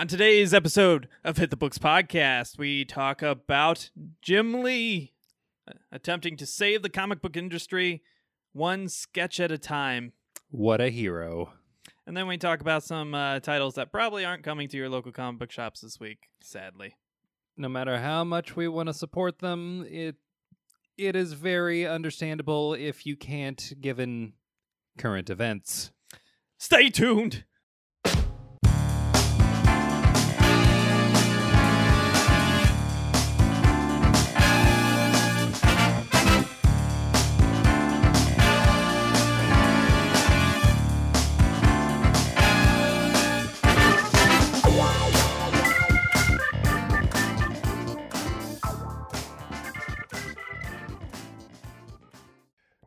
On today's episode of Hit the Books podcast, we talk about Jim Lee uh, attempting to save the comic book industry one sketch at a time. What a hero. And then we talk about some uh, titles that probably aren't coming to your local comic book shops this week, sadly. No matter how much we want to support them, it it is very understandable if you can't given current events. Stay tuned.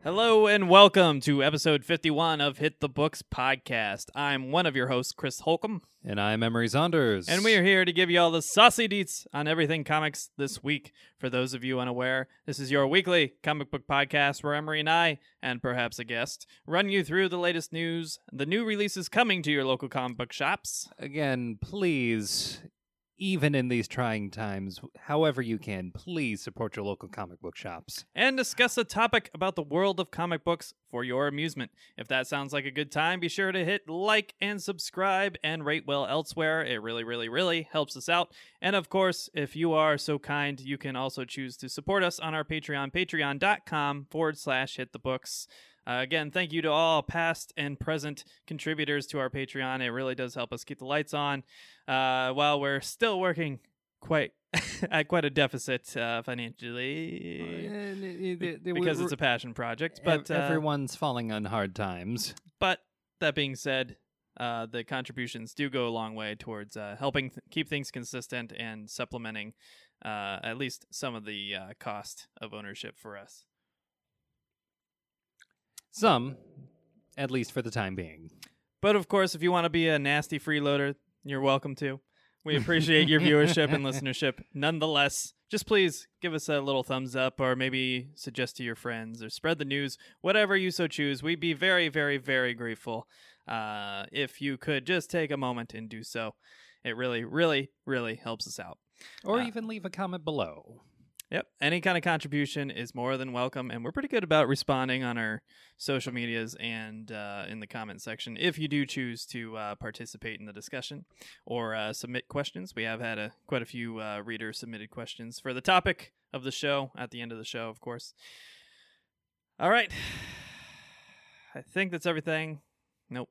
Hello and welcome to episode 51 of Hit the Books podcast. I'm one of your hosts, Chris Holcomb, And I'm Emery Saunders. and we are here to give you all the saucy deets on everything comics this week. For those of you unaware, this is your weekly comic book podcast where Emery and I, and perhaps a guest, run you through the latest news, the new releases coming to your local comic book shops, Again, please, even in these trying times, however you can, please support your local comic book shops. and discuss a topic about the world of comic books for your amusement. If that sounds like a good time, be sure to hit like and subscribe and rate well elsewhere. It really, really, really helps us out. And of course, if you are so kind, you can also choose to support us on our Patreon, patreon.com forward slash hit the books. Uh, again, thank you to all past and present contributors to our Patreon. It really does help us keep the lights on uh, while we're still working quite at quite a deficit uh, financially because it's a passion project. But uh, everyone's falling on hard times. but that being said, uh, the contributions do go a long way towards uh, helping th- keep things consistent and supplementing uh, at least some of the uh, cost of ownership for us. Some, at least for the time being. But of course, if you want to be a nasty freeloader, you're welcome to. We appreciate your viewership and listenership nonetheless. Just please give us a little thumbs up or maybe suggest to your friends or spread the news, whatever you so choose. We'd be very, very, very grateful uh, if you could just take a moment and do so. It really, really, really helps us out. Or Uh, even leave a comment below. Yep. Any kind of contribution is more than welcome, and we're pretty good about responding on our social medias and uh, in the comment section. If you do choose to uh, participate in the discussion or uh, submit questions, we have had a, quite a few uh, reader submitted questions for the topic of the show at the end of the show, of course. All right. I think that's everything. Nope.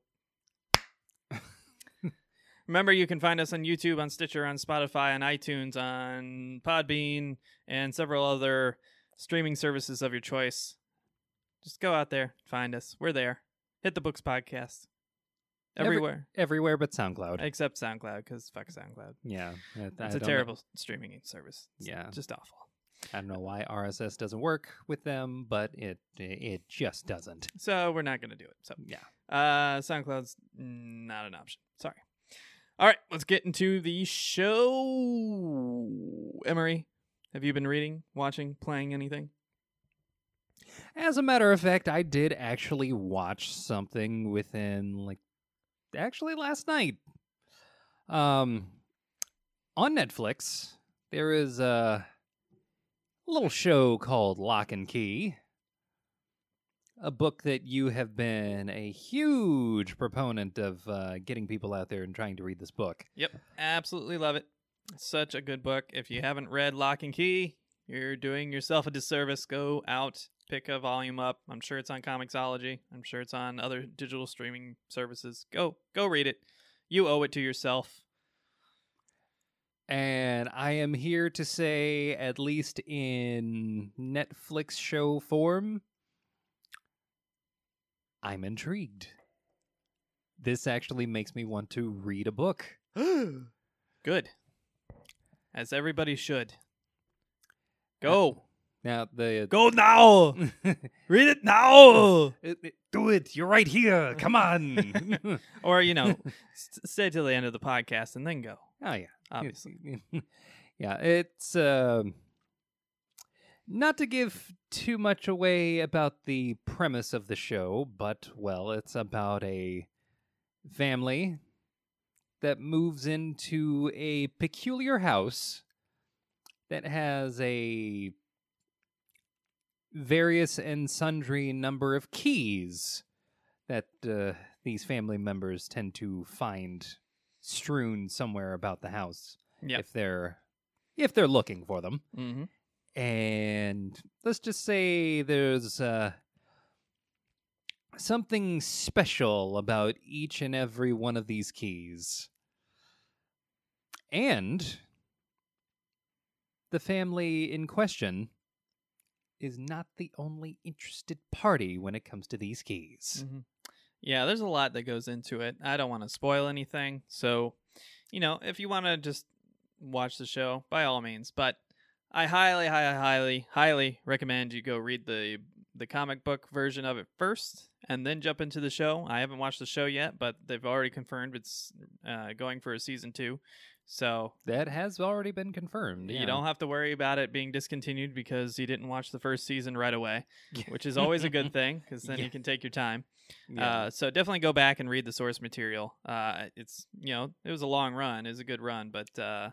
Remember, you can find us on YouTube, on Stitcher, on Spotify, on iTunes, on Podbean, and several other streaming services of your choice. Just go out there, find us. We're there. Hit the Books Podcast. Every- Everywhere. Everywhere but SoundCloud. Except SoundCloud, because fuck SoundCloud. yeah. I- I It's a don't know- terrible streaming service. It's Yeah. Just awful. I don't know why RSS doesn't work with them, but it it just doesn't. So we're not going to do it. So Yeah. Uh, SoundCloud's not an option. Sorry. All right, let's get into the show. Emery, have you been reading, watching, playing anything? As a matter of fact, I did actually watch something within like actually last night. Um on Netflix, there is a little show called Locke and Key. A book that you have been a huge proponent of uh, getting people out there and trying to read this book. Yep, absolutely love it. Such a good book. If you haven't read Locke and Key, you're doing yourself a disservice. Go out, pick a volume up. I'm sure it's on Comixology. I'm sure it's on other digital streaming services. Go, go read it. You owe it to yourself. And I am here to say, at least in Netflix show form, I'm intrigued. This actually makes me want to read a book. Good. As everybody should. Go. Now, the. Go now. Read it now. It- it- do it. You're right here. Come on. or, you know, s- stay till the end of the podcast and then go. oh, yeah. Obviously. yeah, it's. um not to give too much away about the premise of the show, but, well, it's about a family that moves into a peculiar house that has a various and sundry number of keys that uh, these family members tend to find strewn somewhere about the house Yep. if they're if they're looking for them Mm-hmm. And let's just say there's uh, something special about each and every one of these keys. And the family in question is not the only interested party when it comes to these keys. hmm Yeah, there's a lot that goes into it. I don't want to spoil anything. So, you know, if you want to just watch the show, by all means. But I highly, highly, highly, highly recommend you go read the the comic book version of it first, and then jump into the show. I haven't watched the show yet, but they've already confirmed it's uh, going for a season two. So That has already been confirmed. you don't have to worry about it being discontinued because you didn't watch the first season right away, which is always a good thing because then Yeah. you can take your time. Yeah. Uh, so definitely go back and read the source material. Uh, it's you know it was a long run, it was a good run, but uh,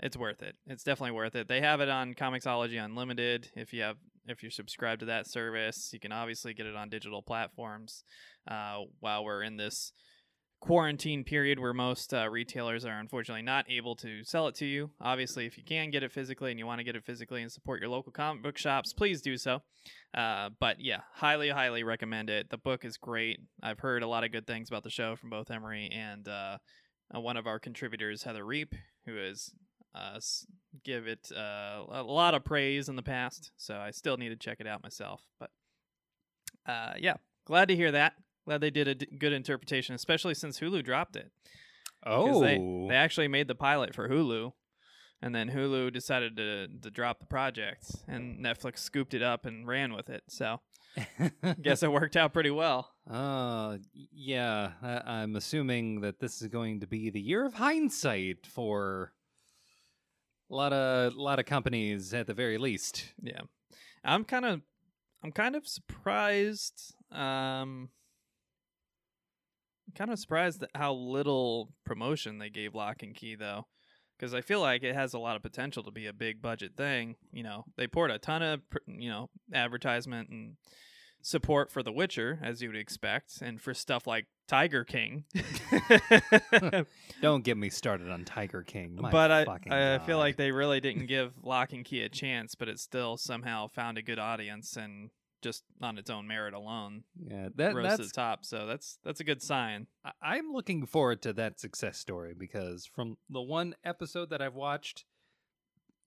it's worth it. It's definitely worth it. They have it on Comixology Unlimited. If you have if you're subscribed to that service, you can obviously get it on digital platforms. Uh, while we're in this quarantine period where most uh, retailers are unfortunately not able to sell it to you. Obviously, if you can get it physically and you want to get it physically and support your local comic book shops, please do so. Uh, but yeah, highly, highly recommend it. The book is great. I've heard a lot of good things about the show from both Emery and uh, one of our contributors, Heather Reap, who has uh, give it uh, a lot of praise in the past. So I still need to check it out myself. But uh, yeah, glad to hear that. Glad they did a d- good interpretation, especially since Hulu dropped it. oh, they, they actually made the pilot for Hulu, and then Hulu decided to to drop the project, and Netflix scooped it up and ran with it. So guess it worked out pretty well. Uh, yeah, I- I'm assuming that this is going to be the year of hindsight for a lot of lot of companies at the very least. Yeah, I'm kind of I'm kind of surprised. Um, kind of surprised at how little promotion they gave Locke and Key though. Because I feel like it has a lot of potential to be a big budget thing. You know, they poured a ton of you know advertisement and support for The Witcher, as you would expect, and for stuff like Tiger King. Don't get me started on Tiger King. My but I, I feel like they really didn't give Locke and Key a chance, but it still somehow found a good audience and just on its own merit alone yeah, that, rose to that's the top. So that's that's a good sign. I- I'm looking forward to that success story because from the one episode that I've watched,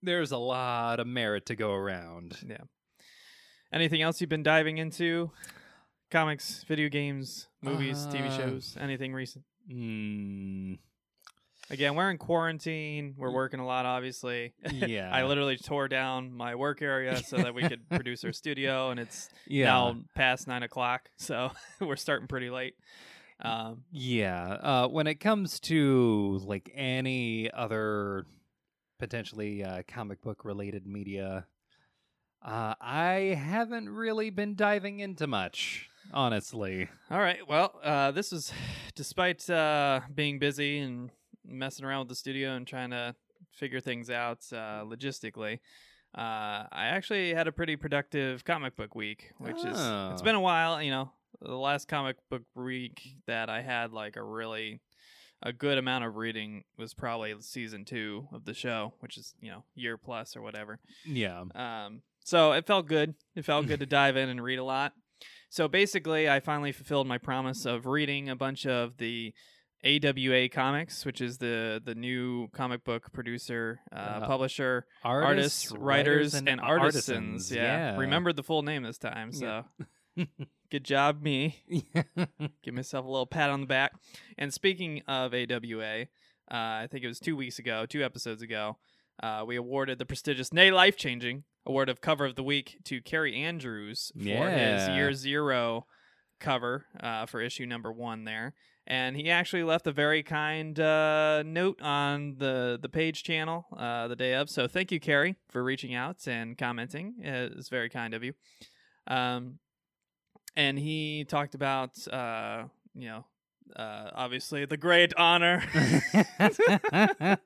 there's a lot of merit to go around. Yeah. Anything else you've been diving into? Comics, video games, movies, TV Uh, shows, anything recent? Mm, Again, we're in quarantine. We're working a lot, obviously. yeah, I literally tore down my work area so that we could produce our studio, and it's yeah. now past nine o'clock, so we're starting pretty late. Um, Yeah, uh, when it comes to like any other potentially uh, comic book related media, uh, I haven't really been diving into much, honestly. all right. Well, uh, this is despite uh, being busy and messing around with the studio and trying to figure things out uh, logistically. Uh, I actually had a pretty productive comic book week, which is Oh. it's been a while. You know, the last comic book week that I had like a really a good amount of reading was probably season two of the show, which is you know year plus or whatever. Yeah. Um, so it felt good. It felt good to dive in and read a lot. So basically, I finally fulfilled my promise of reading a bunch of the AWA comics, which is the the new comic book producer, uh, Uh, publisher, Artists, artists, writers, and, artisans. Yeah. Yeah. remembered the full name this time. So good job, me. Give myself a little pat on the back. And speaking of AWA, uh, I think it was two weeks ago, two episodes ago, uh, we awarded the prestigious, nay, life changing award of cover of the week to Kaare Andrews for his year zero cover uh, for issue number one there. And he actually left a very kind uh, note on the, the page channel uh, the day of. So thank you, Kaare, for reaching out and commenting. It's very kind of you. Um, and he talked about uh, you know uh, obviously the great honor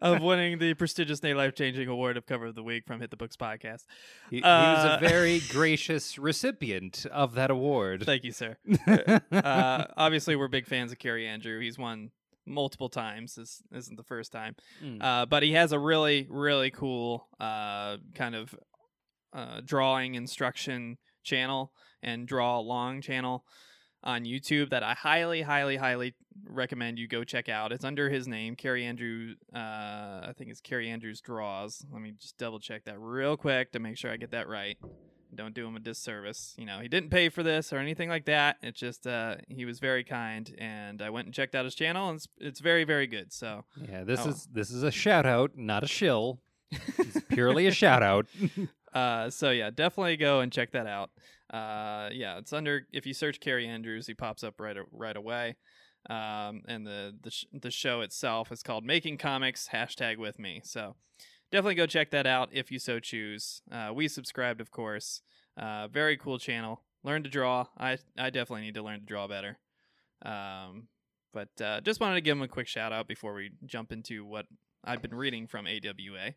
of winning the prestigious nay life changing award of cover of the week from Hit the Books podcast. he, he Uh, was a very gracious recipient of that award. Thank you, sir. uh, obviously, we're big fans of Kaare Andrew. He's won multiple times. This isn't the first time. Mm. Uh, but he has a really, really cool uh, kind of uh, drawing instruction channel and draw along channel on YouTube that I highly, highly, highly recommend you go check out. It's under his name, Kaare Andrew. Uh, I think it's Kaare Andrews Draws. Let me just double check that real quick to make sure I get that right. Don't do him a disservice. You know, he didn't pay for this or anything like that. It's just uh, he was very kind, and I went and checked out his channel, and it's, it's very, very good. So yeah, this oh. is this is a shout out, not a shill. It's purely a shout out. Uh, so yeah, definitely go and check that out. Uh, yeah, it's under if you search Kaare Andrews, he pops up right right away. Um, and the the sh- the show itself is called Making Comics hashtag with me. So definitely go check that out if you so choose. Uh, we subscribed, of course. Uh, very cool channel. Learn to draw. I I definitely need to learn to draw better. Um, but uh, just wanted to give him a quick shout out before we jump into what I've been reading from AWA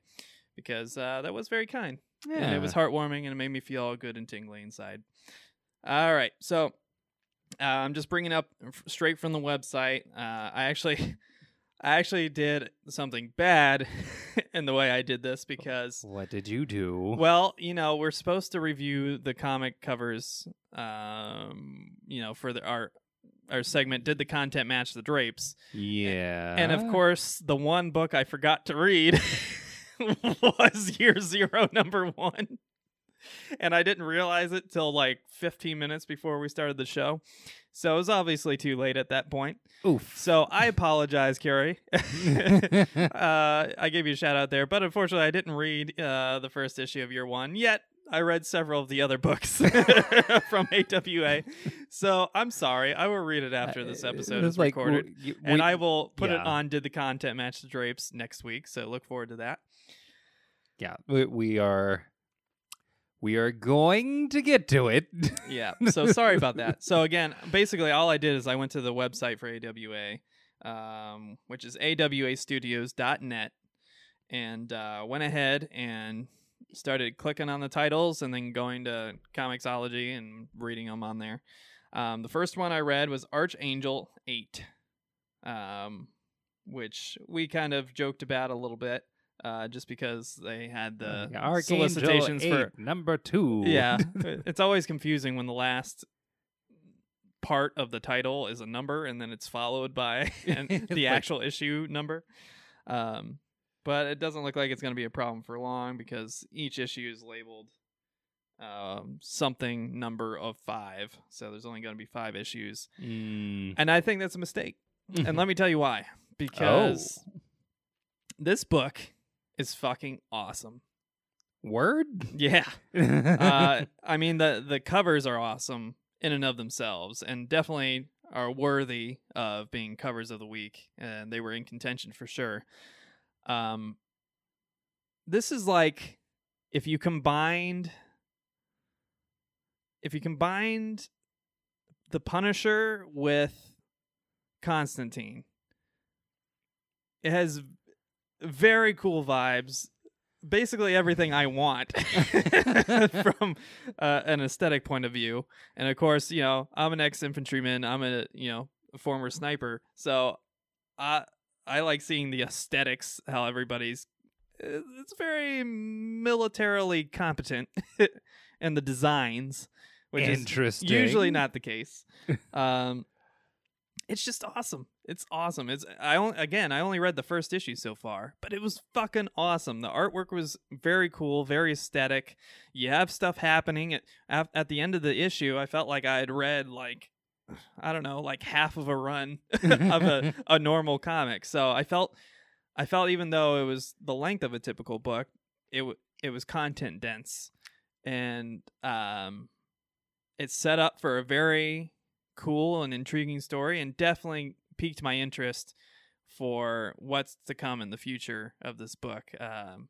because uh, that was very kind and it was heartwarming and it made me feel all good and tingly inside. All right, so uh, I'm just bringing up f- straight from the website. Uh, I actually, I actually did something bad in the way I did this because, What did you do? well, you know, we're supposed to review the comic covers, um, you know, for the, our our segment. Did the content match the drapes? yeah. And of course, the one book I forgot to read was Year Zero, number one. And I didn't realize it till like 15 minutes before we started the show. So it was obviously too late at that point. Oof. So I apologize, Kaare. uh, I gave you a shout out there, but unfortunately, I didn't read uh, the first issue of Year One yet. I read several of the other books from AWA, so I'm sorry. I will read it after this episode It's is like, recorded w- y- and I will put it on Did the Content Match the Drapes next week. So look forward to that. Yeah, we, we are we are going to get to it. Yeah. So sorry about that. So again, basically all I did is I went to the website for AWA, um, which is awastudios.net, and uh, went ahead and started clicking on the titles and then going to Comixology and reading them on there. Um, the first one I read was Archangel 8, um, which we kind of joked about a little bit. Uh, just because they had the Yeah, Archangel solicitations for number two. yeah, it's always confusing when the last part of the title is a number and then it's followed by the like- actual issue number. Um, but it doesn't look like it's going to be a problem for long because each issue is labeled um, something number of five. So there's only going to be five issues. Mm. And I think that's a mistake. and let me tell you why. Because Oh. this book is fucking awesome. Word. Yeah. uh, I mean the the covers are awesome in and of themselves, and definitely are worthy of being covers of the week, and they were in contention for sure. Um, this is like if you combined if you combined the Punisher with Constantine. It has very cool vibes basically everything I want from uh, an aesthetic point of view. And of course, you know, I'm an ex-infantryman. I'm a you know a former sniper, so I I like seeing the aesthetics. How everybody's it's very militarily competent, and the designs, which is usually not the case. um, it's just awesome. It's awesome. It's I only again I only read the first issue so far, but it was fucking awesome. The artwork was very cool, very aesthetic. You have stuff happening at at, at the end of the issue. I felt like I had read like I don't know, like half of a run of a, a normal comic. So I felt I felt even though it was the length of a typical book, it w- it was content dense, and um, it's set up for a very cool and intriguing story, and definitely piqued my interest for what's to come in the future of this book. Um,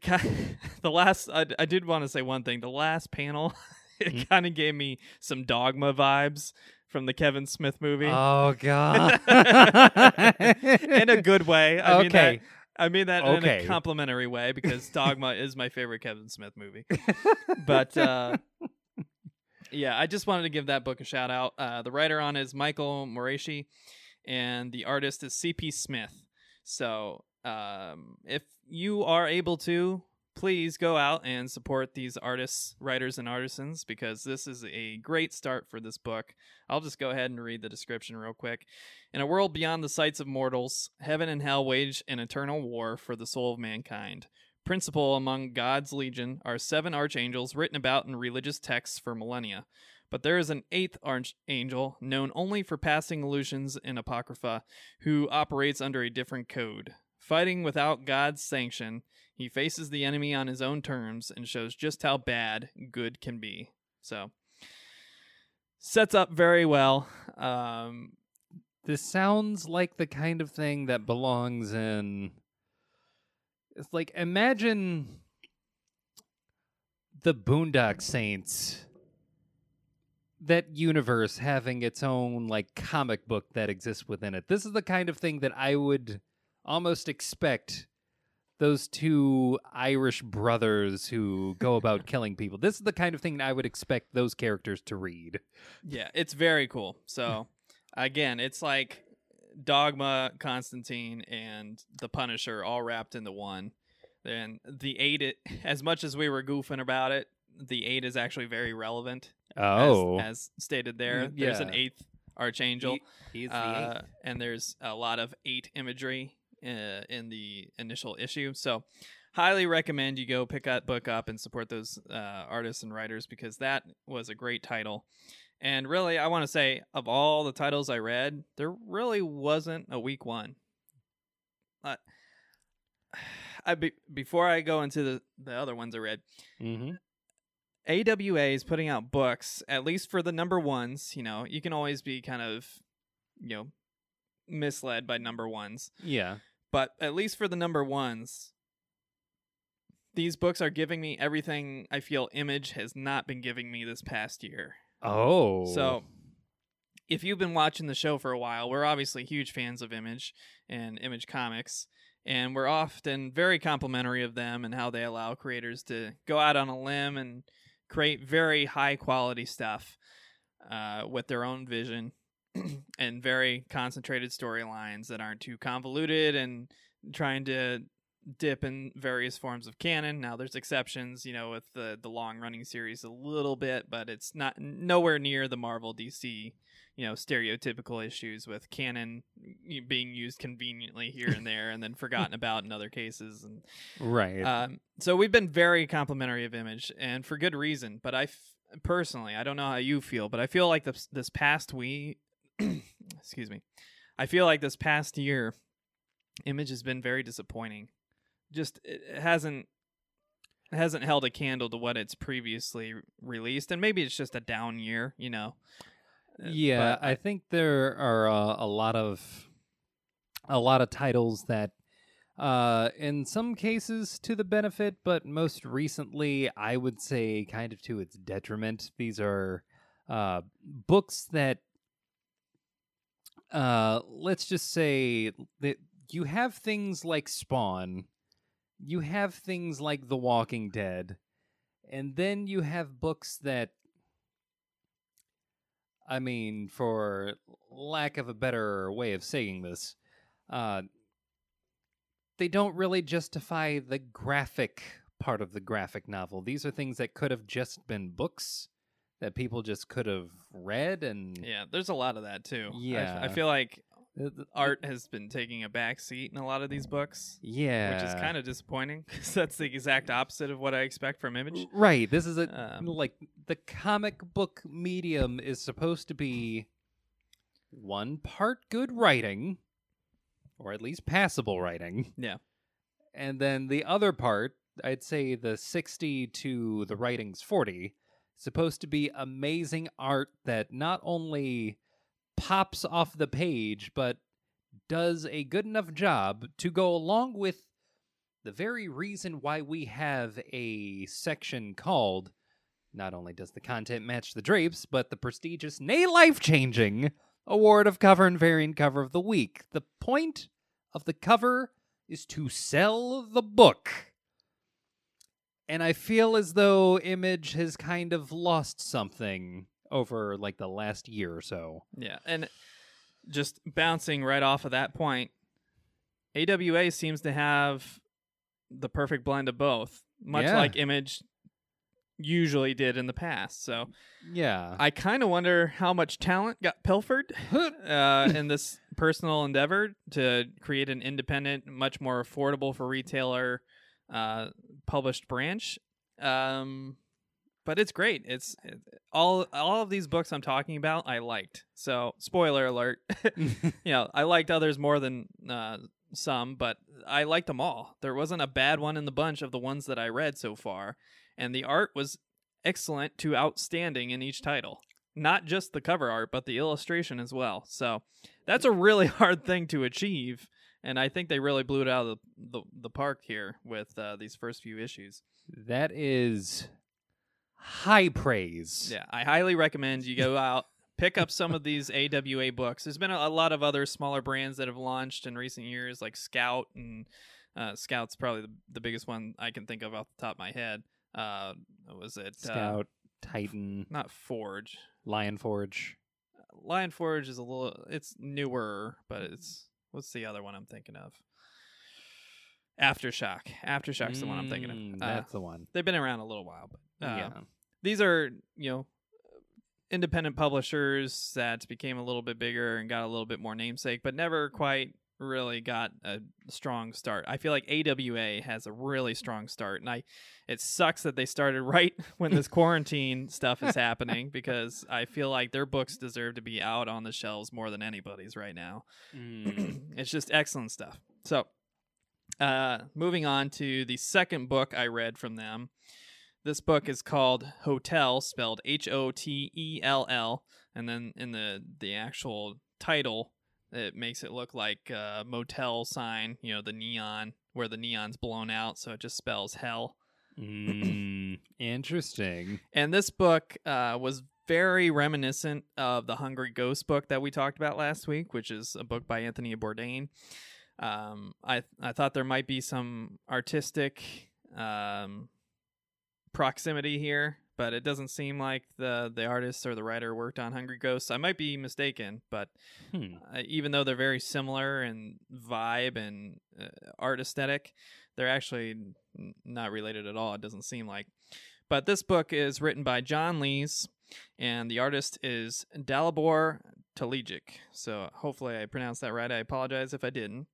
got- the last I, I did want to say one thing. The last panel it Mm. kind of gave me some Dogma vibes from the Kevin Smith movie. Oh god. in a good way. I mean that okay. I mean that in a complimentary way because Dogma is my favorite Kevin Smith movie. But uh, yeah, I just wanted to give that book a shout out. Uh, the writer on is Michael Moreci, and the artist is C.P. Smith. So um, if you are able to, please go out and support these artists, writers, and artisans because this is a great start for this book. I'll just go ahead and read the description real quick. In a world beyond the sights of mortals, heaven and hell wage an eternal war for the soul of mankind. Principal among God's legion are seven archangels written about in religious texts for millennia. But there is an eighth archangel, known only for passing illusions in Apocrypha, who operates under a different code. Fighting without God's sanction, he faces the enemy on his own terms and shows just how bad good can be. So, sets up very well. Um, This sounds like the kind of thing that belongs in. It's like imagine the Boondock Saints. That universe having its own like comic book that exists within it. This is the kind of thing that I would almost expect those two Irish brothers who go about killing people. This is the kind of thing I would expect those characters to read. Yeah, it's very cool. So again, it's like Dogma, Constantine, and the Punisher all wrapped into one. Then the eight, it, as much as we were goofing about it, the eight is actually very relevant. Oh, as, as stated there. Mm, There's an eighth archangel, He- he's the uh, eighth. and there's a lot of eight imagery uh, in the initial issue. So, highly recommend you go pick that book up and support those uh, artists and writers because that was a great title. And really, I want to say, of all the titles I read, there really wasn't a weak one. Uh, I be, before I go into the, the other ones I read, Mm-hmm. AWA is putting out books, at least for the number ones. You know, you can always be kind of, you know, misled by number ones, Yeah. but at least for the number ones, these books are giving me everything I feel Image has not been giving me this past year. Oh. So, if you've been watching the show for a while, we're obviously huge fans of Image and Image Comics, and we're often very complimentary of them and how they allow creators to go out on a limb and create very high quality stuff uh, with their own vision and very concentrated storylines that aren't too convoluted and trying to dip in various forms of canon. Now there's exceptions, you know, with the the long running series a little bit, but it's not nowhere near the Marvel DC, you know, stereotypical issues with canon being used conveniently here and there and then forgotten about in other cases and right. um, so we've been very complimentary of Image, and for good reason. But I f- personally, I don't know how you feel, but I feel like this this past week, excuse me, I feel like this past year, Image has been very disappointing. Just it hasn't it hasn't held a candle to what it's previously released, and maybe it's just a down year, you know. Uh, yeah, but I think there are uh, a lot of a lot of titles that uh in some cases to the benefit but most recently i would say kind of to its detriment these are uh books that uh let's just say that you have things like spawn you have things like the walking dead and then you have books that I mean, for lack of a better way of saying this, uh, they don't really justify the graphic part of the graphic novel. These are things that could have just been books that people just could have read and yeah, there's a lot of that too. Yeah. I, feel like art has been taking a back seat in a lot of these books. yeah, which is kind of disappointing because that's the exact opposite of what I expect from Image. right. This is a Um, like the comic book medium is supposed to be one part good writing, or at least passable writing. Yeah. And then the other part, I'd say the 60 to the writing's 40, supposed to be amazing art that not only pops off the page, but does a good enough job to go along with the very reason why we have a section called Not only does the content match the drapes, but the prestigious, nay life changing award of cover and variant cover of the week. The point of the cover is to sell the book. And I feel as though Image has kind of lost something over like the last year or so. Yeah, and just bouncing right off of that point, AWA seems to have the perfect blend of both, much Yeah. like Image usually did in the past. So Yeah. I kind of wonder how much talent got pilfered uh, in this personal endeavor to create an independent, much more affordable for retailer uh, published branch. Um, but it's great. It's it, all all of these books I'm talking about. I liked. So spoiler alert. you know, I liked others more than uh, some, but I liked them all. There wasn't a bad one in the bunch of the ones that I read so far, and the art was excellent to outstanding in each title. Not just the cover art, but the illustration as well. So that's a really hard thing to achieve, and I think they really blew it out of the the, the park here with uh, these first few issues. that is high praise. Yeah, I highly recommend you go out, pick up some of these AWA books. There's been a, a lot of other smaller brands that have launched in recent years, like Scout, and uh, Scout's probably the, the biggest one I can think of off the top of my head. Uh, what was it? Uh, Scout, Titan, not Forge. Lion Forge. Lion Forge is a little. It's newer, but it's what's the other one I'm thinking of? Aftershock. Aftershock's the one I'm thinking Mm, of. Uh, That's the one. they've been around a little while, but uh, yeah. these are you know independent publishers that became a little bit bigger and got a little bit more namesake but never quite really got a strong start i feel like awa has a really strong start and i it sucks that they started right when this quarantine stuff is happening because i feel like their books deserve to be out on the shelves more than anybody's right now Mm. it's just excellent stuff. So, uh, moving on to the second book I read from them. This book is called Hotel, spelled H O T E L L, and then in the the actual title, it makes it look like a motel sign. You know, the neon where the neon's blown out, so it just spells hell. Mm, interesting. And this book uh, was very reminiscent of the Hungry Ghost book that we talked about last week, which is a book by Anthony Bourdain. Um, I I thought there might be some artistic um, proximity here, but it doesn't seem like the the artist or the writer worked on Hungry Ghosts. I might be mistaken, but Hmm. uh, even though they're very similar in vibe and uh, art aesthetic, they're actually n- not related at all. It doesn't seem like. But this book is written by John Lees, and the artist is Dalibor Talajić. So hopefully I pronounced that right. I apologize if I didn't.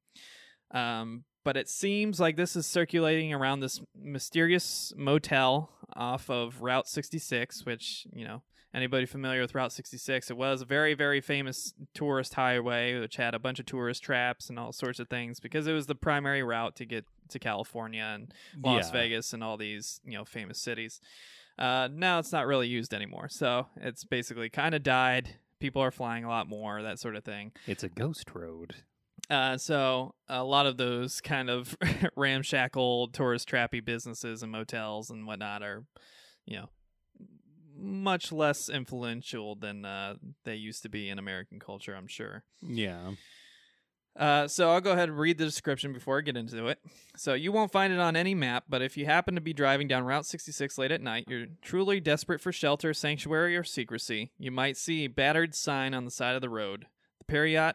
Um, but it seems like this is circulating around this mysterious motel off of Route 66, which, you know, anybody familiar with Route 66, it was a very, very famous tourist highway, which had a bunch of tourist traps and all sorts of things because it was the primary route to get to California and Las Yeah. Vegas and all these, you know, famous cities. Uh, now it's not really used anymore. So it's basically kind of died. People are flying a lot more, that sort of thing. It's a ghost road. Uh, so a lot of those kind of ramshackle tourist trappy businesses and motels and whatnot are, you know, much less influential than uh, they used to be in American culture. I'm sure. Yeah. Uh, so I'll go ahead and read the description before I get into it. So you won't find it on any map, but if you happen to be driving down Route 66 late at night, you're truly desperate for shelter, sanctuary, or secrecy, you might see a battered sign on the side of the road. The Perriott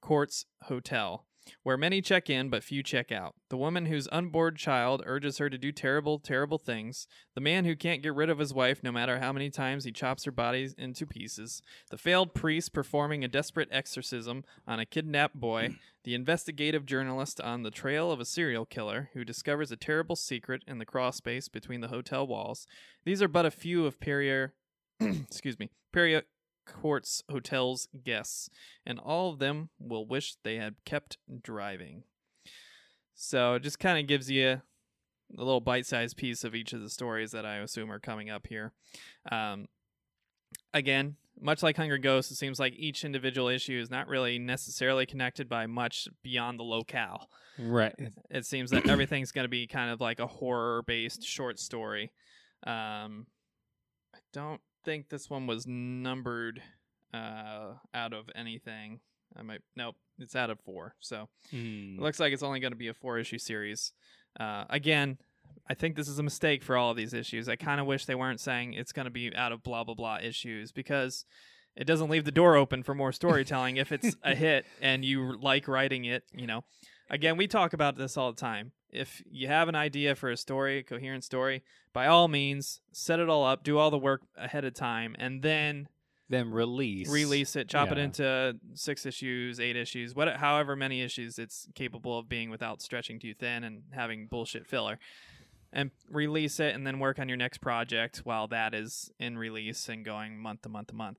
Courts Hotel, where many check in but few check out. The woman whose unborn child urges her to do terrible, terrible things. The man who can't get rid of his wife no matter how many times he chops her body into pieces. The failed priest performing a desperate exorcism on a kidnapped boy. The investigative journalist on the trail of a serial killer who discovers a terrible secret in the crawl space between the hotel walls. These are but a few of Perrier, excuse me, Perrier Courts Hotel's guests, and all of them will wish they had kept driving. So it just kind of gives you a little bite-sized piece of each of the stories that I assume are coming up here. Um, again, much like Hungry Ghosts, it seems like each individual issue is not really necessarily connected by much beyond the locale. Right. It seems that everything's going to be kind of like a horror-based short story. Um, I don't think this one was numbered uh, out of anything. I might nope, it's out of four. So Hmm. it looks like it's only going to be a four issue series. Uh, again, I think this is a mistake for all of these issues. I kind of wish they weren't saying it's going to be out of blah blah blah issues because it doesn't leave the door open for more storytelling if it's a hit and you like writing it. You know, again, we talk about this all the time. If you have an idea for a story, a coherent story, by all means, set it all up, do all the work ahead of time, and then then release. release it, chop it into six issues, eight issues, what, however many issues it's capable of being without stretching too thin and having bullshit filler, and release it, and then work on your next project while that is in release and going month to month to month.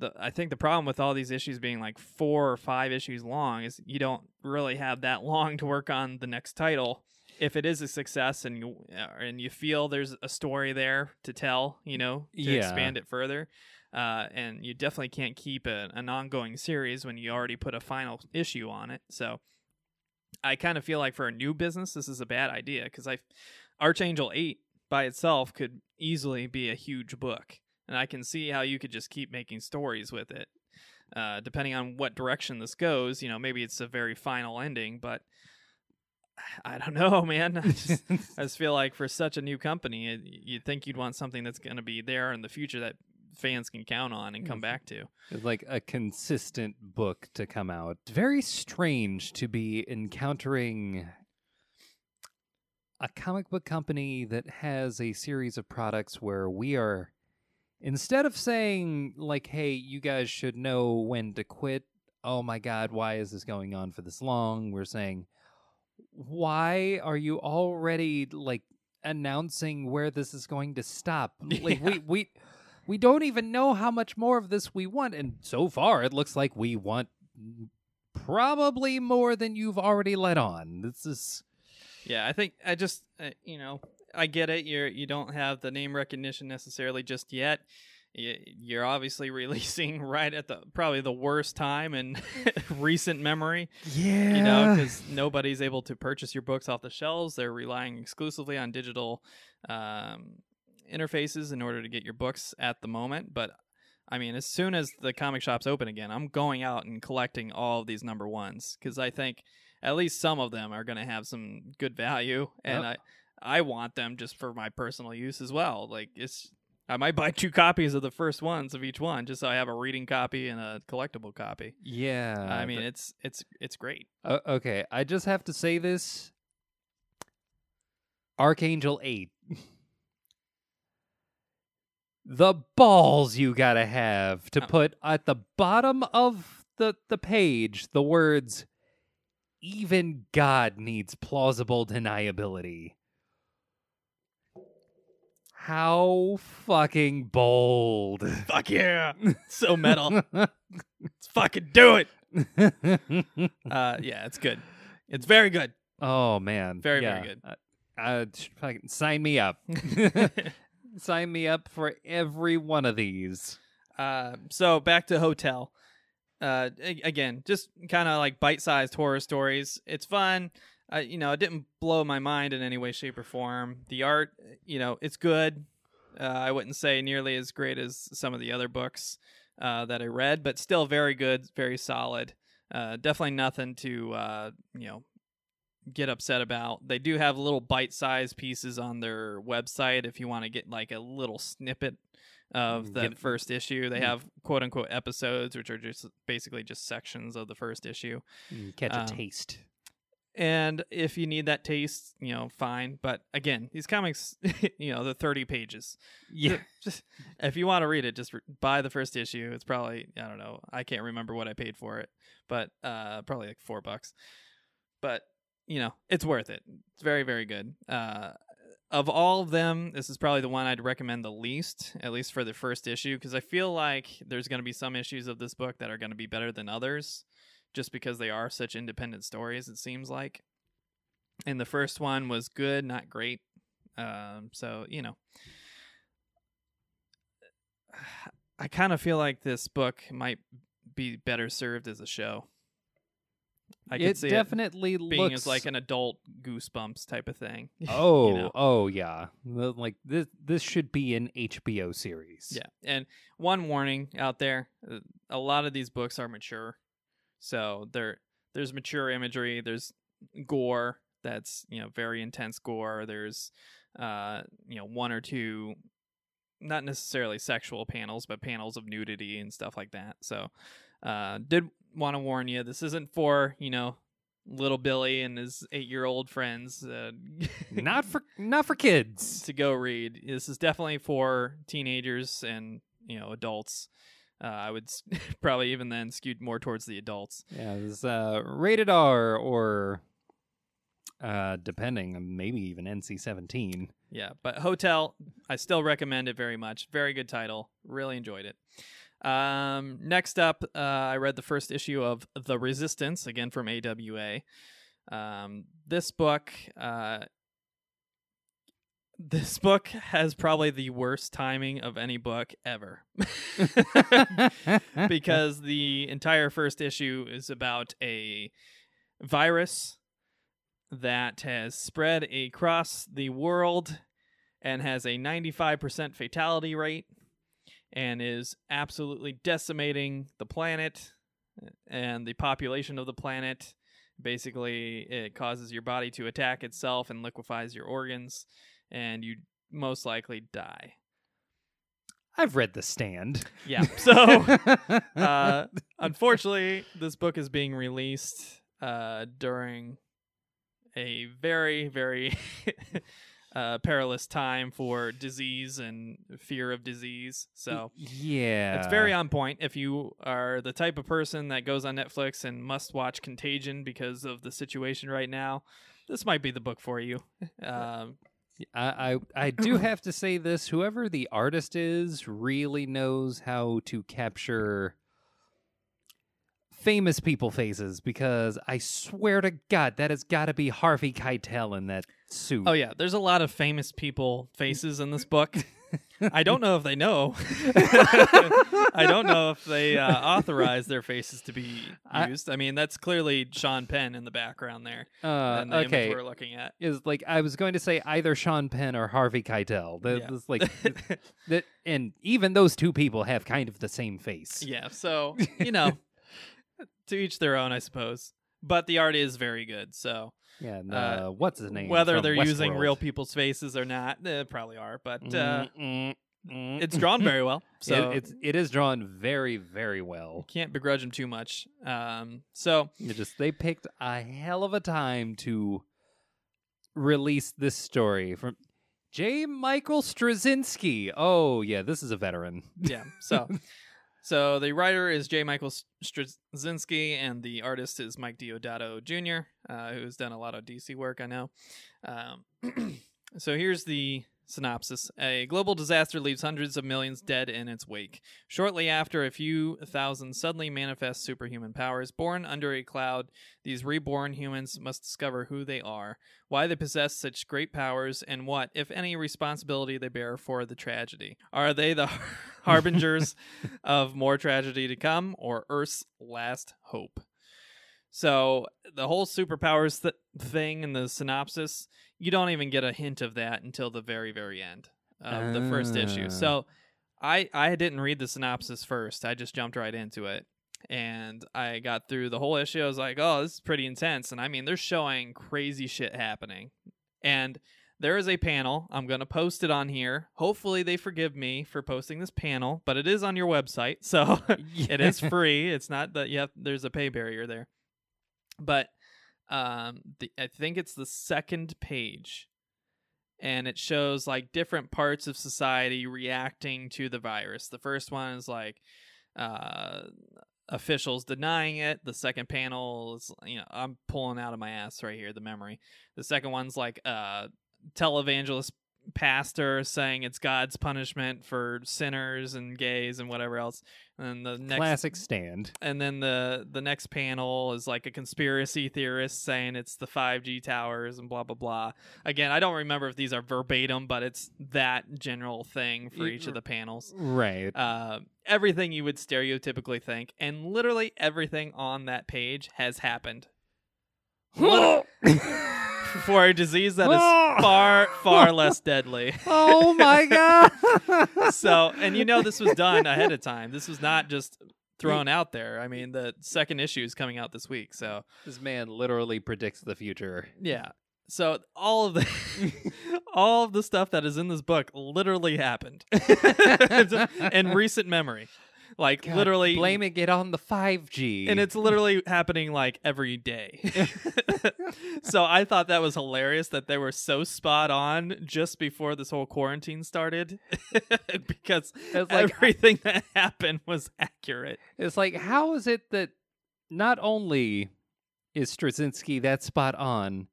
The, I think the problem with all these issues being like four or five issues long is you don't really have that long to work on the next title. If it is a success and you uh, and you feel there's a story there to tell, you know, to Yeah. expand it further, uh, and you definitely can't keep a, an ongoing series when you already put a final issue on it. So I kind of feel like for a new business, this is a bad idea because I, Archangel Eight by itself could easily be a huge book, and I can see how you could just keep making stories with it. Uh, depending on what direction this goes, you know, maybe it's a very final ending, but I don't know, man. I just, I just feel like for such a new company, you'd think you'd want something that's going to be there in the future that fans can count on and come back to. It's like a consistent book to come out. Very strange to be encountering a comic book company that has a series of products where we are instead of saying like hey you guys should know when to quit. Oh my god why is this going on for this long? We're saying why are you already like announcing where this is going to stop? Like we we we don't even know how much more of this we want and so far it looks like we want probably more than you've already let on. This is Yeah, I think I just uh, you know I get it. You're you don't have the name recognition necessarily just yet. You're obviously releasing right at the probably the worst time in recent memory. yeah you know, because nobody's able to purchase your books off the shelves. They're relying exclusively on digital um, interfaces in order to get your books at the moment. But I mean, as soon as the comic shops open again, I'm going out and collecting all of these number ones because I think at least some of them are going to have some good value, and Yep. I want them just for my personal use as well. Like it's. I might buy two copies of the first ones of each one, just so I have a reading copy and a collectible copy. yeah I mean, it's it's it's great. Uh, okay, I just have to say this. Archangel 8. the balls you gotta have to Oh. put at the bottom of the, the page the words, even God needs plausible deniability. How fucking bold. Fuck yeah. so metal. Let's fucking do it. Uh yeah, it's good. It's very good. oh, man. Very, Yeah. very good. Uh, uh, sign me up. Sign me up for every one of these. uh so back to Hotel. Uh again, just kind of like bite-sized horror stories. It's fun. Uh, you know, it didn't blow my mind in any way shape or form. The art, you know, it's good. Uh, I wouldn't say nearly as great as some of the other books uh, that I read, but still very good, very solid. Uh, definitely nothing to uh, you know get upset about. They do have little bite-sized pieces on their website if you want to get like a little snippet of Mm, the first issue. They Mm. have quote unquote episodes, which are just basically just sections of the first issue. Mm, Catch Um, a taste. And if you need that taste, you know, fine. But again, these comics, you know, they're 30 pages. Yeah. Just if you want to read it, just re- buy the first issue. It's probably I don't know. I can't remember what I paid for it, but uh, probably like four bucks. But you know, it's worth it. It's very very good. Uh, of all of them, this is probably the one I'd recommend the least, at least for the first issue, because I feel like there's going to be some issues of this book that are going to be better than others, just because they are such independent stories. It seems like, and the first one was good, not great. Um, so you know, I kind of feel like this book might be better served as a show. I it could see definitely it being looks as like an adult Goosebumps type of thing. Oh, know? oh yeah. Like this this should be an HBO series. Yeah, and one warning out there: uh, a lot of these books are mature, so there there's mature imagery, there's gore that's you know very intense gore. There's uh you know one or two, not necessarily sexual panels, but panels of nudity and stuff like that. So, uh, did want to warn you: this isn't for you know little Billy and his eight year old friends. Uh, Not for not for kids. to go read. This is definitely for teenagers and you know adults. Uh, I would s- probably even then skewed more towards the adults. Yeah, it's uh, rated R or uh, depending, maybe even NC-17. Yeah, but Hotel, I still recommend it very much. Very good title. Really enjoyed it. Um, next up, uh, I read the first issue of The Resistance, again from AWA. Um, this book, uh, this book has probably the worst timing of any book ever. because the entire first issue is about a virus that has spread across the world and has a 95% fatality rate and is absolutely decimating the planet and the population of the planet. Basically, it causes your body to attack itself and liquefies your organs, and you most likely die. I've read The Stand. Yeah. So, uh, unfortunately, this book is being released uh, during a very, very uh, perilous time for disease and fear of disease. So yeah, it's very on point. If you are the type of person that goes on Netflix and must watch Contagion because of the situation right now, this might be the book for you. Um, I, I I do have to say this: whoever the artist is really knows how to capture famous people faces because I swear to God that has got to be Harvey Keitel in that oh, suit. oh yeah, there's a lot of famous people faces in this book. I don't know if they know. I don't know if they uh, authorize their faces to be used. I, mean, that's clearly Sean Penn in the background there, Uh, the okay, we're looking at. is like I was going to say either Sean Penn or Harvey Keitel. That, Yeah. that's like that, and even those two people have kind of the same face. yeah, so you know, to each their own, I suppose. But the art is very good. So Yeah, and, Uh, uh, what's his name? whether they're using real people's faces or not, they probably are. But uh, Mm, mm, mm. it's drawn very well, so It- it's it is drawn very very well. can't begrudge them too much. Um, so It just they picked a hell of a time to release this story from J. Michael Straczynski. Oh yeah, this is a veteran. yeah so so the writer is j. Michael straczynski and the artist is mike Deodato jr uh, who's done a lot of dc work i know. Um, so here's the synopsis a global disaster leaves hundreds of millions dead in its wake shortly after a few thousand suddenly manifest superhuman powers born under a cloud these reborn humans must discover who they are why they possess such great powers, and what, if any, responsibility they bear for the tragedy. Are they the harbingers of more tragedy to come, or Earth's last hope? So, the whole superpowers th- thing in the synopsis, you don't even get a hint of that until the very, very end of the first issue. Ah. So, I I didn't read the synopsis first. I just jumped right into it. And I got through the whole issue. I was like, oh, this is pretty intense. And I mean, they're showing crazy shit happening. And there is a panel. I'm going to post it on here. Hopefully, they forgive me for posting this panel, but it is on your website. So it is free. It's not that you have, there's a pay barrier there. But um, the, I think it's the second page. And it shows like different parts of society reacting to the virus. The first one is like, uh, officials denying it. The second panel is, you know, I'm pulling out of my ass right here the memory. The second one's like uh televangelist pastor saying it's God's punishment for sinners and gays and whatever else. And the next Classic stand. and then the the next panel is like a conspiracy theorist saying it's the 5G towers and blah blah blah. Again, I don't remember if these are verbatim, but it's that general thing for each of the panels Right. uh, everything you would stereotypically think, and literally everything on that page has happened for a disease that is ah! far, far less deadly. oh my god! so, and you know, this was done ahead of time. This was not just thrown out there. I mean, the second issue is coming out this week. So, this man literally predicts the future. yeah. So all of the all of the stuff that is in this book literally happened in recent memory. Like God, literally blaming it on the 5G. and it's literally happening like every day. so I thought that was hilarious that they were so spot on just before this whole quarantine started because like- everything that happened was accurate. It's like, how is it that not only is Straczynski that spot on,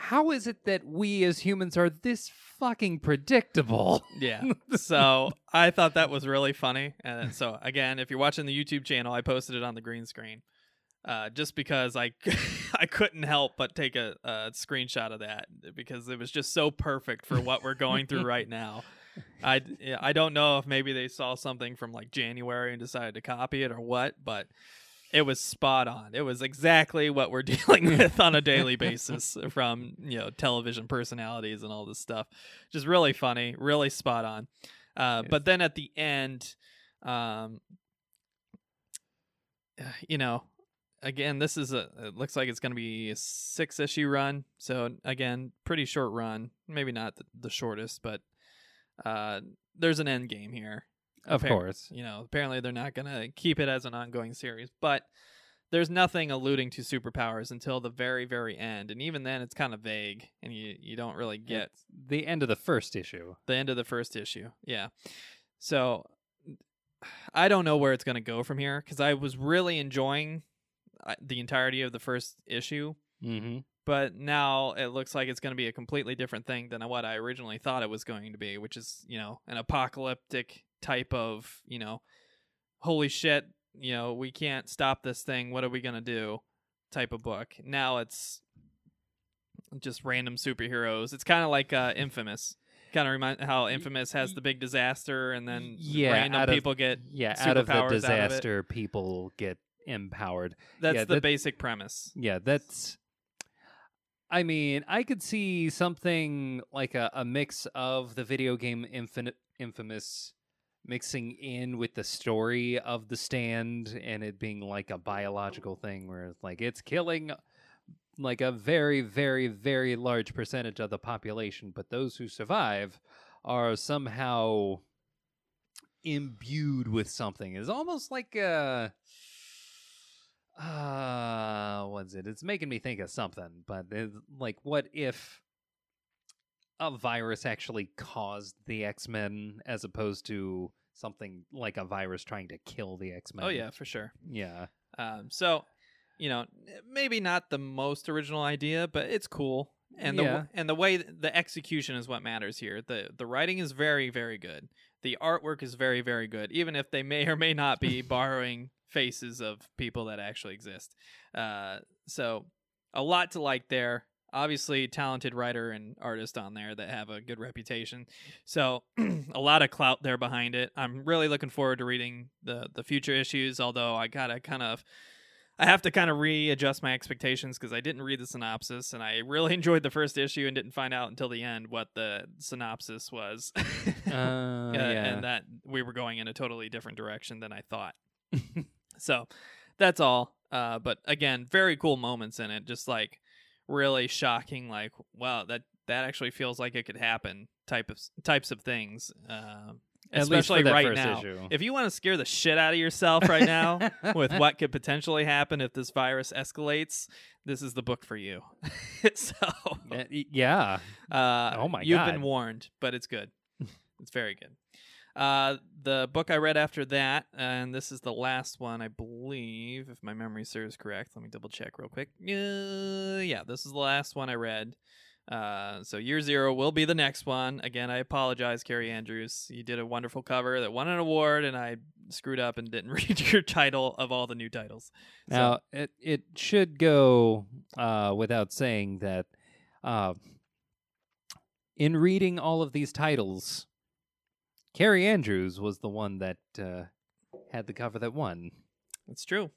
how is it that we as humans are this fucking predictable? Yeah. So I thought that was really funny. And so again, if you're watching the YouTube channel, I posted it on the green screen. Uh, just because I I couldn't help but take a, a screenshot of that because it was just so perfect for what we're going through right now. I I don't know if maybe they saw something from like January and decided to copy it or what, but it was spot on. It was exactly what we're dealing with on a daily basis from you know television personalities and all this stuff. Just really funny, really spot on. Uh, But then at the end, um, you know, again, this is a. It looks like it's going to be a six issue run. So again, pretty short run. Maybe not the, the shortest, but uh, there's an end game here. Of Appar- course. You know, apparently they're not going to keep it as an ongoing series, but there's nothing alluding to superpowers until the very, very end, and even then, it's kind of vague, and you you don't really get It's the end of the first issue. the end of the first issue. Yeah, so I don't know where it's going to go from here because I was really enjoying uh, the entirety of the first issue, Mm-hmm. but now it looks like it's going to be a completely different thing than what I originally thought it was going to be, which is, you know, an apocalyptic type of, you know, holy shit, you know, we can't stop this thing. What are we going to do? type of book. Now it's just random superheroes. It's kind of like uh, Infamous. Kind of remind how Infamous has the big disaster and then Yeah, random of- people get Yeah, out of the out of disaster, people get empowered. that's yeah, the that- basic premise. Yeah, that's. I mean, I could see something like a, a mix of the video game Infinite, Infamous mixing in with the story of the stand and it being like a biological thing where it's like it's killing like a very, very, very large percentage of the population, but those who survive are somehow imbued with something. It's almost like a uh what's it? It's making me think of something, but like what if a virus actually caused the X-Men as opposed to something like a virus trying to kill the X-Men? Oh yeah, for sure. Yeah. Um, so, you know, maybe not the most original idea, but it's cool. And the Yeah. and the way the execution is what matters here. the The writing is very very good. The artwork is very very good, even if they may or may not be borrowing faces of people that actually exist. Uh, so a lot to like there. Obviously, talented writer and artist on there that have a good reputation. So a lot of clout there behind it. I'm really looking forward to reading the the future issues. Although I gotta kind of, I have to kind of readjust my expectations because I didn't read the synopsis and I really enjoyed the first issue and didn't find out until the end what the synopsis was. Uh, Uh, yeah. and that we were going in a totally different direction than I thought. so that's all. Uh, but again, very cool moments in it. Just like really shocking. Like wow, that that actually feels like it could happen. Type of types of things. Uh, At least for especially right now. issue. If you want to scare the shit out of yourself right now with what could potentially happen if this virus escalates, this is the book for you. so Uh, yeah. uh, Oh my you've God. been warned, but it's good. it's very good. Uh, the book I read after that, and this is the last one, I believe, if my memory serves correct. Let me double check real quick. Uh, yeah, this is the last one I read. Uh, so year zero will be the next one. Again, I apologize, Kaare Andrews. You did a wonderful cover that won an award, and I screwed up and didn't read your title of all the new titles. So- Now it it should go uh, without saying that uh, in reading all of these titles, Kaare Andrews was the one that uh, had the cover that won. It's true.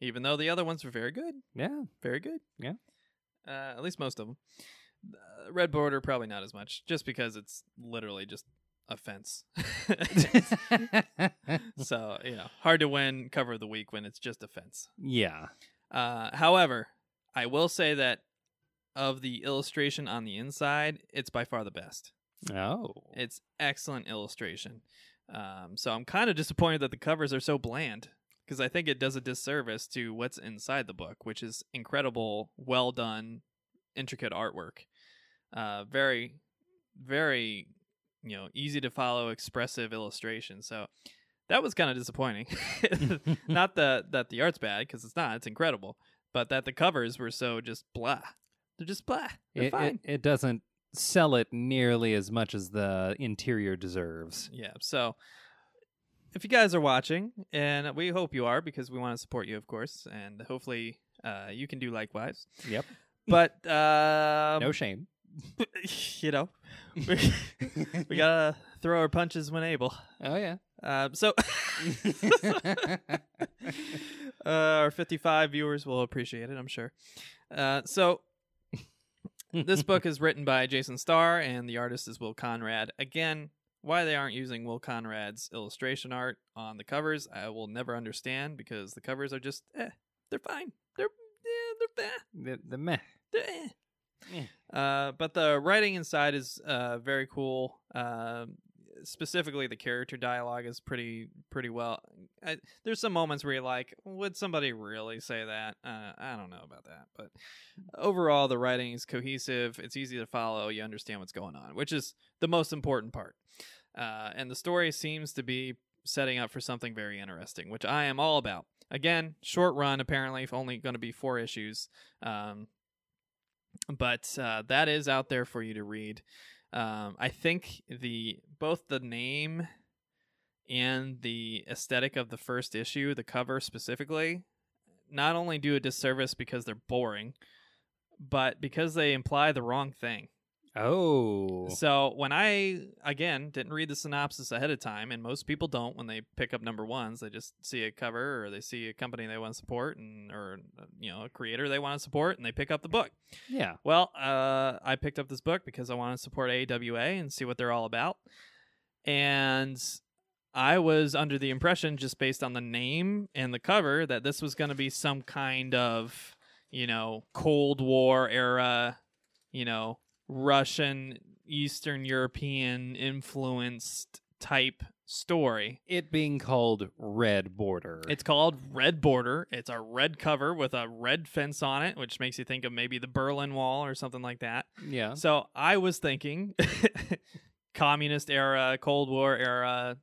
even though the other ones were very good, Yeah. very good. Yeah. uh, at least most of them. Uh, red border probably not as much, just because it's literally just a fence. so you know, hard to win cover of the week when it's just a fence. yeah. Uh, however, I will say that of the illustration on the inside, it's by far the best. Oh. It's excellent illustration. Um, so I'm kind of disappointed that the covers are so bland because I think it does a disservice to what's inside the book, which is incredible, well done, intricate artwork. Uh, very, very, you know, easy to follow, expressive illustration. So that was kind of disappointing. not that that the art's bad because it's not; it's incredible. But that the covers were so just blah. They're just blah. They're it, fine. it, it doesn't sell it nearly as much as the interior deserves. Yeah. So if you guys are watching, and we hope you are because we want to support you, of course, and hopefully uh, you can do likewise. Yep. But uh, no shame. you know, we, we gotta throw our punches when able. Oh yeah. Uh, so uh, our 55 viewers will appreciate it, I'm sure. Uh, so this book is written by Jason Starr, and the artist is Will Conrad. Again, why they aren't using Will Conrad's illustration art on the covers, I will never understand because the covers are just, eh, they're fine. They're, yeah, they're eh, the, the meh. they're eh. Uh, but the writing inside is uh, very cool. Um specifically, the character dialogue is pretty pretty well. I, there's some moments where you're like, would somebody really say that? Uh, I don't know about that, but overall, the writing is cohesive. It's easy to follow. You understand what's going on, which is the most important part. Uh, and the story seems to be setting up for something very interesting, which I am all about. Again, short run, apparently, only going to be four issues. Um, but uh, that is out there for you to read. Um, I think the both the name and the aesthetic of the first issue, the cover specifically, not only do a disservice because they're boring, but because they imply the wrong thing. Oh. So when I again didn't read the synopsis ahead of time, and most people don't when they pick up number ones, they just see a cover or they see a company they want to support and or uh, you know a creator they want to support, and they pick up the book. Yeah. Well, uh, I picked up this book because I want to support AWA and see what they're all about, and I was under the impression just based on the name and the cover that this was going to be some kind of you know Cold War era, you know Russian, Eastern European influenced type story. It being called Red Border. It's called Red Border. It's a red cover with a red fence on it, which makes you think of maybe the Berlin Wall or something like that. yeah. So I was thinking communist era, Cold War era,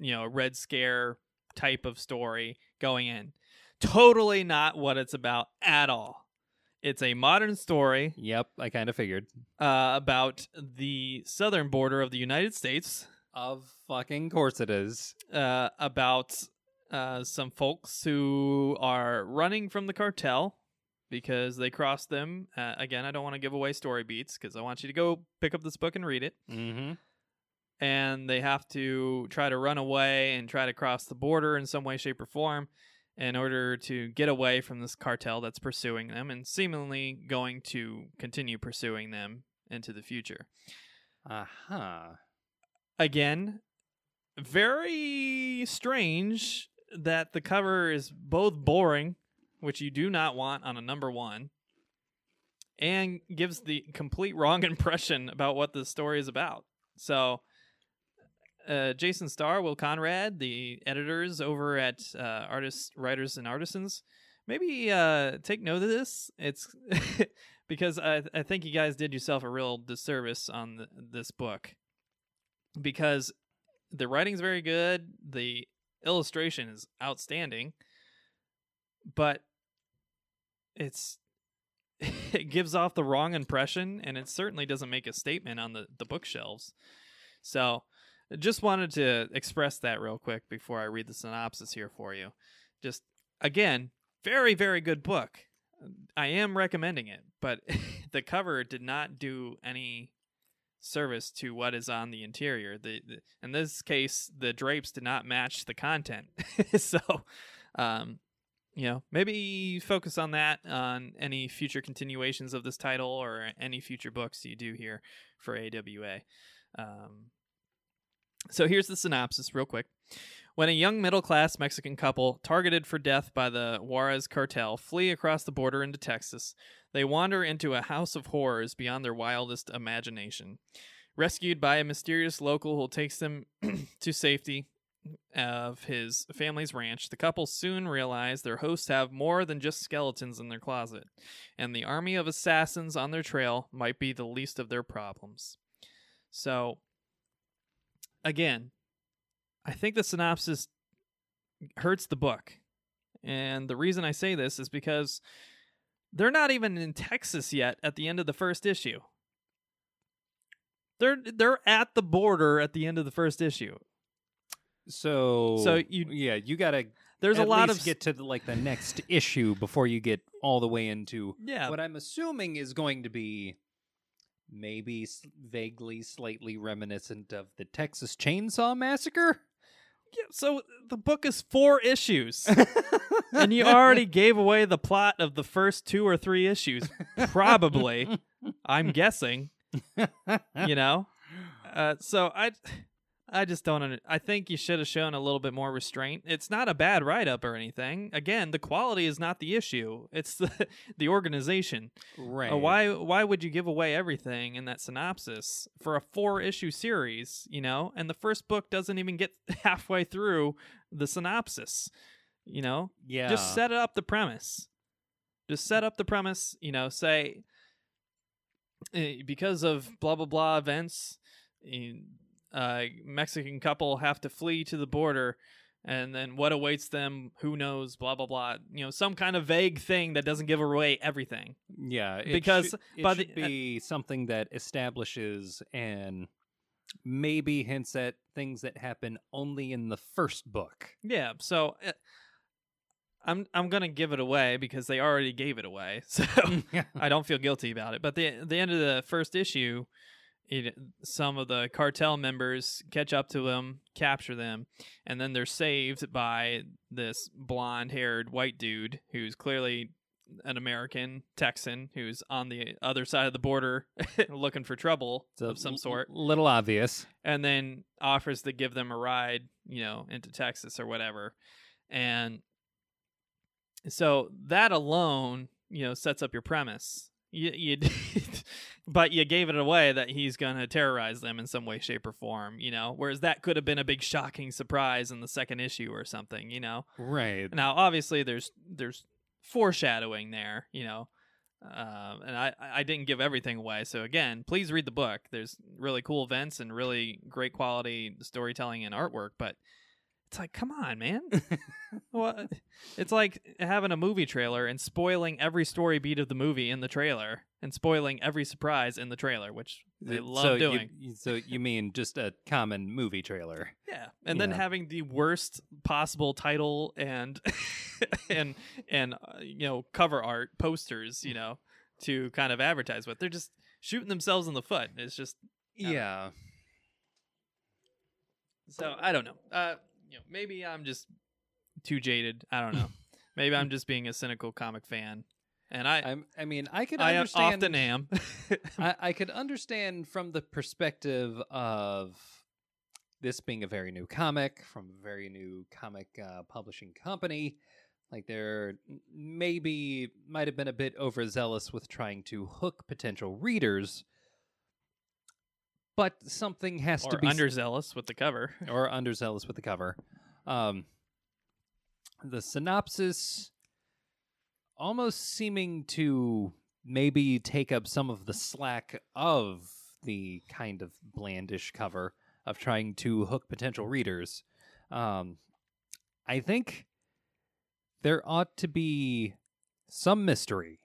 you know, Red Scare type of story going in. Totally not what it's about at all. It's a modern story Yep. I kind of figured. uh, about the southern border of the United States, Of fucking course it is. uh, about uh, some folks who are running from the cartel because they crossed them. Uh, again, I don't want to give away story beats because I want you to go pick up this book and read it. Mm-hmm. And they have to try to run away and try to cross the border in some way, shape, or form in order to get away from this cartel that's pursuing them and seemingly going to continue pursuing them into the future. Uh huh. again very strange that the cover is both boring which you do not want on a number one and gives the complete wrong impression about what the story is about so uh, jason starr will conrad the editors over at uh, artists writers and artisans. Maybe uh, take note of this. It's because I, I think you guys did yourself a real disservice on the, this book. Because the writing's very good, the illustration is outstanding, but it's it gives off the wrong impression and it certainly doesn't make a statement on the, the bookshelves. So just wanted to express that real quick before I read the synopsis here for you. Just again, very, very good book. I am recommending it, but the cover did not do any service to what is on the interior. The, the in this case, the drapes did not match the content, so um, you know, maybe focus on that on any future continuations of this title or any future books you do here for AWA. Um, so here's the synopsis, real quick. When a young middle class Mexican couple, targeted for death by the Juarez cartel, flee across the border into Texas, they wander into a house of horrors beyond their wildest imagination. Rescued by a mysterious local who takes them to safety of his family's ranch, the couple soon realize their hosts have more than just skeletons in their closet, and the army of assassins on their trail might be the least of their problems. So, again, I think the synopsis hurts the book. And the reason I say this is because they're not even in Texas yet at the end of the first issue. They're they're at the border at the end of the first issue. So So you- yeah, you gotta There's a lot of get to the, like the next issue before you get all the way into yeah, what I'm assuming is going to be maybe vaguely, slightly reminiscent of the Texas Chainsaw Massacre. yeah, so the book is four issues. and you already gave away the plot of the first two or three issues. Probably. I'm guessing. You know? Uh, so I I just don't under- I think you should have shown a little bit more restraint. It's not a bad write up or anything. Again, the quality is not the issue. It's the the organization. right. Uh, why why would you give away everything in that synopsis for a four issue series, you know? And the first book doesn't even get halfway through the synopsis. You know? Yeah. Just set up the premise. Just set up the premise, you know, say eh, because of blah blah blah events, eh, uh, Mexican couple have to flee to the border, and then what awaits them, who knows, blah blah blah. You know, some kind of vague thing that doesn't give away everything. Yeah, Because should, it by should the- uh, be something that establishes and maybe hints at things that happen only in the first book. Yeah, so uh, I'm I'm gonna give it away because they already gave it away, so I don't feel guilty about it. But the the end of the first issue, it, some of the cartel members catch up to them, capture them, and then they're saved by this blonde-haired white dude who's clearly an American Texan who's on the other side of the border looking for trouble It's of some sort little obvious. and then offers to give them a ride, you know, into Texas or whatever. And so that alone, you know, sets up your premise. You, you but you gave it away that he's going to terrorize them in some way, shape, or form, you know, whereas that could have been a big shocking surprise in the second issue or something, you know. Right. Now, obviously, there's there's foreshadowing there, you know, um, and I I didn't give everything away. So again, please read the book. There's really cool events and really great quality storytelling and artwork, but it's like, come on, man. what? It's like having a movie trailer and spoiling every story beat of the movie in the trailer and spoiling every surprise in the trailer, which they love so doing. You, so you mean just a common movie trailer? Yeah, and then having the worst possible title and and and uh, you know cover art posters, you know, to kind of advertise with. They're just shooting themselves in the foot. It's just Yeah. Yeah. so I don't know. Uh, you know, maybe I'm just too jaded. I don't know. maybe I'm just being a cynical comic fan, and I I'm, I mean, I could I understand. often am. I, I could understand from the perspective of this being a very new comic from a very new comic uh, publishing company. Like there maybe might have been a bit overzealous with trying to hook potential readers, but something has to be underzealous with the cover. or underzealous with the cover. Um, the synopsis almost seeming to maybe take up some of the slack of the kind of blandish cover of trying to hook potential readers. Um, I think there ought to be some mystery,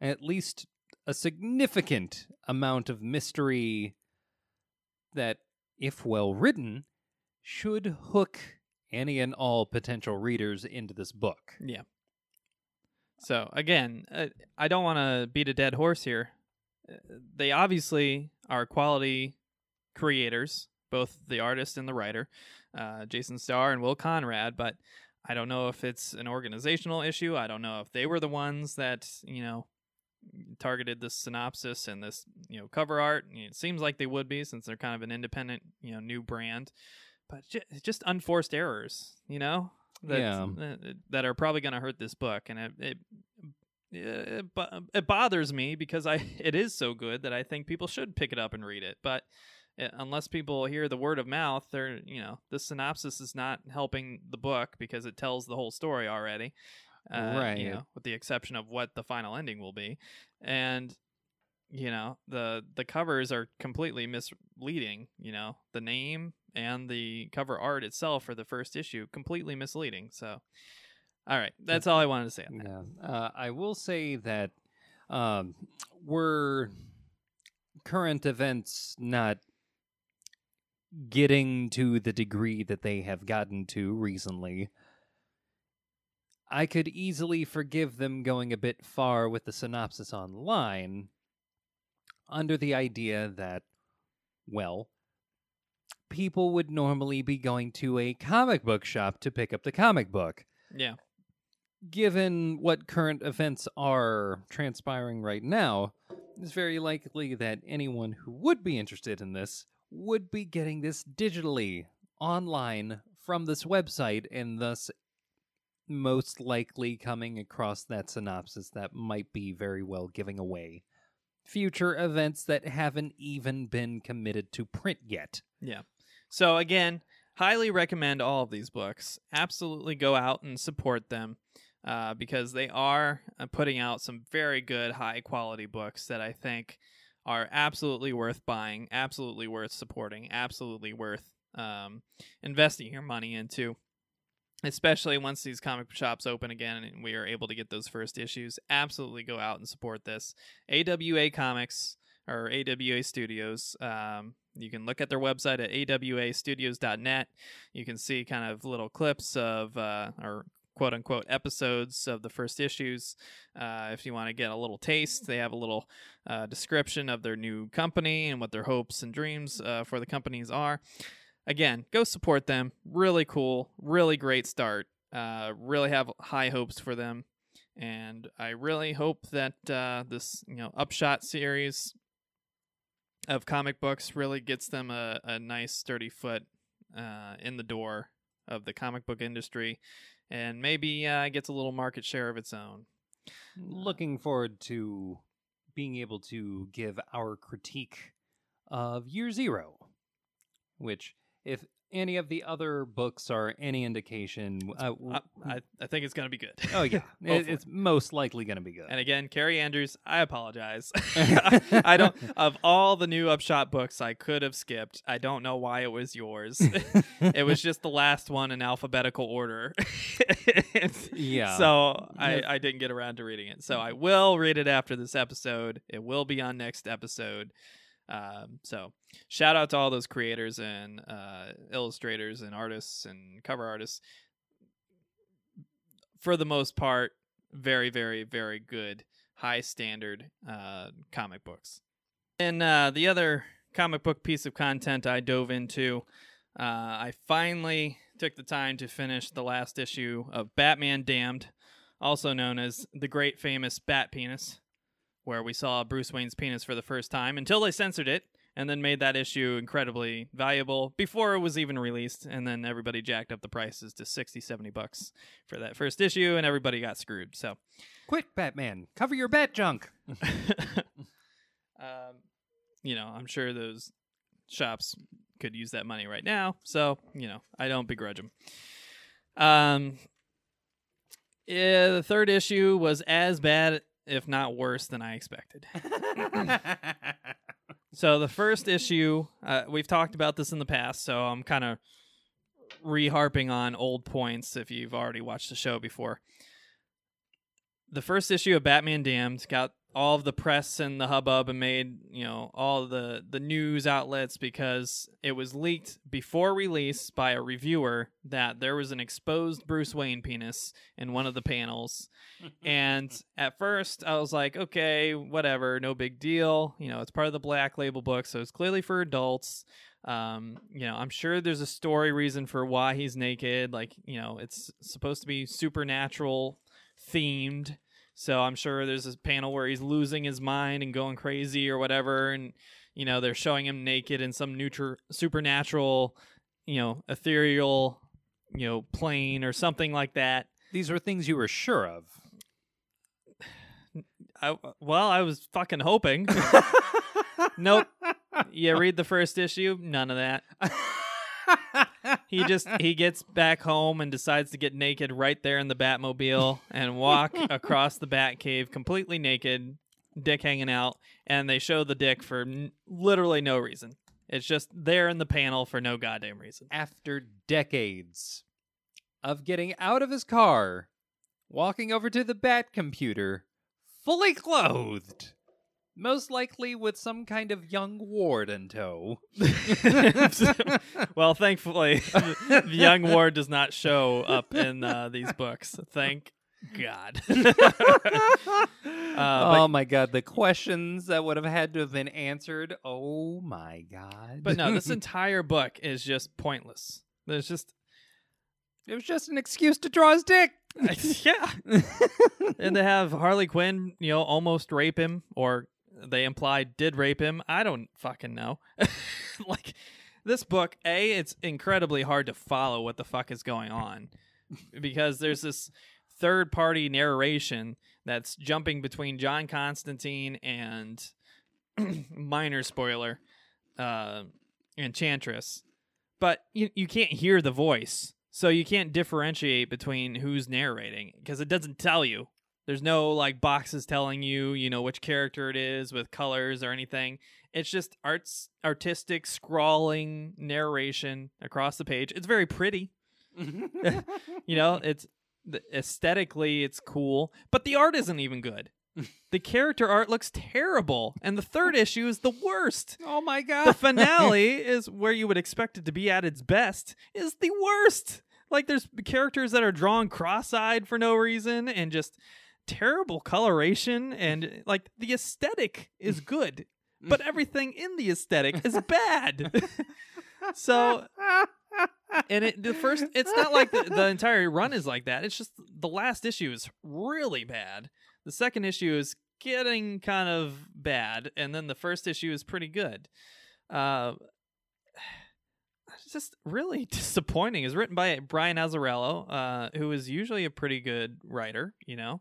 at least a significant amount of mystery that, if well written, should hook any and all potential readers into this book. Yeah. So again, uh, I don't want to beat a dead horse here. Uh, They obviously are quality creators, both the artist and the writer, uh, Jason Starr and Will Conrad. But I don't know if it's an organizational issue. I don't know if they were the ones that, you know, targeted this synopsis and this, you know, cover art. It seems like they would be since they're kind of an independent, you know, new brand. But just unforced errors, you know, that Yeah. that, that are probably going to hurt this book and it, it it, it bothers me because I it is so good that I think people should pick it up and read it. But uh, unless people hear the word of mouth, they're you know the synopsis is not helping the book because it tells the whole story already. Uh, Right. You know, with the exception of what the final ending will be, and you know the the covers are completely misleading. You know the name and the cover art itself for the first issue completely misleading. So. All right, that's all I wanted to say. Yeah. Uh, I will say that um, were current events not getting to the degree that they have gotten to recently, I could easily forgive them going a bit far with the synopsis online under the idea that, well, people would normally be going to a comic book shop to pick up the comic book Yeah. given what current events are transpiring right now, it's very likely that anyone who would be interested in this would be getting this digitally online from this website and thus most likely coming across that synopsis that might be very well giving away future events that haven't even been committed to print yet. Yeah. So again, highly recommend all of these books. Absolutely go out and support them uh, because they are uh, putting out some very good, high quality books that I think are absolutely worth buying, absolutely worth supporting, absolutely worth um, investing your money into. Especially once these comic shops open again and we are able to get those first issues, absolutely go out and support this. AWA Comics or AWA Studios. Um, you can look at their website at awastudios.net. You can see kind of little clips of uh, or quote unquote episodes of the first issues. Uh, if you want to get a little taste, they have a little uh, description of their new company and what their hopes and dreams uh, for the companies are. Again, go support them. Really cool, really great start. Uh, really have high hopes for them, and I really hope that uh, this you know Upshot series of comic books really gets them a, a nice sturdy foot uh, in the door of the comic book industry and maybe uh, gets a little market share of its own. Looking forward to being able to give our critique of Year Zero, which, if any of the other books are any indication, uh, I, I, I think it's going to be good. oh yeah, it, it's most likely going to be good. And again, Kaare Andrews, I apologize. I don't of all the new Upshot books I could have skipped. I don't know why it was yours. it was just the last one in alphabetical order. Yeah. So I. I didn't get around to reading it. So I will read it after this episode. It will be on next episode. Um, so shout out to all those creators and uh, illustrators and artists and cover artists. For the most part, very, very, very good, high standard uh, comic books. And uh, the other comic book piece of content I dove into, uh, I finally took the time to finish the last issue of Batman Damned, also known as the great famous Bat Penis, where we saw Bruce Wayne's penis for the first time until they censored it and then made that issue incredibly valuable before it was even released and then everybody jacked up the prices to 60 70 bucks for that first issue and everybody got screwed so Quit, Batman! Cover your bat junk. um, you know, I'm sure those shops could use that money right now. So, you know, I don't begrudge them. Um, yeah, the third issue was as bad, if not worse, than I expected. So the first issue, uh, we've talked about this in the past, so I'm kind of re-harping on old points if you've already watched the show before. the first issue of Batman Damned got all of the press and the hubbub and made you know all the the news outlets because it was leaked before release by a reviewer that there was an exposed Bruce Wayne penis in one of the panels. And at first I was like okay whatever no big deal. You know it's part of the black label book so it's clearly for adults. Um you know I'm sure there's a story reason for why he's naked. Like you know it's supposed to be supernatural themed so I'm sure there's this panel where he's losing his mind and going crazy or whatever, and you know they're showing him naked in some neutral, supernatural, you know, ethereal, you know, plane or something like that. These were things you were sure of. I, well, I was fucking hoping. nope. You read the first issue, none of that. he just he gets back home and decides to get naked right there in the Batmobile and walk across the Batcave completely naked, dick hanging out, and they show the dick for n- literally no reason. It's just there in the panel for no goddamn reason. After decades of getting out of his car, walking over to the Bat computer, fully clothed, most likely with some kind of young ward in tow. well, thankfully, the young ward does not show up in uh, these books. Thank God. uh, oh my God, the questions that would have had to have been answered. Oh my God. But no, this entire book is just pointless. There's just it was just an excuse to draw his dick. yeah. and to have Harley Quinn, you know, almost rape him or they implied did rape him. I don't fucking know. like this book, A, it's incredibly hard to follow what the fuck is going on because there's this third party narration that's jumping between John Constantine and minor spoiler, uh, Enchantress. But you, you can't hear the voice. So you can't differentiate between who's narrating because it doesn't tell you. There's no like boxes telling you, you know, which character it is with colors or anything. It's just arts artistic scrawling narration across the page. It's very pretty. you know, it's aesthetically it's cool, but the art isn't even good. the character art looks terrible, and the third issue is the worst. Oh my god. The finale is where you would expect it to be at its best, is the worst. Like there's characters that are drawn cross-eyed for no reason and just terrible coloration and like the aesthetic is good, but everything in the aesthetic is bad. so and it the first it's not like the, the entire run is like that. It's just the last issue is really bad. The second issue is getting kind of bad, and then the first issue is pretty good. Uh, it's just really disappointing. It's written by Brian Azzarello, uh, who is usually a pretty good writer, you know.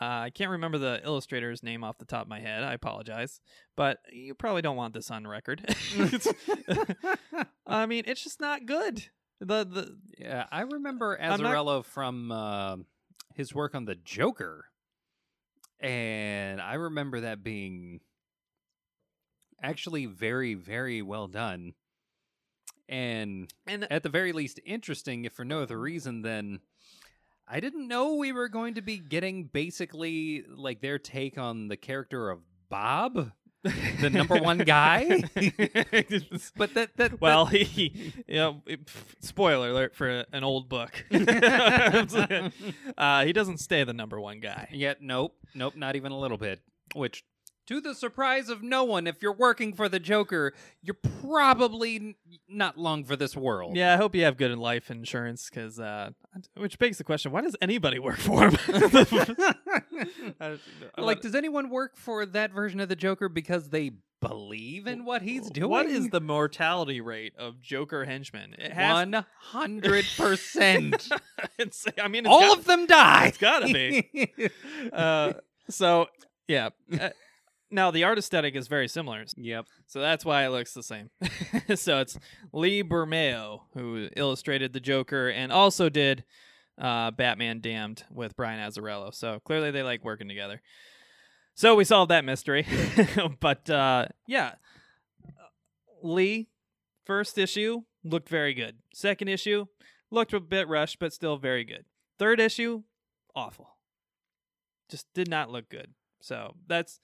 Uh, I can't remember the illustrator's name off the top of my head. I apologize, but you probably don't want this on record. I mean, it's just not good. The the yeah, I remember Azzarello not... from uh, his work on the Joker, and I remember that being actually very very well done, and and at the very least interesting, if for no other reason than I didn't know we were going to be getting basically like their take on the character of Bob, the number one guy. but that that well, that... he you know, spoiler alert for an old book. uh, he doesn't stay the number one guy. Yet, nope, nope, not even a little bit. Which to the surprise of no one, if you're working for the Joker, you're probably n- not long for this world. Yeah, I hope you have good life insurance, because uh, which begs the question: Why does anybody work for him? like, does anyone work for that version of the Joker because they believe in what he's doing? What is the mortality rate of Joker henchmen? One hundred percent. I mean, all got, of them die. It's gotta be. uh, so yeah. Uh, now the art aesthetic is very similar. Yep. So that's why it looks the same. so it's Lee Bermejo who illustrated the Joker and also did uh, Batman Damned with Brian Azzarello. So clearly they like working together. So we solved that mystery. but uh, yeah, Lee first issue looked very good. Second issue looked a bit rushed, but still very good. Third issue, awful. just did not look good. So that's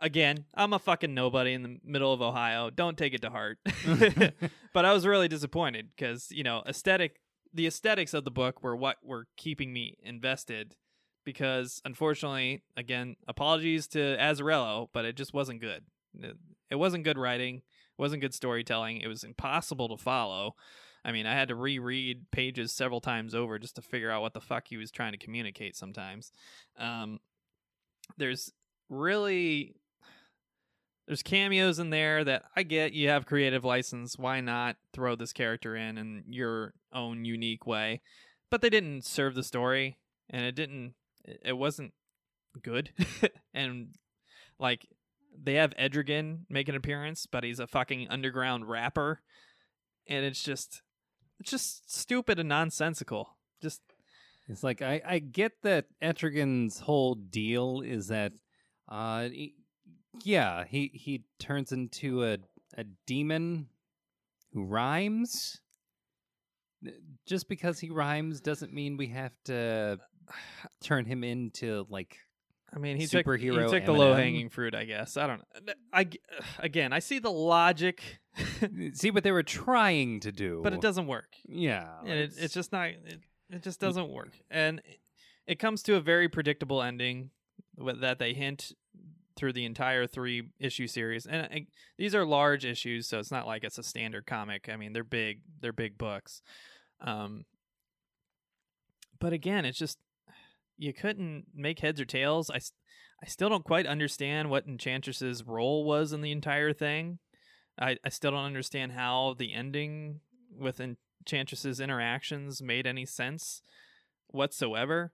again, I'm a fucking nobody in the middle of Ohio. Don't take it to heart. but I was really disappointed because you know aesthetic, the aesthetics of the book were what were keeping me invested. Because unfortunately, again, apologies to Azzarello, but it just wasn't good. It, wasn't good writing. It wasn't good storytelling. It was impossible to follow. I mean, I had to reread pages several times over just to figure out what the fuck he was trying to communicate sometimes. Um, there's really there's cameos in there that I get you have creative license. Why not throw this character in in your own unique way? But they didn't serve the story and it didn't it wasn't good. and like they have Etrigan make an appearance, but he's a fucking underground rapper. And it's just it's just stupid and nonsensical. Just It's like I, I get that Etrigan's whole deal is that uh yeah, he he turns into a a demon who rhymes. Just because he rhymes doesn't mean we have to turn him into like I mean, he took he Superhero took the low hanging fruit, I guess. I don't know. I again, I see the logic, see what they were trying to do. but it doesn't work. Yeah. And it, it's- it's just not. It, it just doesn't work, and it- it comes to a very predictable ending that they hint through the entire three issue series. And I, these are large issues, so it's not like it's a standard comic. I mean, they're big. They're big books. Um, but again, it's just you couldn't make heads or tails. I, I still don't quite understand what Enchantress's role was in the entire thing. I, I still don't understand how the ending with Enchantress's interactions made any sense whatsoever.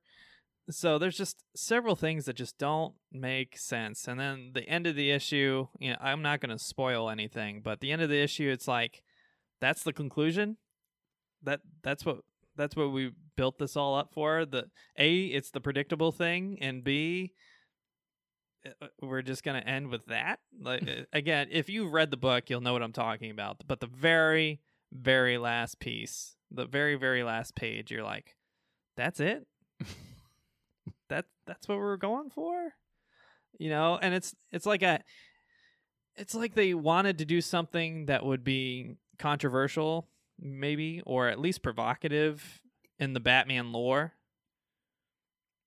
So there's just several things that just don't make sense. And then the end of the issue, you know, I'm not going to spoil anything, but the end of the issue it's like that's the conclusion. That that's what that's what we built this all up for. The A, it's the predictable thing, and B, uh, we're just gonna end with that. Like uh, again, if you've read the book, you'll know what I'm talking about. But the very, very last piece, the very, very last page, you're like, that's it. that that's what we're going for, you know. And it's it's like a, it's like they wanted to do something that would be controversial, maybe, or at least provocative in the Batman lore.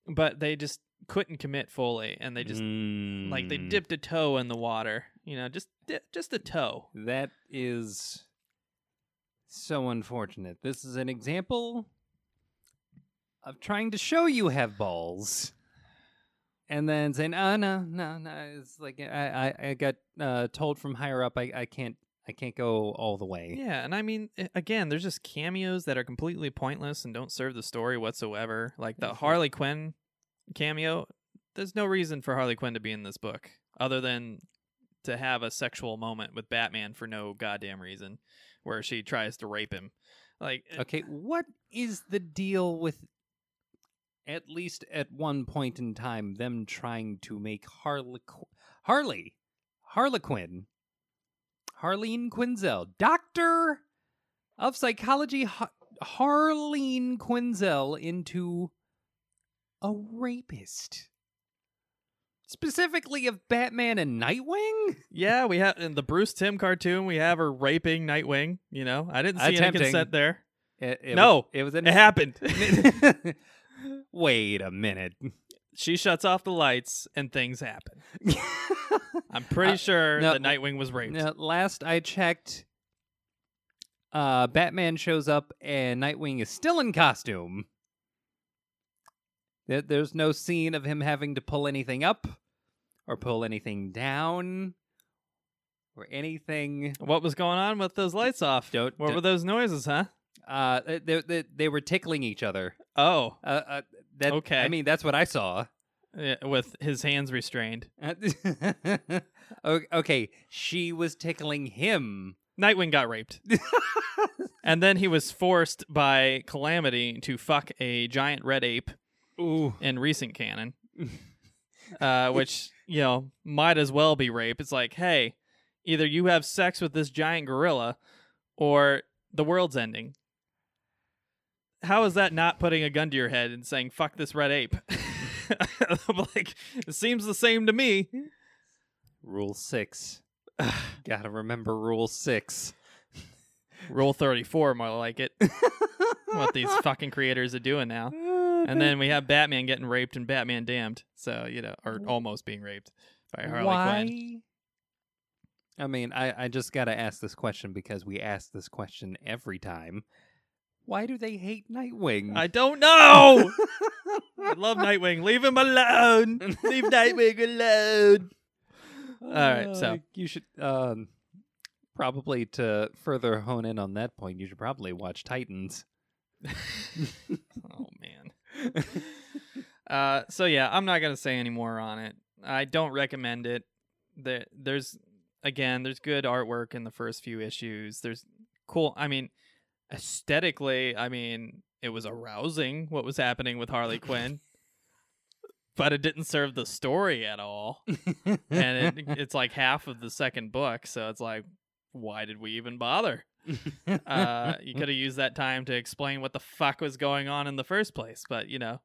But they just couldn't commit fully, and they just like they Mm, dipped a toe in the water, you know, just just a toe. That is so unfortunate. This is an example of trying to show you have balls. And then saying, "Oh no, no, no!" It's like I, I, I got uh, told from higher up, I, I can't, I can't go all the way. Yeah, and I mean, again, there's just cameos that are completely pointless and don't serve the story whatsoever. Like the Mhm. Harley Quinn cameo, there's no reason for Harley Quinn to be in this book other than to have a sexual moment with Batman for no goddamn reason, where she tries to rape him. Like, uh, Okay, what is the deal with? At least at one point in time, them trying to make Harley, Harley, Harlequin, Harleen Quinzel, Doctor of Psychology, ha- Harleen Quinzel into a rapist, specifically of Batman and Nightwing. yeah, we have in the Bruce Timm cartoon, we have her raping Nightwing. You know, I didn't see any Attempting. consent there. It, it No, was, it was an It happened. Wait a minute. she shuts off the lights and things happen. I'm pretty Uh, sure no, that Nightwing was raped. Now, last I checked, uh, Batman shows up and Nightwing is still in costume. There- There's no scene of him having to pull anything up or pull anything down or anything. What was going on with those lights off? Don't- what don't- were those noises, huh? Uh, they, they, they were tickling each other. Oh, Uh, uh, that, Okay. I mean, that's what I saw. yeah, with his hands restrained. Uh, okay, she was tickling him. Nightwing got raped. and then he was forced by Calamity to fuck a giant red ape Ooh. in recent canon. uh, which, you know, might as well be rape. It's like, hey, either you have sex with this giant gorilla or the world's ending. How is that not putting a gun to your head and saying, fuck this red ape? like it seems the same to me. Rule six. Gotta remember rule six. Rule 34 more like it. what these fucking creators are doing now. And then we have Batman getting raped and Batman Damned. So, you know, or almost being raped by Harley Why? Quinn. I mean, I, I just gotta ask this question because we ask this question every time. Why do they hate Nightwing? I don't know. I love Nightwing. Leave him alone. Leave Nightwing alone. All right, so- Uh, you should um, probably to further hone in on that point. You should probably watch Titans. oh man. Uh, so yeah, I'm not gonna say any more on it. I don't recommend it. There, there's again, there's good artwork in the first few issues. There's cool. I mean, aesthetically, I mean, it was arousing what was happening with Harley Quinn, but it didn't serve the story at all. And it, it's like half of the second book, so it's like, why did we even bother? Uh, you could have used that time to explain what the fuck was going on in the first place, but you know,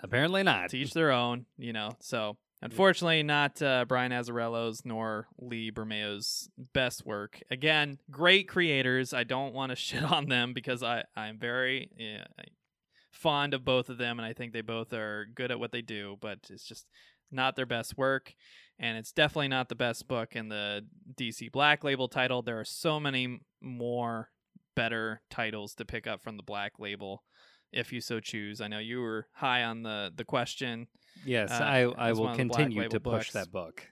Apparently not. to each their own, you know. So unfortunately, not uh, Brian Azzarello's nor Lee Bermejo's best work. Again, great creators. I don't want to shit on them because I I'm very yeah, fond of both of them, and I think they both are good at what they do. But it's just not their best work, and it's definitely not the best book in the DC Black Label title. There are so many more better titles to pick up from the Black Label if you so choose. I know you were high on the the question. Yes, uh, I, I will one of the Black continue to push books. that book.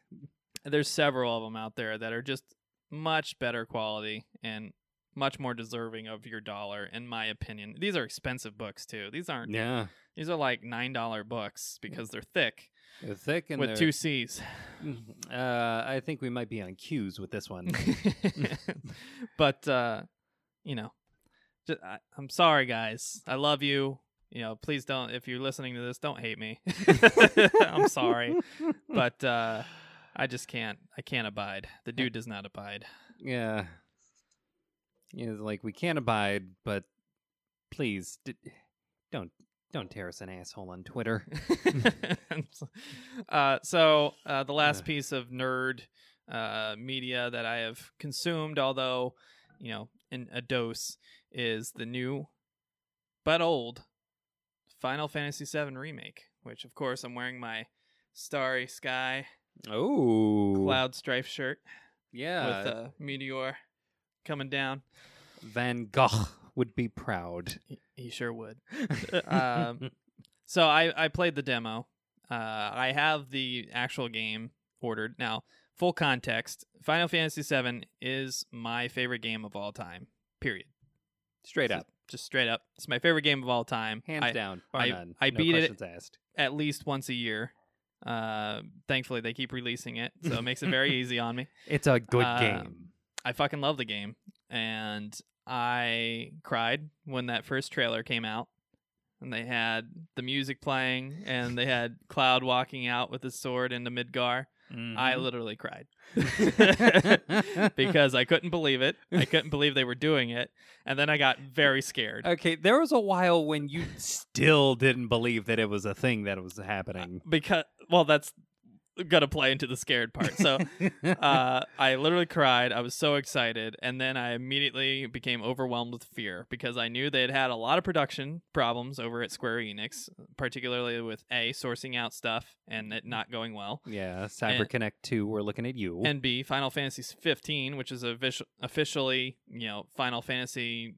There's several of them out there that are just much better quality and much more deserving of your dollar, in my opinion. These are expensive books too. These aren't. Yeah, These are like nine dollar books because they're thick they're thick and with two C's. Uh, I think we might be on cues with this one. but uh, you know, ju- I, I'm sorry, guys. I love you. You know, please don't. If you're listening to this, don't hate me. I'm sorry, but uh, I just can't. I can't abide. The dude does not abide. Yeah. You know, like we can't abide, but please d- don't don't tear us an asshole on Twitter. uh, so uh, the last piece of nerd uh, media that I have consumed, although you know in a dose, is the new but old Final Fantasy VII remake. Which, of course, I'm wearing my Starry Sky Oh, Cloud Strife shirt yeah. with a meteor coming down. Van Gogh would be proud. He, he sure would. um, So I I played the demo. Uh, I have the actual game ordered now. Full context: Final Fantasy VII is my favorite game of all time. Period. Straight up, just straight up. It's my favorite game of all time. hands I- down, bar I- none. I no beat it- asked. At least once a year. Uh, thankfully, they keep releasing it, so it makes it very easy on me. It's a good Um, game. I fucking love the game, and I cried when that first trailer came out, and they had the music playing, and they had Cloud walking out with his sword into Midgar. I Mhm. literally cried because I couldn't believe it. I couldn't believe they were doing it, and then I got very scared Okay, there was a while when you still didn't believe that it was a thing that was happening. because well, that's gonna play into the scared part. So uh, I literally cried. I was so excited, and then I immediately became overwhelmed with fear because I knew they had had a lot of production problems over at Square Enix, particularly with a sourcing out stuff and it not going well, yeah, CyberConnect 2, we're looking at you. and b Final Fantasy 15, which is offici- officially you know Final Fantasy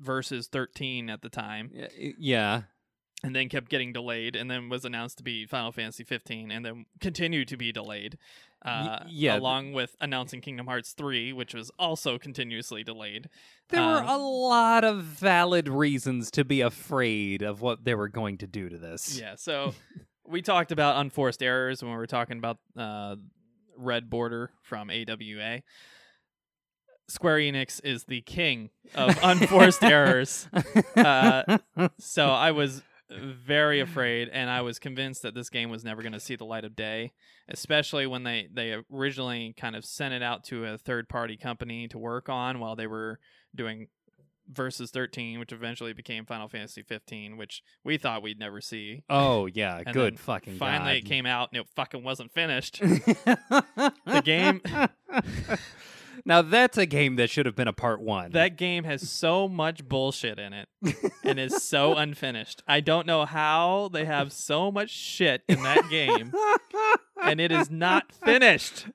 versus 13 at the time, yeah, and then kept getting delayed, and then was announced to be Final Fantasy 15, and then continued to be delayed. Uh, yeah, along with announcing Kingdom Hearts 3, which was also continuously delayed. there were Um, a lot of valid reasons to be afraid of what they were going to do to this. Yeah, so we talked about unforced errors when we were talking about uh, Red Border from AWA. Square Enix is the king of unforced errors. Uh, So I was very afraid, and I was convinced that this game was never going to see the light of day, especially when they, they originally kind of sent it out to a third party company to work on while they were doing versus 13, which eventually became Final Fantasy 15, which we thought we'd never see. Oh yeah, And good fucking Finally, it came out and it fucking wasn't finished. the game- now that's a game that should have been a part one. that game has so much bullshit in it and is so unfinished. I don't know how they have so much shit in that game and it is not finished.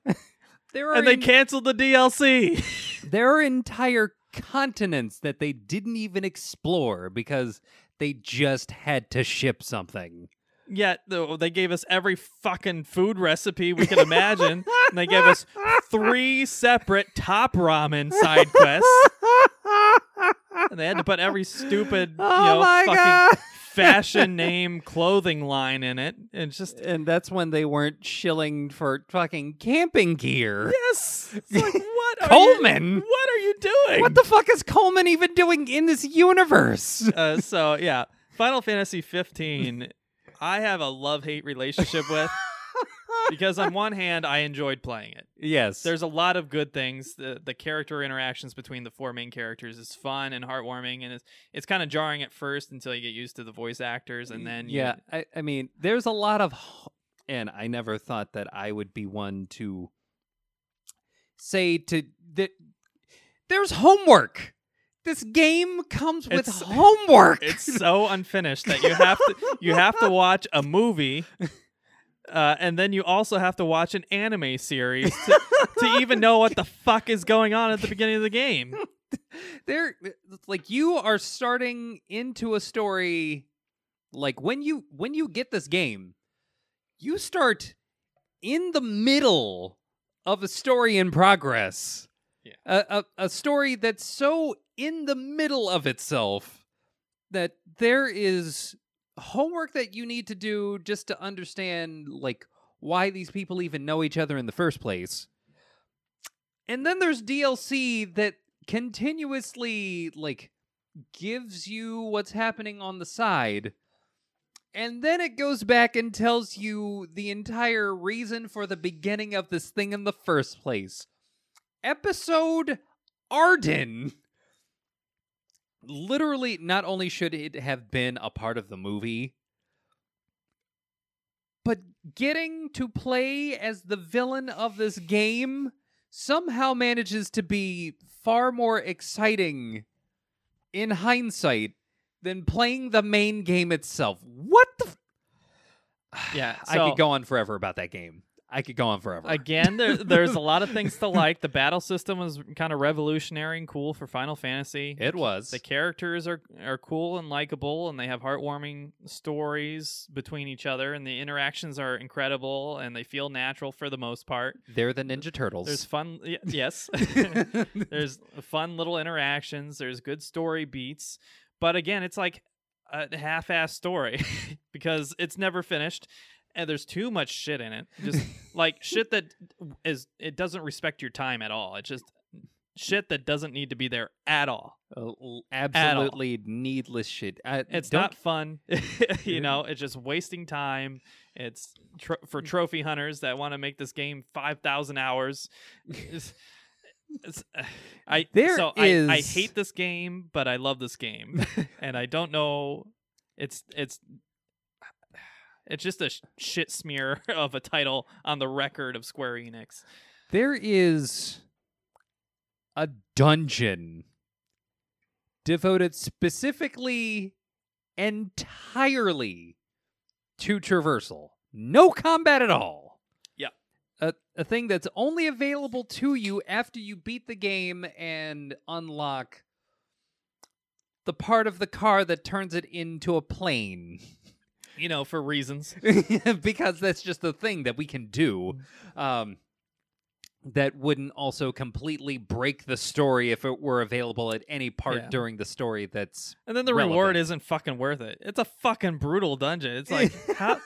there are And they en- canceled the DLC. there are entire continents that they didn't even explore because they just had to ship something. Yet though, they gave us every fucking food recipe we could imagine, and they gave us three separate top ramen side quests, and they had to put every stupid, you Oh know, fucking God. fashion name clothing line in it. It's just and that's when they weren't shilling for fucking camping gear. yes, it's like what are Coleman? You, what are you doing? What the fuck is Coleman even doing in this universe? uh, so yeah, Final Fantasy 15. I have a love hate relationship with because on one hand I enjoyed playing it. yes. There's a lot of good things. The the character interactions between the four main characters is fun and heartwarming, and it's it's kind of jarring at first until you get used to the voice actors, and then you- yeah, I, I mean, there's a lot of, and I never thought that I would be one to say to that. There's homework. This game comes with It's- homework. it's so unfinished that you have to you have to watch a movie. Uh, and then you also have to watch an anime series to, to even know what the fuck is going on at the beginning of the game. there like you are starting into a story like when you when you get this game you start in the middle of a story in progress A, a, a story that's so in the middle of itself that there is homework that you need to do just to understand like why these people even know each other in the first place and then there's DLC that continuously like gives you what's happening on the side. And then it goes back and tells you the entire reason for the beginning of this thing in the first place. Episode Ardyn. Literally, not only should it have been a part of the movie, but getting to play as the villain of this game somehow manages to be far more exciting in hindsight than playing the main game itself. What the? F- Yeah, I could go on forever about that game. I could go on forever. Again, there, there's a lot of things to like. The battle system was kind of revolutionary and cool for Final Fantasy. it was. The characters are are cool and likable, and they have heartwarming stories between each other, and the interactions are incredible, and they feel natural for the most part. They're the Ninja Turtles. There's fun, y- yes. There's fun little interactions. There's good story beats, but again, it's like a half-ass story because it's never finished, and there's too much shit in it. Just like shit that is it doesn't respect your time at all. It's just shit that doesn't need to be there at all. Uh, l- absolutely needless shit. I, It's don't- not fun. you know, it's just wasting time. It's tro- Mm. for trophy hunters that want to make this game 5,000 hours. It's, it's, uh, I There so I, I hate this game, but I love this game, and I don't know. It's it's it's just a shit smear of a title on the record of Square Enix. There is a dungeon devoted specifically entirely to traversal. No combat at all. Yeah. A, a thing that's only available to you after you beat the game and unlock the part of the car that turns it into a plane. You know, for reasons. because that's just the thing that we can do. Um, that wouldn't also completely break the story if it were available at any part Yeah. during the story. That's And then the reward isn't fucking worth it. It's a fucking brutal dungeon. It's like how,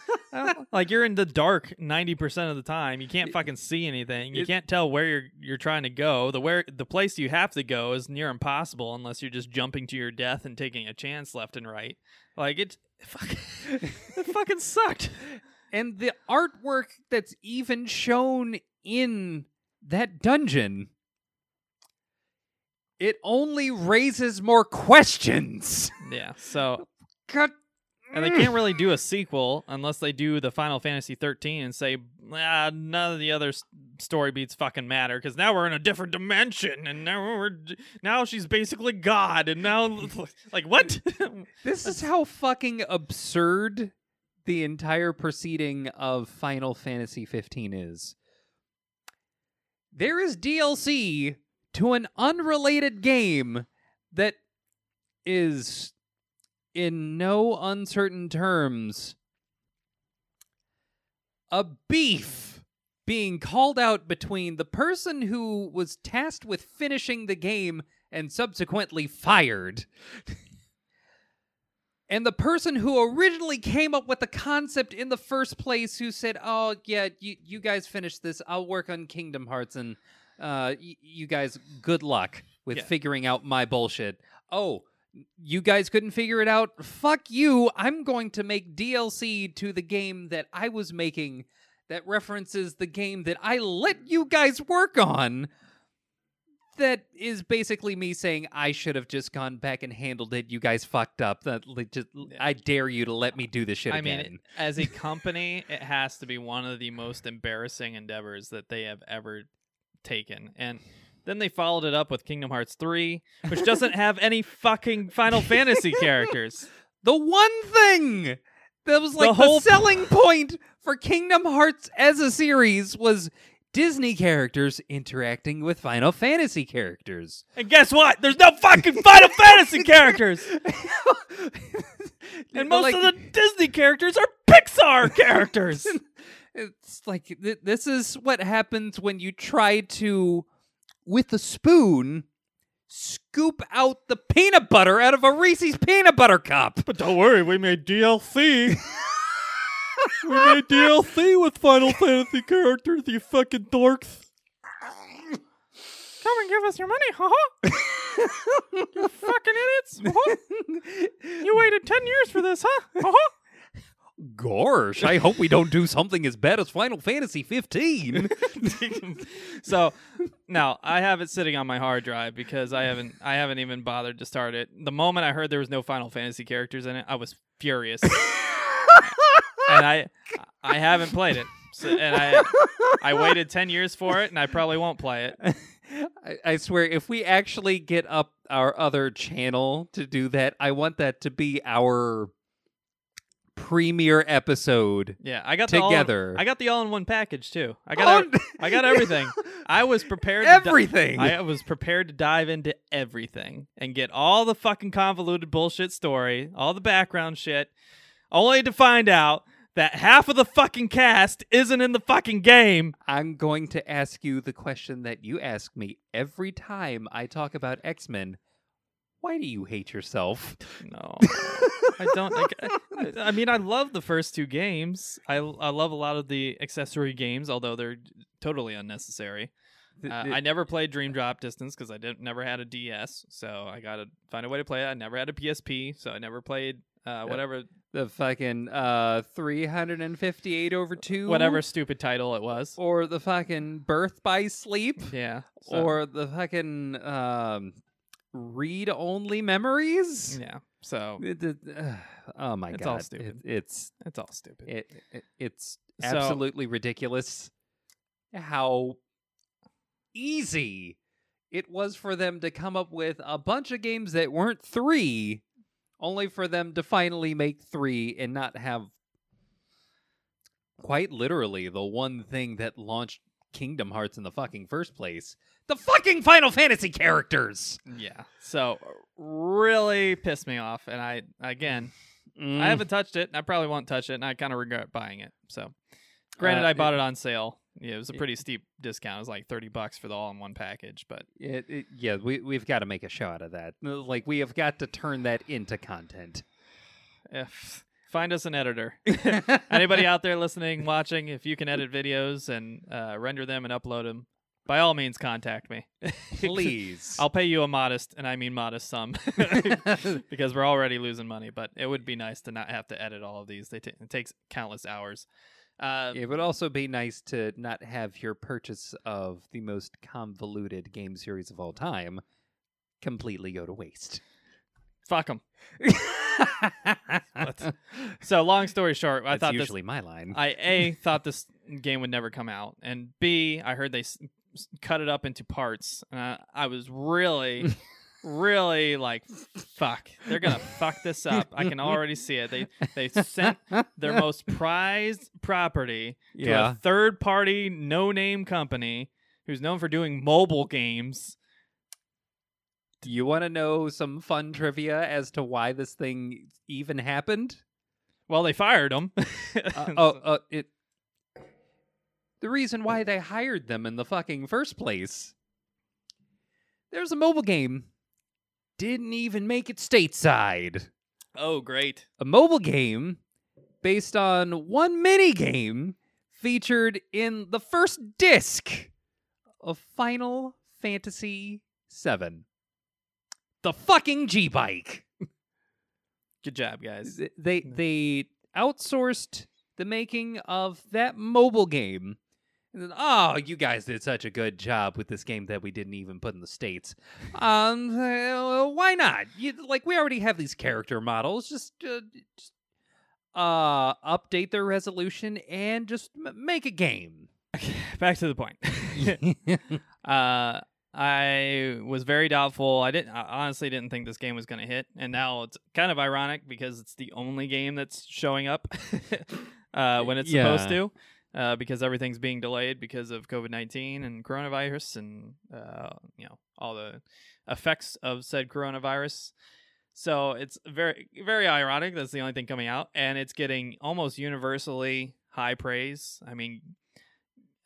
like you're in the dark 90% of the time. You can't fucking see anything. You It- can't tell where you're you're trying to go. The where the place you have to go is near impossible unless you're just jumping to your death and taking a chance left and right. Like it fuck, it fucking sucked. and the artwork that's even shown in that dungeon it only raises more questions. Yeah. So God. and they can't really do a sequel unless they do the Final Fantasy 13 and say ah, none of the other story beats fucking matter because now we're in a different dimension and now we're now she's basically God and now like what? This is how fucking absurd the entire proceeding of Final Fantasy 15 is. There is DLC to an unrelated game that is, in no uncertain terms, a beef being called out between the person who was tasked with finishing the game and subsequently fired and the person who originally came up with the concept in the first place who said oh yeah you, you guys finish this. I'll work on kingdom hearts and uh, y- you guys good luck with Yeah. figuring out my bullshit. Oh you guys couldn't figure it out? Fuck you. I'm going to make dlc to the game that i was making that references the game that i let you guys work on that is basically me saying I should have just gone back and handled it. You guys fucked up. That just, I dare you to let me do this shit I again. mean, as a company, it has to be one of the most embarrassing endeavors that they have ever taken. And then they followed it up with Kingdom Hearts 3, which doesn't have any fucking Final Fantasy characters. the one thing that was like the, whole- selling point for Kingdom Hearts as a series was Disney characters interacting with Final Fantasy characters. And guess what? There's no fucking Final Fantasy characters. And most of the Disney characters are Pixar characters. it's like th- this is what happens when you try to with a spoon scoop out the peanut butter out of a Reese's peanut butter cup. But don't worry, we made DLC. We made DLC with Final Fantasy characters, you fucking dorks. Come and give us your money, haha. you fucking idiots. Haha. You waited 10 years for this, huh? Haha. Gosh, I hope we don't do something as bad as Final Fantasy 15. so now I have it sitting on my hard drive because I haven't I haven't even bothered to start it. The moment I heard there was no Final Fantasy characters in it, I was furious. and I I haven't played it. So, and I I waited 10 years for it and I probably won't play it. I, I swear, if we actually get up our other channel to do that, I want that to be our premiere episode Yeah, I got the all in- together. I got the all-in-one package too. I got Oh, I got everything. I was prepared to di- everything. I was prepared to dive into everything and get all the fucking convoluted bullshit story, all the background shit, only to find out that half of the fucking cast isn't in the fucking game. I'm going to ask you the question that you ask me every time I talk about X Men. Why do you hate yourself? No, I don't. Like, I, I mean, I love the first two games. I I love a lot of the accessory games, although they're totally unnecessary. Uh, I never played Dream Drop Distance because I didn't never had a DS, so I gotta find a way to play it. I never had a PSP, so I never played uh, whatever the fucking uh 358 over 2 whatever stupid title it was. or the fucking birth by sleep Yeah. so- or the fucking um read only memories yeah. So It- it- uh, oh my It's god all stupid. It- it's it's all stupid. it, it it's So- absolutely ridiculous how easy it was for them to come up with a bunch of games that weren't three only for them to finally make three and not have quite literally the one thing that launched Kingdom Hearts in the fucking first place. The fucking Final Fantasy characters. yeah. So really pissed me off, and I again Mm. I haven't touched it. and I probably won't touch it, and I kind of regret buying it. So, granted, Uh, I it- bought it on sale. Yeah, it was a it- pretty steep discount. It was like thirty bucks for the all-in-one package, but It, it, yeah, we we've got to make a show out of that. Like we have got to turn that into content. if find us an editor. Anybody out there listening, watching, if you can edit videos and uh, render them and upload them, by all means, contact me. Please. I'll pay you a modest, and I mean modest sum, because we're already losing money. But it would be nice to not have to edit all of these. They ta it takes countless hours. Uh, it would also be nice to not have your purchase of the most convoluted game series of all time completely go to waste. Fuck them. So long story short, I That's thought this usually my line. I a thought this game would never come out, and B I heard they s- s- cut it up into parts. Uh, I was really, really like, fuck, they're gonna fuck this up. I can already see it. They they sent their most prized property to a third party no name company who's known for doing mobile games. Do you want to know some fun trivia as to why this thing even happened? Well, they fired them. Uh, oh, uh, it. The reason why they hired them in the fucking first place. There's a mobile game. Didn't even make it stateside. oh, great. A mobile game based on one mini game featured in the first disc of Final Fantasy VII. The fucking G bike. Good job, guys. They they outsourced the making of that mobile game. Then, oh, you guys did such a good job with this game that we didn't even put in the states. Um, uh, why not? You, like we already have these character models. Just, uh, just uh, update their resolution and just m- make a game. Back to the point. uh, I was very doubtful. I didn't. I honestly didn't think this game was going to hit, and now it's kind of ironic because it's the only game that's showing up uh, when it's supposed to. Uh, because everything's being delayed because of COVID nineteen and coronavirus, and uh, you know all the effects of said coronavirus. So it's very very ironic. That's the only thing coming out, and it's getting almost universally high praise. I mean,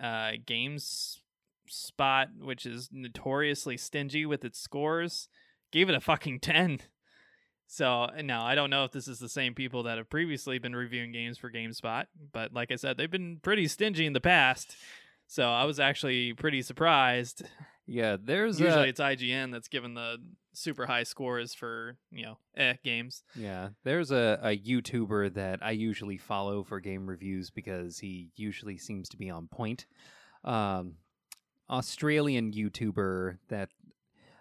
uh, Games Spot, which is notoriously stingy with its scores, gave it a fucking 10. So, no, I don't know if this is the same people that have previously been reviewing games for GameSpot, but like I said, they've been pretty stingy in the past. So, I was actually pretty surprised. yeah, there's Usually a, it's IGN that's given the super high scores for, you know, eh, games. Yeah, there's a, a YouTuber that I usually follow for game reviews because he usually seems to be on point. Um, Australian YouTuber that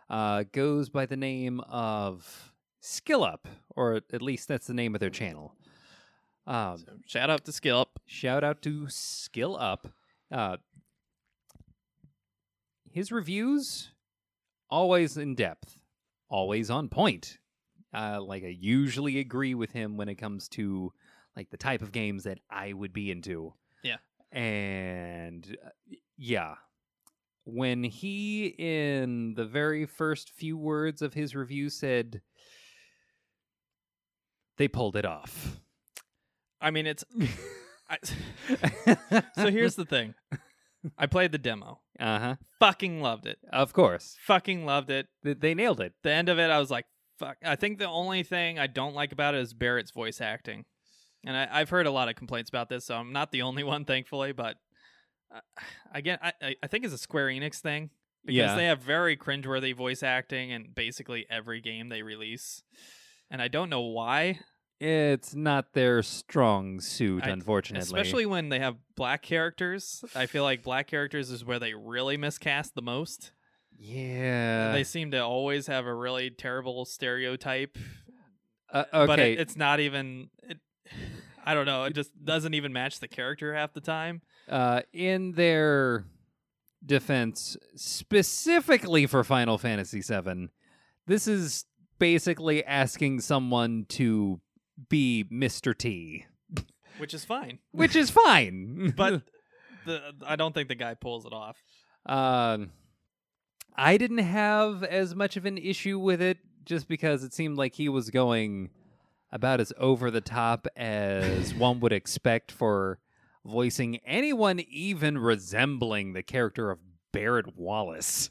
uh, goes by the name of SkillUp, or at least that's the name of their channel. Um, So, shout out to Skill Up. Shout out to Skill Up. Uh, his reviews always in depth, always on point. Uh, like I usually agree with him when it comes to like the type of games that I would be into. Yeah. And uh, yeah, when he in the very first few words of his review said they pulled it off. I mean, it's. I, so here's the thing I played the demo, uh huh. fucking loved it. Of course, Fucking loved it. Th- they nailed it. the end of it, I was like, fuck. I think the only thing I don't like about it is Barret's voice acting. And I, I've heard a lot of complaints about this, so I'm not the only one, thankfully. But uh, again, I, I- I think it's a Square Enix thing because Yeah. they have very cringeworthy voice acting in basically every game they release. And I don't know why, It's not their strong suit, I- unfortunately. especially when they have black characters. I feel like black characters is where they really miscast the most. yeah. they seem to always have a really terrible stereotype uh, okay. but it, it's not even it, i don't know it just doesn't even match the character half the time uh, in their defense, specifically for Final Fantasy VII, this is basically asking someone to be Mr. T, which is fine which is fine. but the i don't think the guy pulls it off Um, I didn't have as much of an issue with it just because it seemed like he was going about as over the top as one would expect for voicing anyone even resembling the character of Barret Wallace.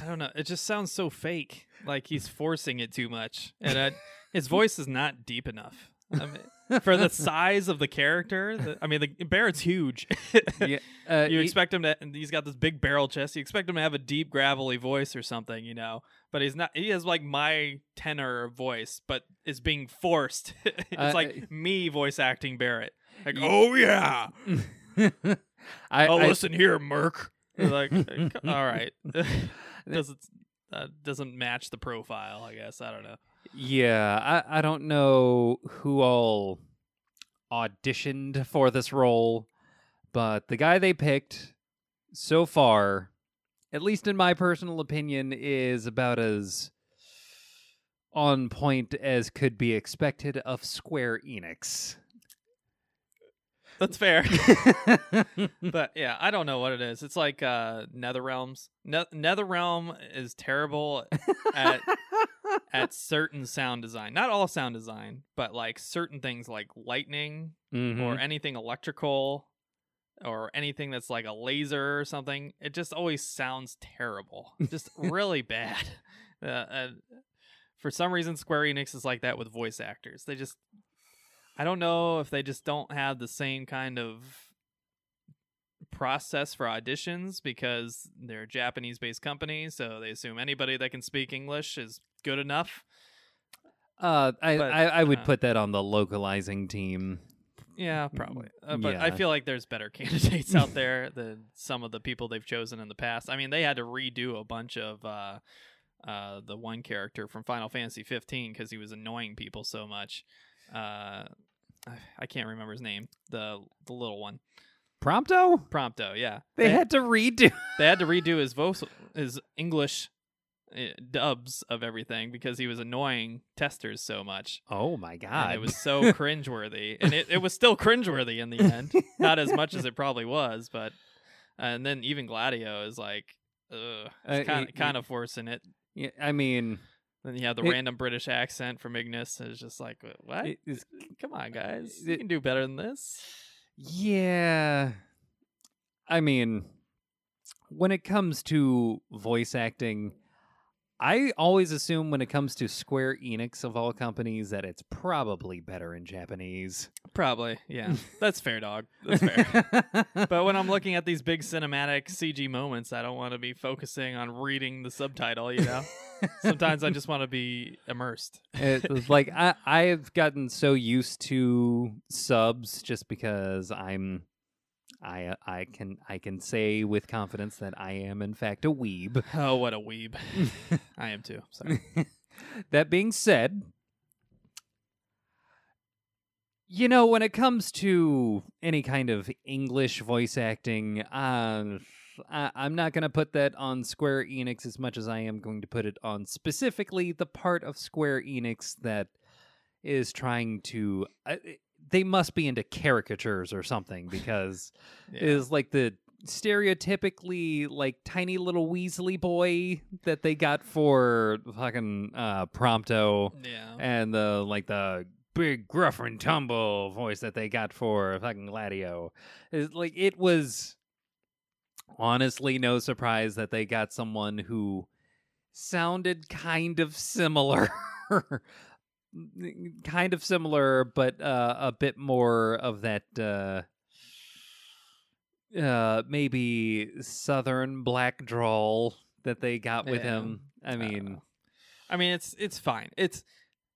I don't know. It just sounds so fake. Like he's forcing it too much. And I, his voice is not deep enough. I mean, for the size of the character the, i mean the barret's huge. Yeah, uh, you he- expect him to and he's got this big barrel chest. You expect him to have a deep gravelly voice or something you know? But he's not he has like my tenor voice but is being forced. It's Uh, like me voice acting barret. Like oh yeah. I, oh I- listen here merc. Like all right does it uh, doesn't match the profile. I guess I don't know. Yeah, I, I don't know who all auditioned for this role, but the guy they picked so far, at least in my personal opinion, is about as on point as could be expected of Square Enix. That's fair. but yeah, I don't know what it is. It's like uh NetherRealms. Ne- NetherRealm is terrible at at certain sound design. Not all sound design, but like certain things like lightning Mhm. or anything electrical or anything that's like a laser or something. It just always sounds terrible. Just really bad. Uh, uh, for some reason Square Enix is like that with voice actors. They just I don't know if they just don't have the same kind of process for auditions because they're a Japanese based company, so they assume anybody that can speak English is good enough. uh, I, but, I, I would uh, put that on the localizing team. Yeah, probably. Uh, but I feel like there's better candidates out there than some of the people they've chosen in the past. I mean, they had to redo a bunch of uh, uh, the one character from Final Fantasy 15 because he was annoying people so much. Uh, I- can't remember his name. The the little one, Prompto? Prompto. Yeah, They had to redo. they had to redo his voice, his English uh, dubs of everything because he was annoying testers so much. Oh my And god! it was so cringeworthy, and it, it was still cringeworthy in the end. Not as much as it probably was, but and then even Gladio is like, ugh, kind of kind of forcing it. Yeah, I mean, Then you have the It- random British accent from Ignis. It's just like, what? it is Come on, guys, you can do better than this. Yeah. I mean, when it comes to voice acting, I always assume when it comes to Square Enix of all companies that it's probably better in Japanese. Probably, yeah. That's fair, dog. That's fair. but when I'm looking at these big cinematic CG moments, I don't want to be focusing on reading the subtitle. You know, sometimes I just want to be immersed. it's like I I've gotten so used to subs just because I'm I I can I can say with confidence that I am in fact a weeb. Oh, what a weeb! I am too. Sorry. that being said, you know, when it comes to any kind of English voice acting, uh, I, I'm not going to put that on Square Enix as much as I am going to put it on specifically the part of Square Enix that is trying to. Uh, they must be into caricatures or something because Yeah. is like the stereotypically like tiny little Weasley boy that they got for fucking uh Prompto yeah. and the like the big gruff and tumble voice that they got for fucking Gladio. Is like it was honestly no surprise that they got someone who sounded kind of similar. kind of similar but uh, a bit more of that uh uh maybe southern black drawl that they got with Yeah. him. I mean, I mean, it's it's fine. It's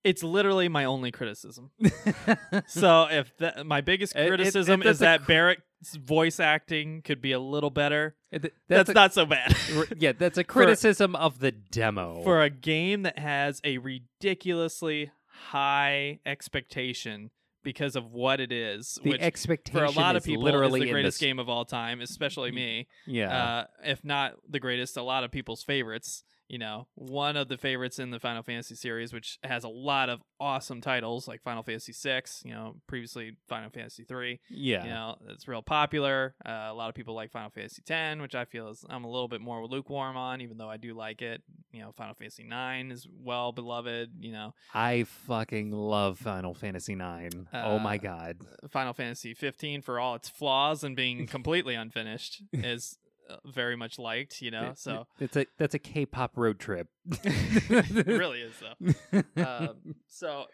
it's literally my only criticism. so if that, my biggest It- it- criticism it- is that's that Barret's voice acting could be a little better, It- that's, a- not so bad. yeah, that's a criticism of the demo. For a game that has a ridiculously high expectation because of what it is, the which expectation for a lot of people literally is the greatest game of all time, especially me. Yeah, uh, if not the greatest, a lot of people's favorites. You know, one of the favorites in the Final Fantasy series, which has a lot of awesome titles like Final Fantasy VI. You know, previously Final Fantasy three. yeah. You know, it's real popular. Uh, a lot of people like Final Fantasy X, which I feel is I'm a little bit more lukewarm on, even though I do like it. You know, Final Fantasy Nine is well beloved. You know, I fucking love Final Fantasy IX. oh my Uh, god. Final Fantasy 15 for all its flaws and being completely unfinished is uh, very much liked. You know, It- so. it's a that's a K-pop road trip. it really is though. Um, so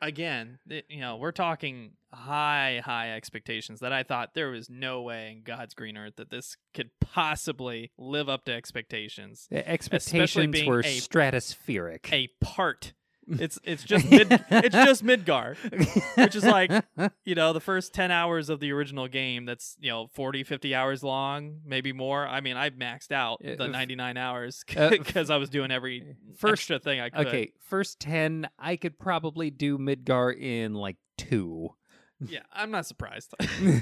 again, it- you know, we're talking high, high expectations that I thought there was no way in God's green earth that this could possibly live up to expectations. Expectations were a- stratospheric. A part It's it's just mid, it's just Midgar, which is like you know the first 10 hours of the original game that's you know 40 50 hours long maybe more i mean i maxed out Uh, the f- 99 hours uh, because i was doing every first- extra thing i could okay, first ten, I could probably do Midgar in like two. yeah i'm not surprised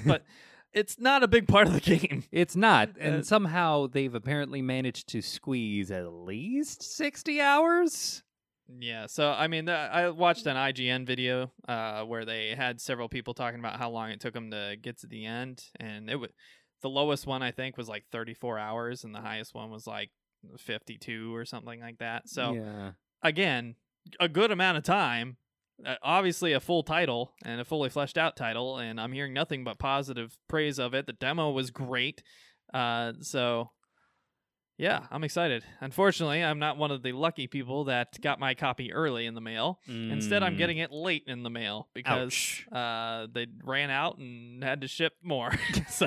but it's not a big part of the game It's not, and Uh, somehow they've apparently managed to squeeze at least sixty hours. Yeah so i mean i watched an ign video uh, where they had several people talking about how long it took them to get to the end and it was the lowest one i think was like 34 hours and the highest one was like 52 or something like that so yeah, again, a good amount of time. Uh, obviously, a full title and a fully fleshed out title, and I'm hearing nothing but positive praise of it. The demo was great, uh, so yeah, I'm excited. Unfortunately, I'm not one of the lucky people that got my copy early in the mail. Instead, I'm Mm. getting it late in the mail because uh, they ran out and had to ship more. so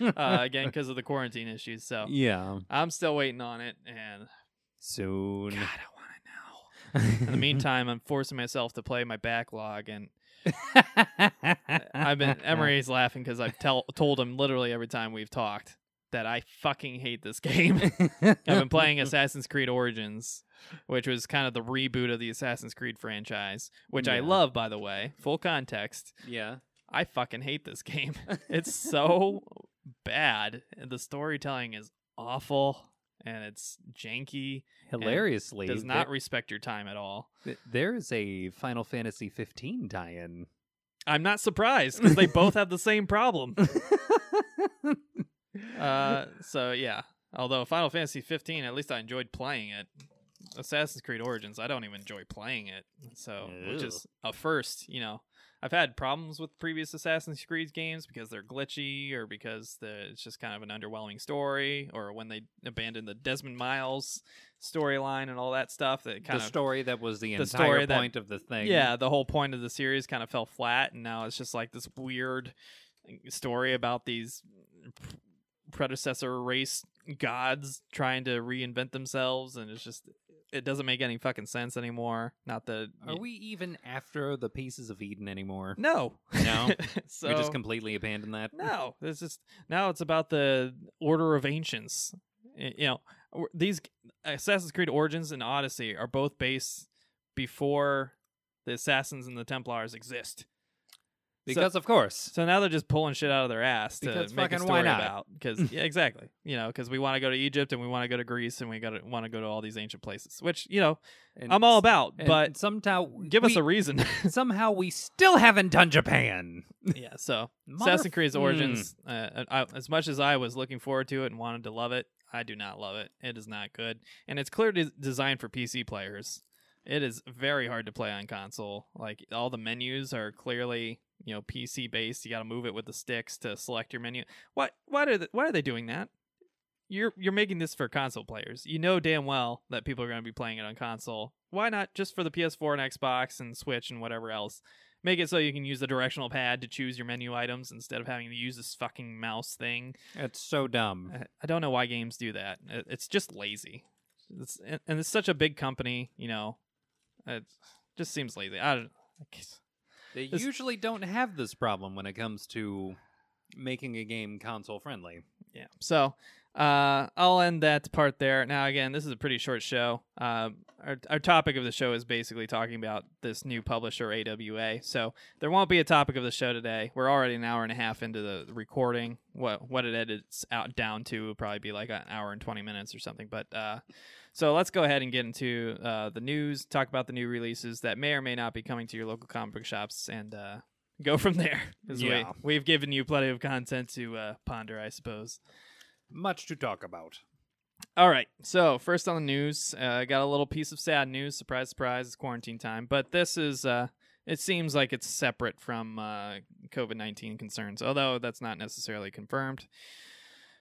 uh, again, because of the quarantine issues. So yeah, I'm still waiting on it, and soon. God, I want it now. In the meantime, I'm forcing myself to play my backlog, and I've been Emery's laughing because I've tell, told him literally every time we've talked that I fucking hate this game. I've been playing Assassin's Creed Origins, which was kind of the reboot of the Assassin's Creed franchise, which I love, by the way. Full context. yeah. I fucking hate this game. It's so bad. The storytelling is awful, and it's janky. Hilariously, Does not respect your time at all. there, there is a Final Fantasy 15 tie-in. I'm not surprised because they both have the same problem. Uh, so yeah. Although Final Fantasy 15, at least I enjoyed playing it. Assassin's Creed Origins, I don't even enjoy playing it. So, which is a first, you know. I've had problems with previous Assassin's Creed games because they're glitchy or because the, it's just kind of an underwhelming story or when they abandoned the Desmond Miles storyline and all that stuff that the kind of story that was the, the entire story that- point of the thing. yeah, the whole point of the series kind of fell flat, and now it's just like this weird story about these predecessor race gods trying to reinvent themselves, and it's just it doesn't make any fucking sense anymore. Not that Are we even after the pieces of Eden anymore? No, No? so we just completely abandoned that. no, it's just now it's about the Order of Ancients. You know, these Assassin's Creed Origins and Odyssey are both based before the Assassins and the Templars exist. Because of course. So now they're just pulling shit out of their ass to Because make a story about. Because yeah, exactly, you know, because we want to go to Egypt and we want to go to Greece and we got to want to go to all these ancient places, which you know And I'm all about. But somehow give us a reason. somehow we still haven't done Japan. yeah. So Motherf- Assassin's Creed's Mm. Origins, uh, I, as much as I was looking forward to it and wanted to love it, I do not love it. It is not good, and it's clearly designed for PC players. It is very hard to play on console. Like all the menus are clearly you know PC based. You got to move it with the sticks to select your menu. What? Why are they, why are they doing that? You're you're making this for console players. You know damn well that people are going to be playing it on console. Why not just for the PS4 and Xbox and Switch and whatever else? Make it so you can use the directional pad to choose your menu items instead of having to use this fucking mouse thing. It's so dumb. I- don't know why games do that. It's just lazy. It's, and and it's such a big company, you know. It just seems lazy. I don't. I guess- They This- usually don't have this problem when it comes to making a game console friendly. Yeah. So uh, I'll end that part there. Now, again, this is a pretty short show. Uh, our, our topic of the show is basically talking about this new publisher, AWA. So there won't be a topic of the show today. We're already an hour and a half into the recording. What what it edits out down to will probably be like an hour and 20 minutes or something. But uh, so let's go ahead and get into uh, the news, talk about the new releases that may or may not be coming to your local comic book shops, and uh, go from there. Yeah. we, we've given you plenty of content to uh, ponder, I suppose. Much to talk about. All right. So first on the news, uh, I got a little piece of sad news. Surprise, surprise! It's quarantine time, but this is. Uh, it seems like it's separate from uh, COVID nineteen concerns, although that's not necessarily confirmed.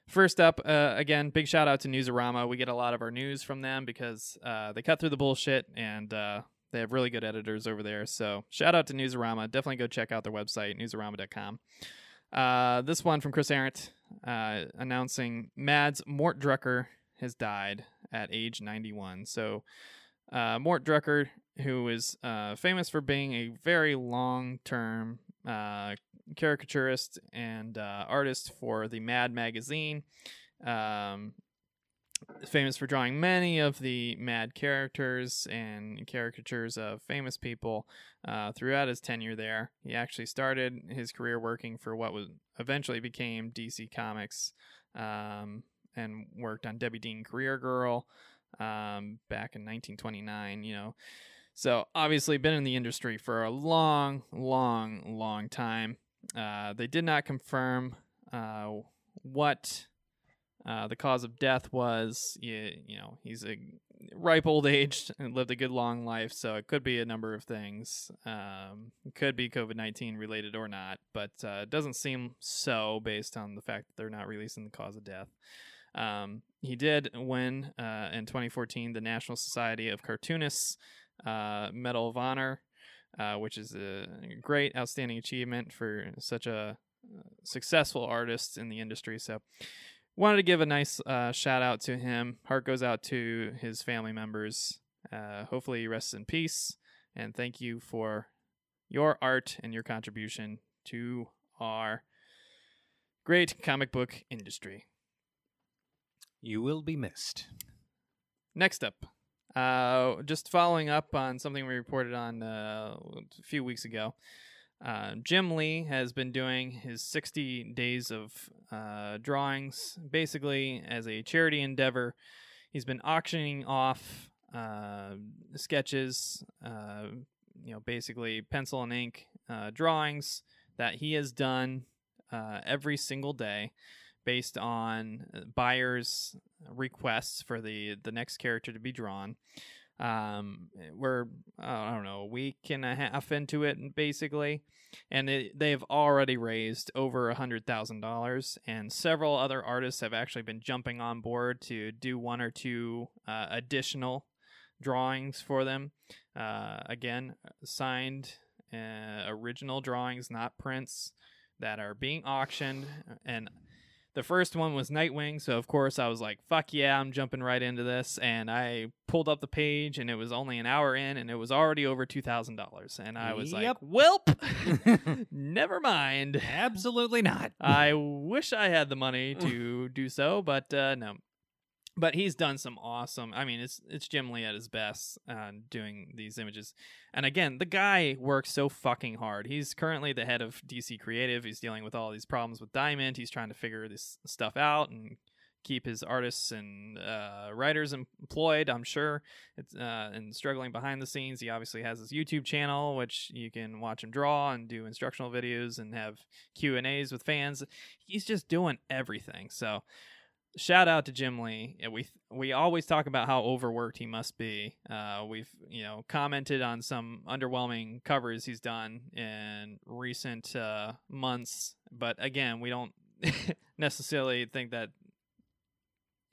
First up, uh, again, big shout out to Newsarama. We get a lot of our news from them because uh, they cut through the bullshit and uh, they have really good editors over there. So shout out to Newsarama. Definitely go check out their website, newsarama.com. Uh, this one from Chris Arrant uh, announcing Mad's Mort Drucker has died at age 91. So, uh, Mort Drucker who is famous for being a very long term uh, caricaturist and uh, artist for the Mad magazine. Um, famous for drawing many of the Mad characters and caricatures of famous people uh, throughout his tenure there. He actually started his career working for what was eventually became DC Comics um, and worked on Debbie Dean Career Girl um, back in 1929. You know, so obviously been in the industry for a long, long, long time. Uh, they did not confirm uh, what uh, the cause of death was. You, you know, he's a ripe old age and lived a good long life, so it could be a number of things. Um, could be COVID 19 related or not, but uh, it doesn't seem so based on the fact that they're not releasing the cause of death. Um, he did win uh, in 2014 the National Society of Cartoonists uh, Medal of Honor, uh, which is a great, outstanding achievement for such a uh, successful artist in the industry. So, wanted to give a nice uh, shout out to him. Heart goes out to his family members. Uh, hopefully, he rests in peace. And thank you for your art and your contribution to our great comic book industry. You will be missed. Next up, uh, just following up on something we reported on uh, a few weeks ago. Uh, Jim Lee has been doing his 60 days of uh, drawings basically as a charity endeavor. He's been auctioning off uh, sketches, uh, you know, basically pencil and ink drawings that he has done every single day based on buyers' requests for the, the next character to be drawn um, we're I don't know a week and a half into it basically, and it, they've already raised over a hundred thousand dollars, and several other artists have actually been jumping on board to do one or two uh, additional drawings for them. Uh, again, signed uh, original drawings, not prints, that are being auctioned and the first one was Nightwing, so of course I was like, fuck yeah, I'm jumping right into this. And I pulled up the page and it was only an hour in and it was already over $2,000. And I was Yep. like, welp, never mind. Absolutely not. I wish I had the money to do so, but uh, no. But he's done some awesome. I mean, it's it's Jim Lee at his best uh, doing these images. And again, the guy works so fucking hard. He's currently the head of DC Creative. He's dealing with all these problems with Diamond. He's trying to figure this stuff out and keep his artists and uh, writers employed. I'm sure it's uh, and struggling behind the scenes. He obviously has his YouTube channel, which you can watch him draw and do instructional videos and have Q and A's with fans. He's just doing everything. So shout out to Jim Lee. We we always talk about how overworked he must be. Uh, we've you know commented on some underwhelming covers he's done in recent uh, months, but again, we don't necessarily think that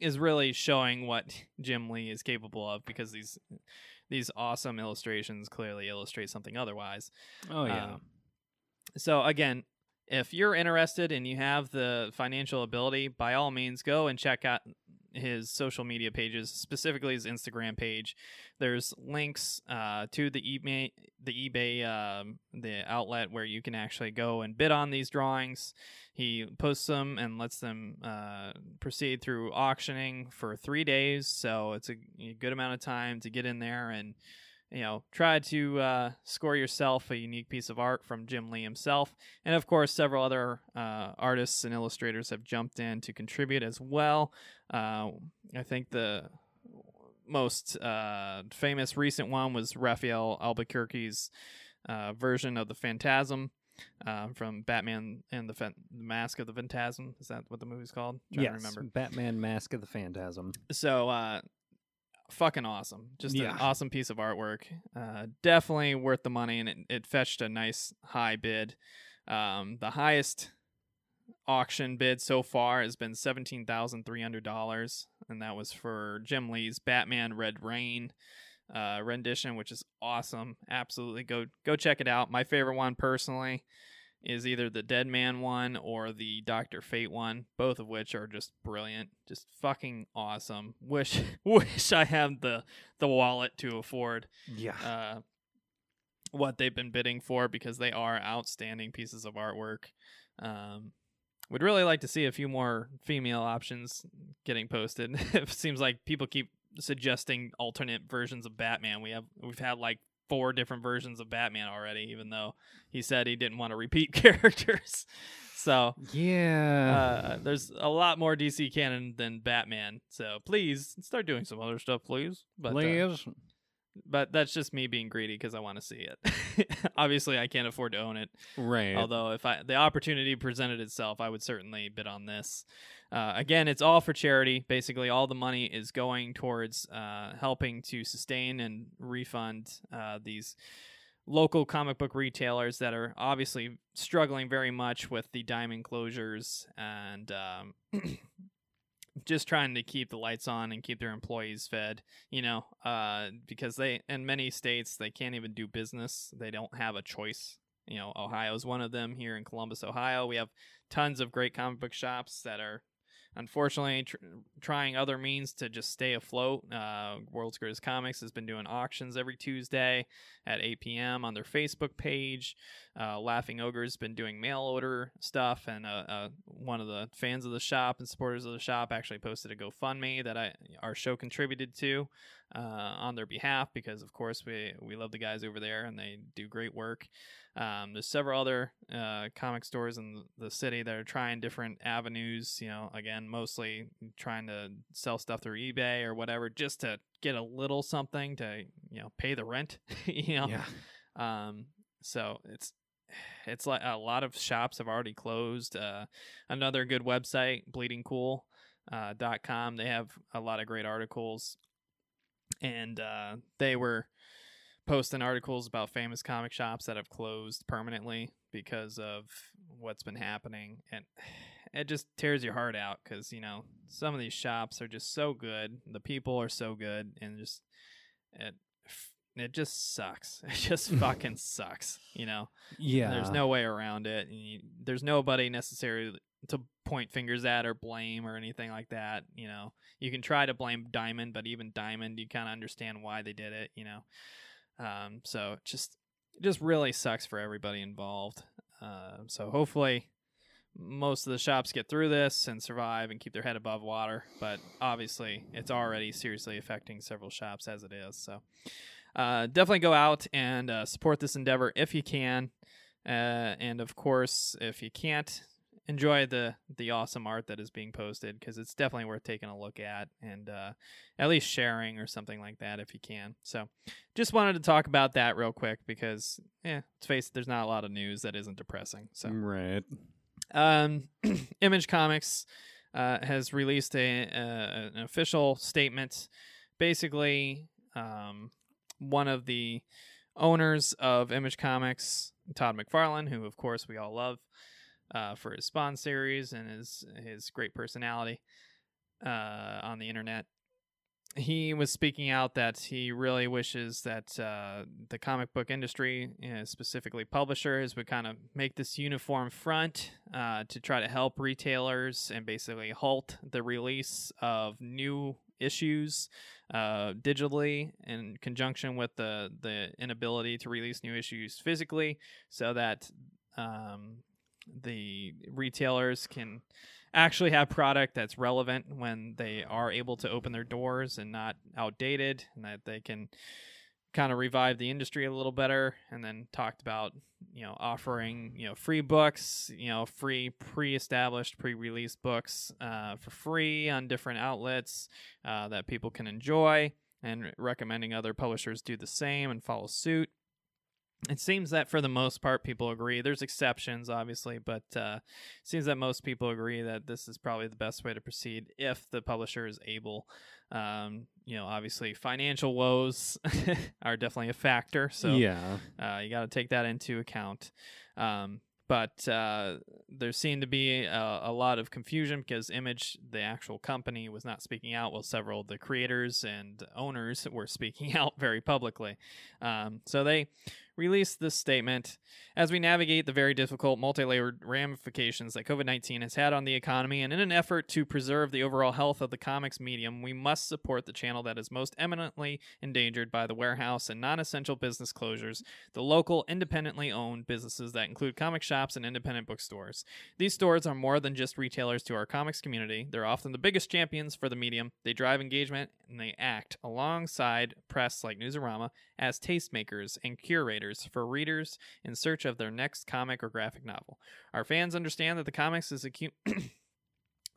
is really showing what Jim Lee is capable of because these these awesome illustrations clearly illustrate something otherwise. Oh yeah. Um, so again, if you're interested and you have the financial ability, by all means, go and check out his social media pages, specifically his Instagram page. There's links uh, to the eBay, the eBay, um, the outlet where you can actually go and bid on these drawings. He posts them and lets them uh, proceed through auctioning for three days, so it's a, a good amount of time to get in there and you know, try to uh, score yourself a unique piece of art from Jim Lee himself. And of course, several other uh, artists and illustrators have jumped in to contribute as well. Uh, I think the most uh, famous recent one was Rafael Albuquerque's uh, version of the Phantasm. Uh, from Batman and the, Phan- the Mask of the Phantasm. Is that what the movie's called? Trying yes. to remember. Batman Mask of the Phantasm. So, uh, fucking awesome. Just Yeah. an awesome piece of artwork. Uh, definitely worth the money, and it, it fetched a nice high bid. Um, the highest auction bid so far has been seventeen thousand three hundred dollars, and that was for Jim Lee's Batman Red Rain uh, rendition, which is awesome. Absolutely, go go check it out. My favorite one personally is either the Deadman one or the Doctor Fate one, both of which are just brilliant, just fucking awesome. Wish wish I had the the wallet to afford Yeah. uh, what they've been bidding for because they are outstanding pieces of artwork. Um, would really like to see a few more female options getting posted. it seems like people keep suggesting alternate versions of Batman. We have we've had like four different versions of Batman already, even though he said he didn't want to repeat characters. So yeah. uh, there's a lot more DC canon than Batman. So please start doing some other stuff, please. But uh, Please. But that's just me being greedy because I want to see it. Obviously, I can't afford to own it. right. Although, if I the opportunity presented itself, I would certainly bid on this. Uh, again, it's all for charity. Basically, all the money is going towards uh, helping to sustain and refund uh, these local comic book retailers that are obviously struggling very much with the diamond closures and um, just trying to keep the lights on and keep their employees fed you know uh, because they in many states they can't even do business. They don't have a choice. You know Ohio is one of them here in columbus ohio. We have tons of great comic book shops that are unfortunately tr- trying other means to just stay afloat. Uh, world's greatest comics has been doing auctions every tuesday at 8 p.m on their facebook page uh, laughing ogre's been doing mail order stuff and uh, uh, one of the fans of the shop and supporters of the shop actually posted a gofundme that i our show contributed to uh, on their behalf because of course we we love the guys over there and they do great work um, there's several other uh, comic stores in the city that are trying different avenues. You know, again, mostly trying to sell stuff through eBay or whatever, just to get a little something to you know pay the rent. you know, Yeah. um, so it's it's like a lot of shops have already closed. Uh, another good website, bleedingcool uh, com. They have a lot of great articles, and uh, they were posting articles about famous comic shops that have closed permanently because of what's been happening, and it just tears your heart out because you know some of these shops are just so good, the people are so good, and just it it just sucks. It just fucking sucks, you know. Yeah. There's no way around it. and you- There's nobody necessarily to point fingers at or blame or anything like that. You know, you can try to blame Diamond, but even Diamond, you kind of understand why they did it. You know, um, so just it just really sucks for everybody involved. Uh, so hopefully, most of the shops get through this and survive and keep their head above water. But obviously, it's already seriously affecting several shops as it is. So uh, definitely go out and uh, support this endeavor if you can. Uh, and of course, if you can't, enjoy the the awesome art that is being posted because it's definitely worth taking a look at and uh, at least sharing or something like that if you can. So, just wanted to talk about that real quick because, yeah, let's face it, there's not a lot of news that isn't depressing. So, Right. um, Image Comics uh, has released a, a an official statement. Basically, um, one of the owners of Image Comics, Todd McFarlane, who of course we all love uh, for his Spawn series and his his great personality uh, on the internet. He was speaking out that he really wishes that uh, the comic book industry, specifically publishers, would kind of make this uniform front uh, to try to help retailers and basically halt the release of new issues uh, digitally in conjunction with the the inability to release new issues physically, so that um, the retailers can actually have product that's relevant when they are able to open their doors and not outdated, and that they can kind of revived the industry a little better and then talked about you know offering you know free books you know free pre-established pre-released books uh, for free on different outlets uh, that people can enjoy and recommending other publishers do the same and follow suit it seems that for the most part people agree there's exceptions obviously but uh, it seems that most people agree that this is probably the best way to proceed if the publisher is able um, you know obviously financial woes are definitely a factor so yeah. uh, you got to take that into account. Um, but uh, there seemed to be a, a lot of confusion because Image, the actual company, was not speaking out, while several of the creators and owners were speaking out very publicly. Um, so they released this statement as we navigate the very difficult multi layered ramifications that COVID 19 has had on the economy, and in an effort to preserve the overall health of the comics medium, we must support the channel that is most eminently endangered by the warehouse and non essential business closures, the local, independently owned businesses that include comic shops and independent bookstores. These stores are more than just retailers to our comics community, they're often the biggest champions for the medium. They drive engagement and they act alongside press like Newsarama as tastemakers and curators for readers in search of their next comic or graphic novel. Our fans understand that the comics is a cu-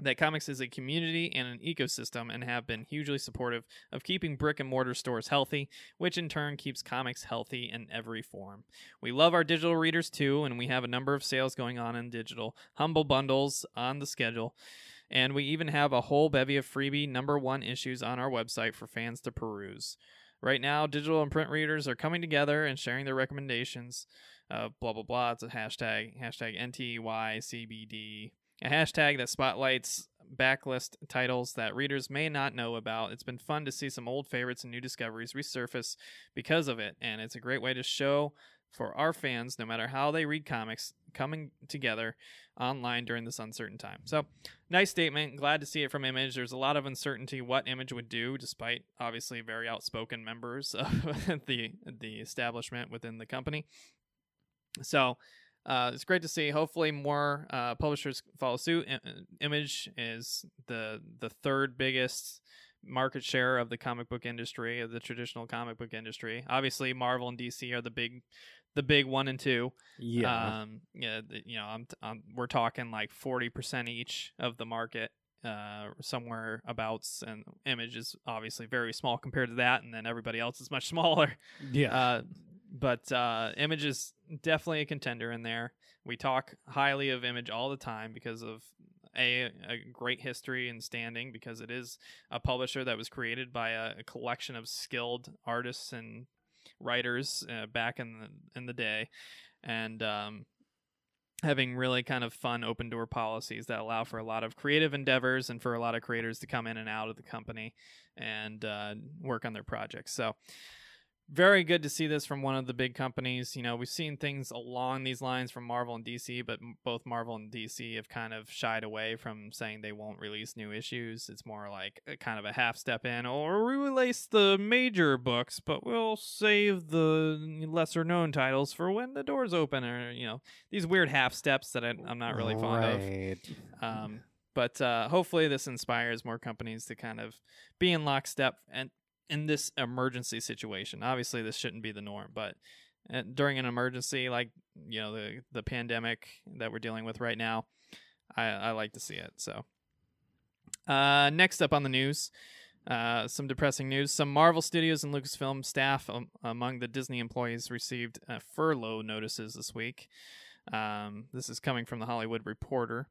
that comics is a community and an ecosystem and have been hugely supportive of keeping brick and mortar stores healthy, which in turn keeps comics healthy in every form. We love our digital readers too, and we have a number of sales going on in digital, humble bundles on the schedule. And we even have a whole bevy of freebie number one issues on our website for fans to peruse. Right now, digital and print readers are coming together and sharing their recommendations. Uh, blah blah blah. It's a hashtag hashtag NTYCBD, a hashtag that spotlights backlist titles that readers may not know about. It's been fun to see some old favorites and new discoveries resurface because of it, and it's a great way to show for our fans, no matter how they read comics, coming together online during this uncertain time. So, nice statement. Glad to see it from Image. There's a lot of uncertainty what Image would do, despite obviously very outspoken members of the the establishment within the company. So. Uh, it's great to see. Hopefully, more uh, publishers follow suit. I- Image is the the third biggest market share of the comic book industry, of the traditional comic book industry. Obviously, Marvel and DC are the big the big one and two. Yeah. Um, yeah, you know, I'm, I'm we're talking like 40% each of the market, uh, somewhere abouts, and Image is obviously very small compared to that, and then everybody else is much smaller. yeah. Uh, but uh, Image is definitely a contender in there. We talk highly of Image all the time because of a, a great history and standing because it is a publisher that was created by a, a collection of skilled artists and writers uh, back in the in the day, and um, having really kind of fun open door policies that allow for a lot of creative endeavors and for a lot of creators to come in and out of the company and uh, work on their projects. So very good to see this from one of the big companies. You know, we've seen things along these lines from Marvel and DC, but both Marvel and DC have kind of shied away from saying they won't release new issues. It's more like a kind of a half step in, or we release the major books, but we'll save the lesser known titles for when the doors open, or you know, these weird half steps that I, I'm not really fond of. Um, but uh, hopefully, this inspires more companies to kind of be in lockstep and in this emergency situation. Obviously, this shouldn't be the norm, but uh, during an emergency like you know the the pandemic that we're dealing with right now, I, I like to see it. So, uh, next up on the news. Uh, some depressing news. Some Marvel Studios and Lucasfilm staff um, among the Disney employees received uh, furlough notices this week. Um, this is coming from the Hollywood Reporter.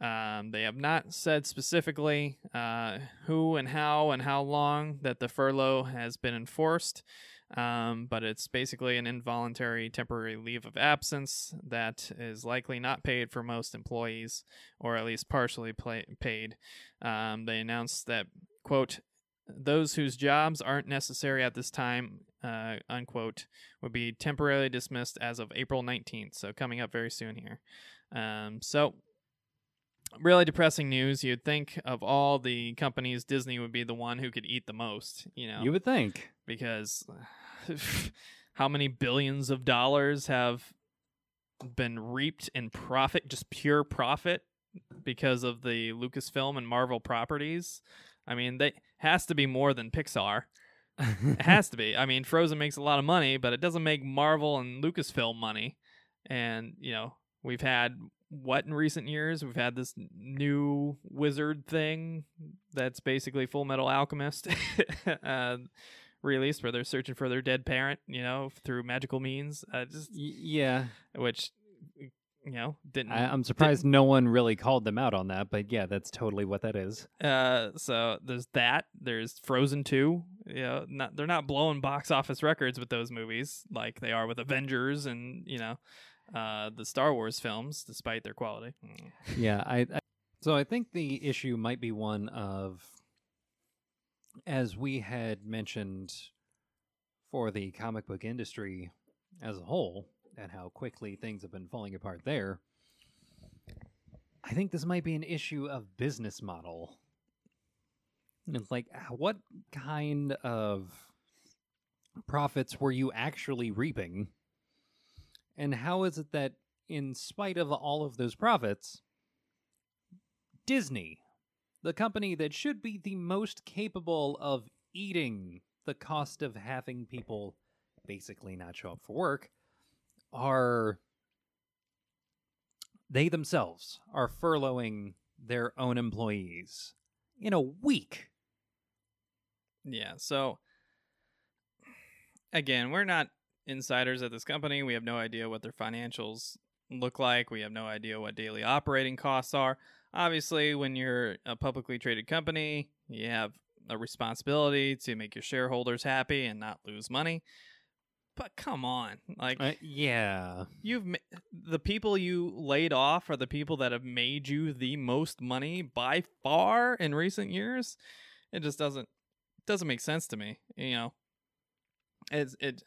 Um, they have not said specifically uh, who and how and how long that the furlough has been enforced, um, but it's basically an involuntary temporary leave of absence that is likely not paid for most employees, or at least partially paid. Um, they announced that, quote, those whose jobs aren't necessary at this time, uh, unquote, would be temporarily dismissed as of April 19th. So coming up very soon here. Um, so really depressing news. You'd think of all the companies, Disney would be the one who could eat the most, you know, You would think. because how many billions of dollars have been reaped in profit, just pure profit, because of the Lucasfilm and Marvel properties? I mean, they has to be more than Pixar. It has to be. I mean, Frozen makes a lot of money, but it doesn't make Marvel and Lucasfilm money. And, you know, we've had what in recent years? We've had this new wizard thing that's basically Full Metal Alchemist uh, released where they're searching for their dead parent, you know, through magical means. Uh, just yeah. which you know didn't I, I'm surprised no one really called them out on that, but yeah, that's totally what that is. Uh, so there's that. There's Frozen two. You know, not they're not blowing box office records with those movies like they are with Avengers and you know, uh, the Star Wars films, despite their quality. Mm. yeah, I, I so I think the issue might be one of as we had mentioned for the comic book industry as a whole and how quickly things have been falling apart there, I think this might be an issue of business model. It's like, what kind of profits were you actually reaping? And how is it that, in spite of all of those profits, Disney, the company that should be the most capable of eating the cost of having people basically not show up for work, are they themselves are furloughing their own employees in a week. Yeah. So again, we're not insiders at this company. We have no idea what their financials look like. We have no idea what daily operating costs are. Obviously, when you're a publicly traded company, you have a responsibility to make your shareholders happy and not lose money. But come on, like Uh, yeah. you've ma- the people you laid off are the people that have made you the most money by far in recent years. It just doesn't doesn't make sense to me. You know, it's it.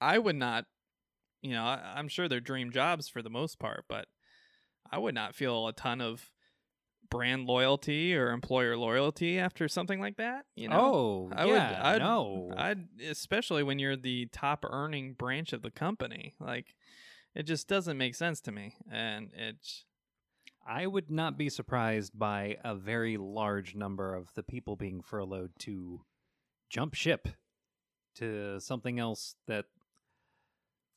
I would not. You know, I, I'm sure they're dream jobs for the most part, but I would not feel a ton of brand loyalty or employer loyalty after something like that. You know, oh, I would- yeah. I'd- no. I'd especially when you're the top earning branch of the company. Like it just doesn't make sense to me. And it's I would not be surprised by a very large number of the people being furloughed to jump ship to something else that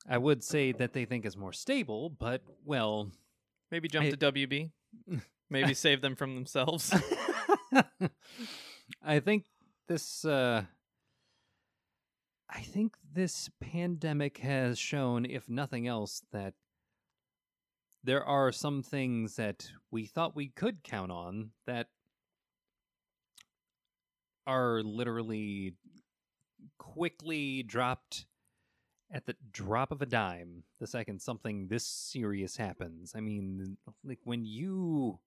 I would say that they think is more stable, but well, maybe jump I- to WB. Maybe save them from themselves. I think this uh I think this pandemic has shown if nothing else that there are some things that we thought we could count on that are literally quickly dropped at the drop of a dime the second something this serious happens. I mean, like when you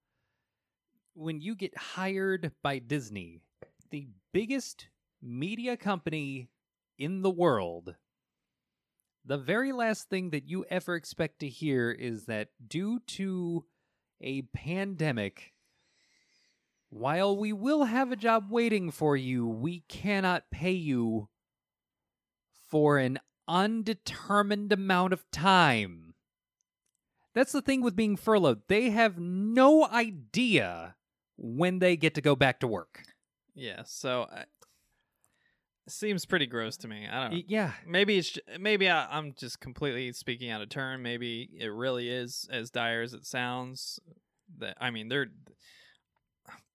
when you get hired by Disney, the biggest media company in the world, the very last thing that you ever expect to hear is that due to a pandemic, while we will have a job waiting for you, we cannot pay you for an undetermined amount of time. That's the thing with being furloughed. They have no idea when they get to go back to work. yeah. So I, seems pretty gross to me. I don't know. Yeah. Maybe it's maybe I, I'm just completely speaking out of turn. Maybe it really is as dire as it sounds. That I mean, they're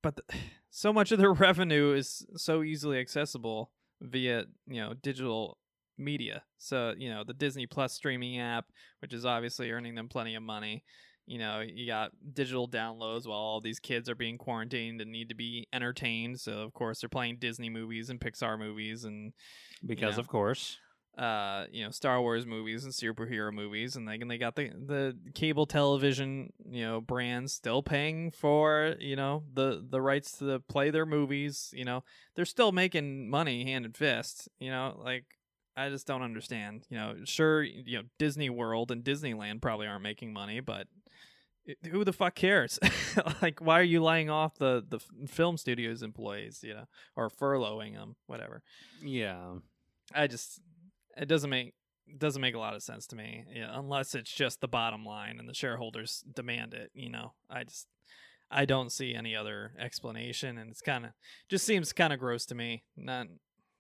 but the, so much of their revenue is so easily accessible via you know digital media. So you know the Disney Plus streaming app, which is obviously earning them plenty of money. You know, you got digital downloads while all these kids are being quarantined and need to be entertained. So of course they're playing Disney movies and Pixar movies and Because Yeah. of course. uh, you know, Star Wars movies and superhero movies, and they and they got the the cable television, you know, brands still paying for you know the the rights to play their movies. You know, they're still making money hand and fist. You know, like I just don't understand. You know, sure, you know, Disney World and Disneyland probably aren't making money, but it- who the fuck cares? like, why are you laying off the the film studios employees? You know, or furloughing them, whatever. Yeah. I just it doesn't make doesn't make a lot of sense to me yeah, unless it's just the bottom line and the shareholders demand it you know i just i don't see any other explanation and it's kind of just seems kind of gross to me not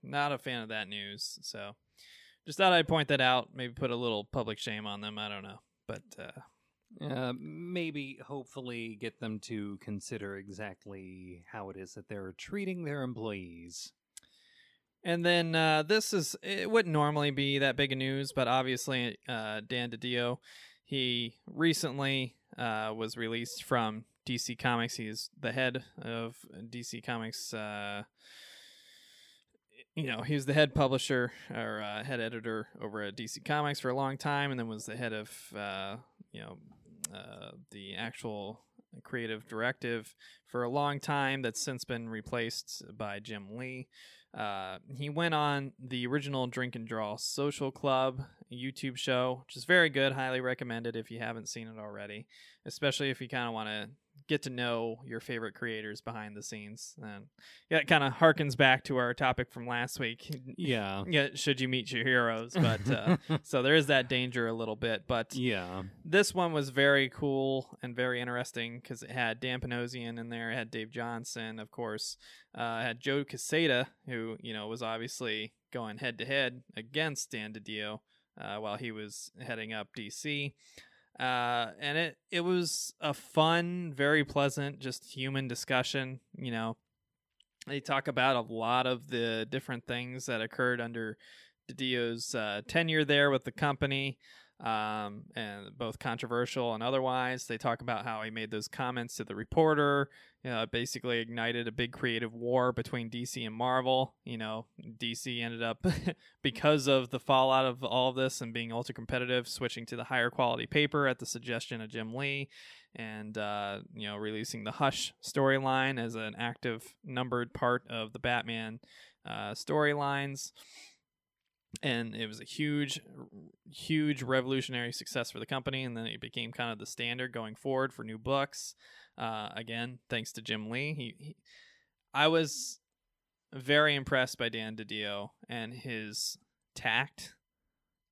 not a fan of that news so just thought i'd point that out maybe put a little public shame on them i don't know but uh Uh, maybe, hopefully, get them to consider exactly how it is that they're treating their employees. And then uh, this is it wouldn't normally be that big of news, but obviously uh, Dan DiDio, he recently uh, was released from DC Comics. He's the head of DC Comics. You know, he was the head publisher or uh, head editor over at DC Comics for a long time, and then was the head of uh, you know uh, the actual creative directive for a long time. That's since been replaced by Jim Lee. Uh, he went on the original Drink and Draw Social Club YouTube show, which is very good. Highly recommended if you haven't seen it already, especially if you kind of want to get to know your favorite creators behind the scenes. And yeah, it kind of harkens back to our topic from last week. Yeah. yeah, should you meet your heroes? But uh, so there is that danger a little bit. But yeah. this one was very cool and very interesting because it had Dan Panosian in there, it had Dave Johnson, of course, uh, it had Joe Quesada, who you know was obviously going head to head against Dan DiDio uh, while he was heading up DC. Uh, and it it was a fun, very pleasant, just human discussion. You know, they talk about a lot of the different things that occurred under DiDio's uh, tenure there with the company, um, and both controversial and otherwise. They talk about how he made those comments to the reporter. Know, basically ignited a big creative war between DC and Marvel. You know, DC ended up because of the fallout of all of this and being ultra competitive, switching to the higher quality paper at the suggestion of Jim Lee, and uh, you know, releasing the Hush storyline as an active numbered part of the Batman uh, storylines and it was a huge huge revolutionary success for the company and then it became kind of the standard going forward for new books. Uh, again thanks to jim lee. He, he, i was very impressed by dan didio and his tact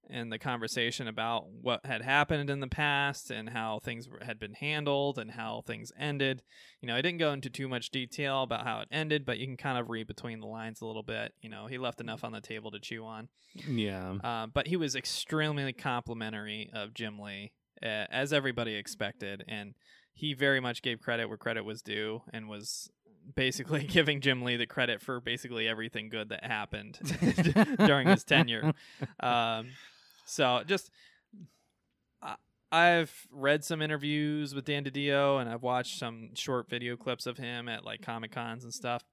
and the conversation about what had happened in the past and how things had been handled and how things ended. You know, I didn't go into too much detail about how it ended, but you can kind of read between the lines a little bit. You know, he left enough on the table to chew on. Yeah. Uh, but he was extremely complimentary of Jim Lee, uh, as everybody expected. And he very much gave credit where credit was due and was basically giving Jim Lee the credit for basically everything good that happened during his tenure. Um, so just I've read some interviews with Dan DiDio and I've watched some short video clips of him at like Comic Cons and stuff.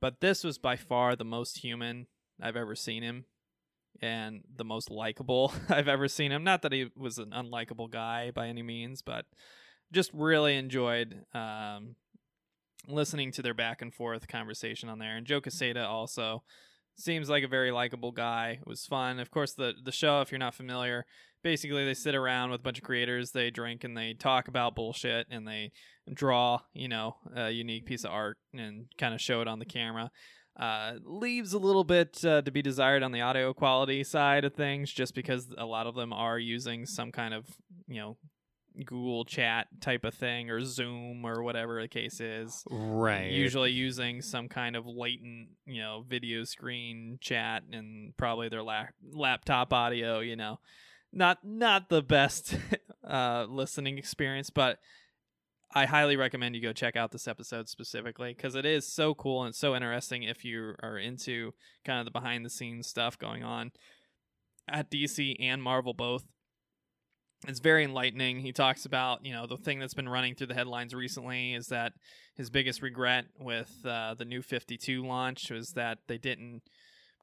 But this was by far the most human I've ever seen him and the most likable I've ever seen him. Not that he was an unlikable guy by any means, but just really enjoyed um, listening to their back and forth conversation on there. And Joe Quesada also seems like a very likable guy. It was fun. Of course, the the show, if you're not familiar, basically they sit around with a bunch of creators, they drink and they talk about bullshit and they draw, you know, a unique piece of art and kind of show it on the camera. Uh, leaves a little bit uh, to be desired on the audio quality side of things, just because a lot of them are using some kind of, you know, Google Chat type of thing or Zoom or whatever the case is. Right. Usually using some kind of latent, you know, video screen chat and probably their la- laptop audio, you know. Not not the best uh listening experience, but I highly recommend you go check out this episode specifically because it is so cool and so interesting if you are into kind of the behind the scenes stuff going on at DC and Marvel both it's very enlightening. He talks about, you know, the thing that's been running through the headlines recently is that his biggest regret with uh, the new 52 launch was that they didn't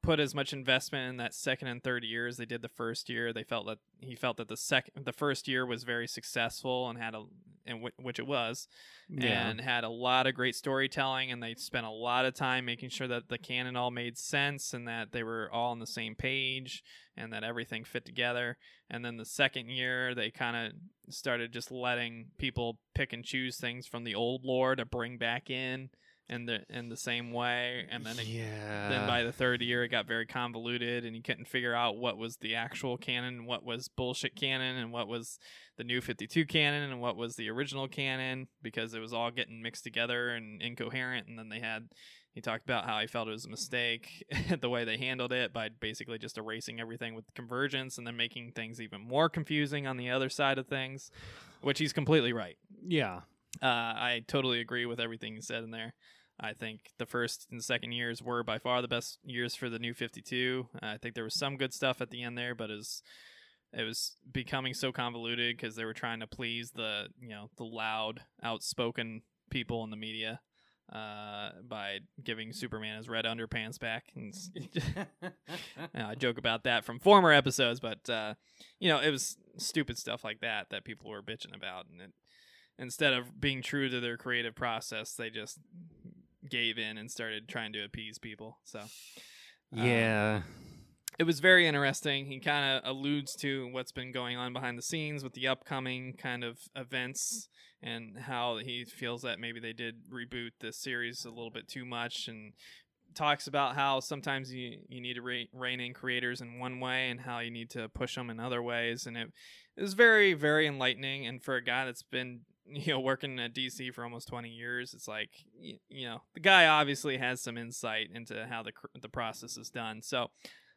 put as much investment in that second and third year as they did the first year. They felt that he felt that the second, the first year was very successful and had a, and w- which it was, Yeah. and had a lot of great storytelling. And they spent a lot of time making sure that the canon all made sense and that they were all on the same page and that everything fit together. And then the second year, they kind of started just letting people pick and choose things from the old lore to bring back in. In the in the same way, and then it yeah. then by the third year it got very convoluted and you couldn't figure out what was the actual canon what was bullshit canon and what was the new 52 canon and what was the original canon because it was all getting mixed together and incoherent and then they had he talked about how he felt it was a mistake the way they handled it by basically just erasing everything with convergence and then making things even more confusing on the other side of things which he's completely right yeah. uh, I totally agree with everything you said in there. I think the first and second years were by far the best years for the new 52. I think there was some good stuff at the end there, but it was, it was becoming so convoluted because they were trying to please the you know the loud, outspoken people in the media uh, by giving Superman his red underpants back. And I joke about that from former episodes, but uh, you know, it was stupid stuff like that that people were bitching about, and it, instead of being true to their creative process, they just gave in and started trying to appease people. So, um, yeah. it was very interesting. He kind of alludes to what's been going on behind the scenes with the upcoming kind of events and how he feels that maybe they did reboot the series a little bit too much and talks about how sometimes you, you need to re- rein in creators in one way and how you need to push them in other ways and it, it was very very enlightening and for a guy that's been you know working at DC for almost 20 years it's like you, you know the guy obviously has some insight into how the the process is done. So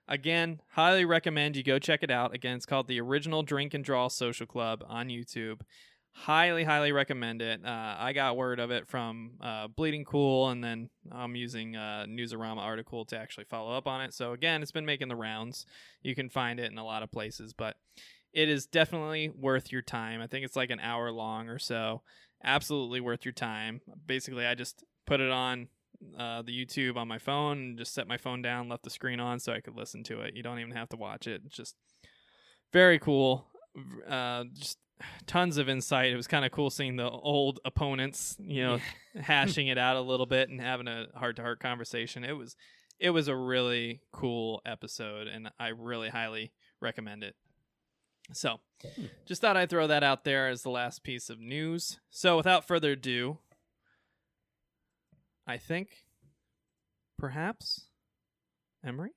again highly recommend you go check it out. Again it's called the original drink and draw social club on YouTube. Highly highly recommend it. Uh, i got word of it from uh, bleeding cool and then i'm using a newsarama article to actually follow up on it. So again it's been making the rounds. You can find it in a lot of places but it is definitely worth your time. I think it's like an hour long or so. Absolutely worth your time. Basically i just put it on uh, the youtube on my phone and just set my phone down left the screen on so i could listen to it. You don't even have to watch it. It's just very cool. Uh, just tons of insight. It was kind of cool seeing the old opponents, you know, hashing it out a little bit and having a heart to heart conversation. It was it was a really cool episode and I really highly recommend it. So, hmm. just thought I'd throw that out there as the last piece of news. So, without further ado, I think perhaps Emery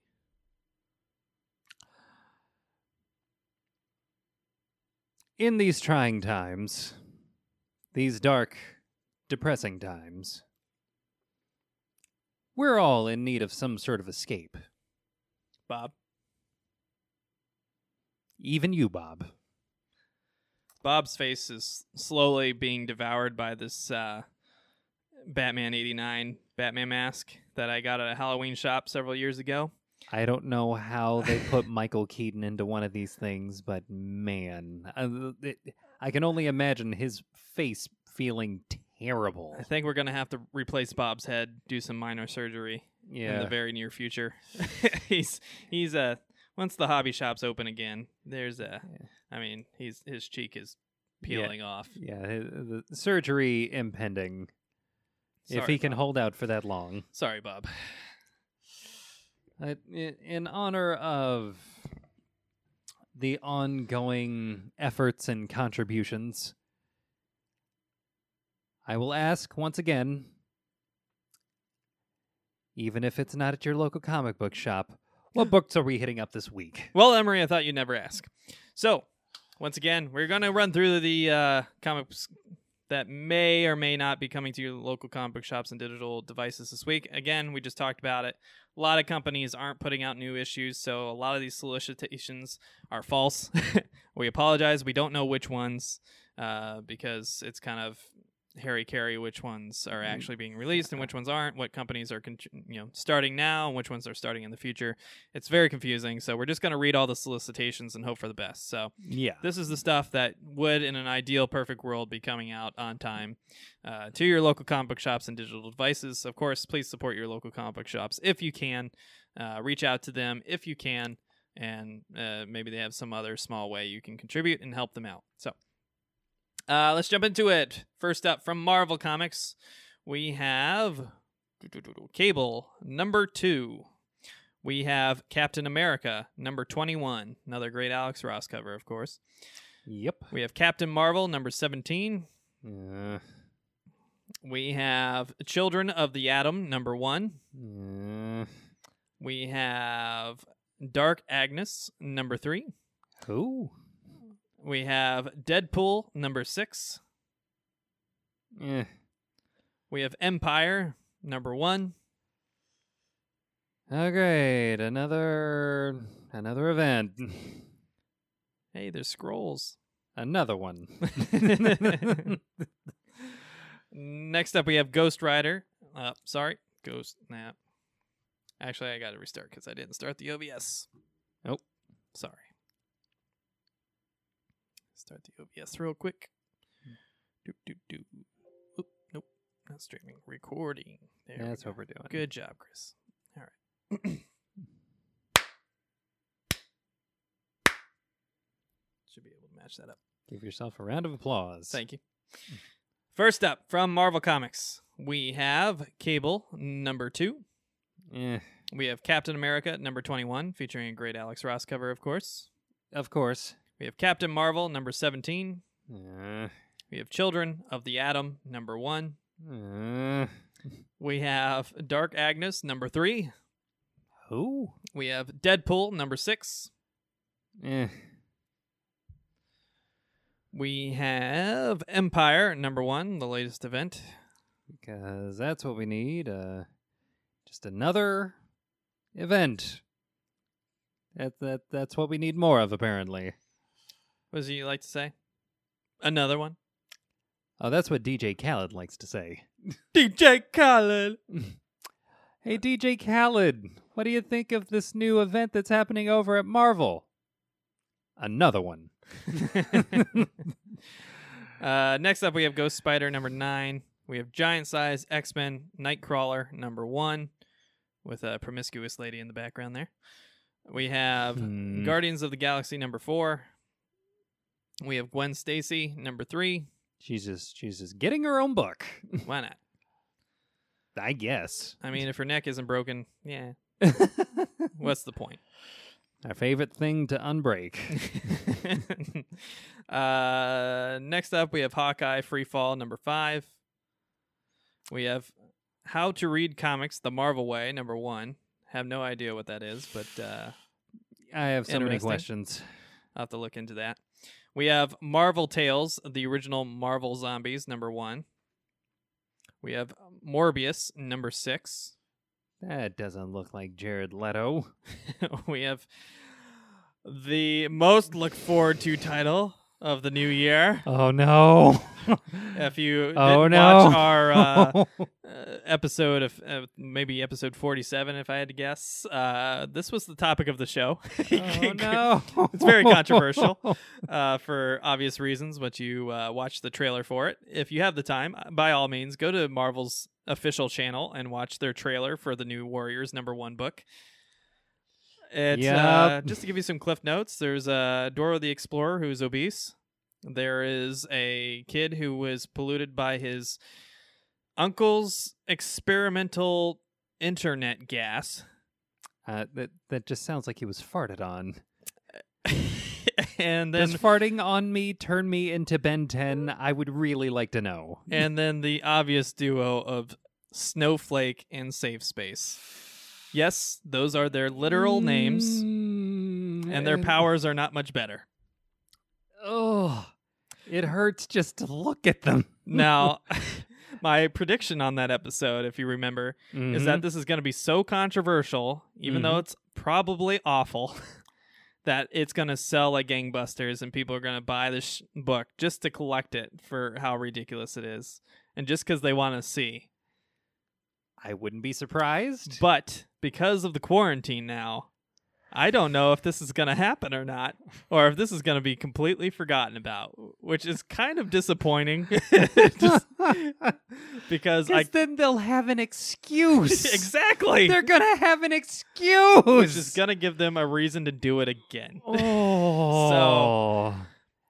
In these trying times, these dark, depressing times, we're all in need of some sort of escape. Bob. Even you, Bob. Bob's face is slowly being devoured by this uh, Batman 89 Batman mask that I got at a Halloween shop several years ago. I don't know how they put Michael Keaton into one of these things, but man, uh, it, I can only imagine his face feeling terrible. I think we're going to have to replace Bob's head, do some minor surgery in the very near future. he's he's uh once the hobby shops open again, there's a I mean, he's his cheek is Yeah. peeling off. Yeah, the surgery impending. if Sorry, he can hold out for that long. Sorry, Bob. Uh, in honor of the ongoing efforts and contributions, I will ask once again, even if it's not at your local comic book shop, what books are we hitting up this week? Well, Emery, I thought you'd never ask. So, once again, we're going to run through the uh, comics that may or may not be coming to your local comic book shops and digital devices this week. Again, we just talked about it. A lot of companies aren't putting out new issues, so a lot of these solicitations are false. we apologize. We don't know which ones uh, because it's kind of Harry Carey which ones are actually being released and which ones aren't. What companies are con- you know starting now and which ones are starting in the future. It's very confusing. So we're just going to read all the solicitations and hope for the best. So Yeah. this is the stuff that would, in an ideal, perfect world, be coming out on time uh, to your local comic book shops and digital devices. Of course, please support your local comic book shops if you can. Uh, reach out to them if you can, and uh, maybe they have some other small way you can contribute and help them out. So uh, let's jump into it. First up from Marvel Comics, we have Cable number two. We have Captain America number 21. Another great Alex Ross cover, of course. Yep. We have Captain Marvel number 17. Uh, We have Children of the Atom number 1. uh, We have Dark Agnes number 3. who? We have Deadpool number 6. Eh. We have Empire number 1. Oh, great. Another another event. Hey, there's scrolls. Another one. Next up, we have Ghost Rider. Uh, sorry, Ghost. Nah. Actually, I got to restart because I didn't start the OBS. Nope. Sorry. Start the OBS real quick. Do do do. Oop, nope, not streaming. Recording. There. That's go. what we're doing. Good job, Chris. All right. Should be able to match that up. Give yourself a round of applause. Thank you. First up from Marvel Comics, we have Cable number two. Eh. We have Captain America number 21, featuring a great Alex Ross cover, of course. Of course. We have Captain Marvel number 17. Uh, We have Children of the Atom number 1. uh, We have Dark Agnes number 3. who? We have Deadpool number 6. Eh. We have Empire number 1, the latest event. Because that's what we need. Uh, just another event. That that that's what we need more of, apparently. What does he like to say? Another one. Oh, that's what DJ Khaled likes to say. DJ Khaled. Hey, DJ Khaled, what do you think of this new event that's happening over at Marvel? Another one. uh, next up, we have Ghost Spider number nine. We have Giant Size X Men Nightcrawler number one, with a promiscuous lady in the background there. We have Hmm. Guardians of the Galaxy number four. We have Gwen Stacy number three. She's just she's just getting her own book. Why not? I guess. I mean, if her neck isn't broken, yeah. What's the point? Our favorite thing to unbreak. uh, next up, we have Hawkeye Free Fall number five. We have How to Read Comics the Marvel Way number one. Have no idea what that is, but uh, I have so many questions. I'll have to look into that. We have Marvel Tales, the original Marvel Zombies number one. We have Morbius number six. That doesn't look like Jared Leto. we have the most look forward to title of the new year. Oh no. If you oh didn't no. watch our uh, uh, episode of uh, maybe episode 47 if I had to guess, uh, this was the topic of the show. oh no. It's very controversial. uh, for obvious reasons, but you uh, watch the trailer for it. If you have the time, by all means, go to Marvel's official channel and watch their trailer for the new Warriors number one book. It's uh, just to give you some cliff notes. There's uh, Dora the Explorer who's obese. There is a kid who was polluted by his uncle's experimental internet gas. Uh, that that just sounds like he was farted on. and then Does farting on me turn me into Ben 10? I would really like to know. and then the obvious duo of Snowflake and Safe Space. Yes, those are their literal names, Mm, and their powers are not much better. Oh, it hurts just to look at them. Now, my prediction on that episode, if you remember, is Mm-hmm. that this is going to be so controversial, even though it's probably awful, that it's going to sell like gangbusters and people are going to buy this sh- book just to collect it for how ridiculous it is. And just because they want to see. I wouldn't be surprised. But because of the quarantine now, I don't know if this is going to happen or not, or if this is going to be completely forgotten about, which is kind of disappointing. Just because I then they'll have an excuse. exactly, They're gonna have an excuse. which is going to give them a reason to do it again. Oh,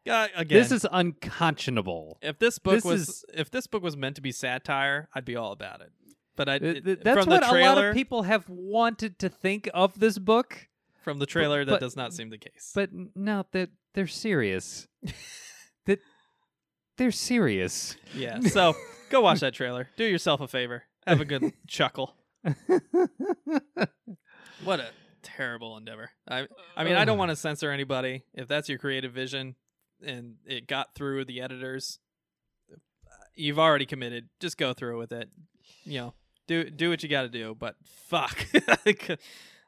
Uh, again, this is unconscionable. if this book this was is- if this book was meant to be satire, I'd be all about it. But I it- That's what the a lot of people have wanted to think of this book, from the trailer that but- does not seem the case. but no, that they're serious. that they're serious. Yeah. So go watch that trailer. Do yourself a favor. Have a good chuckle. What a terrible endeavor. I I mean, I don't want to censor anybody. If that's your creative vision and it got through the editors, uh, you've already committed. Just go through with it. You know, do do what you got to do. But fuck, uh,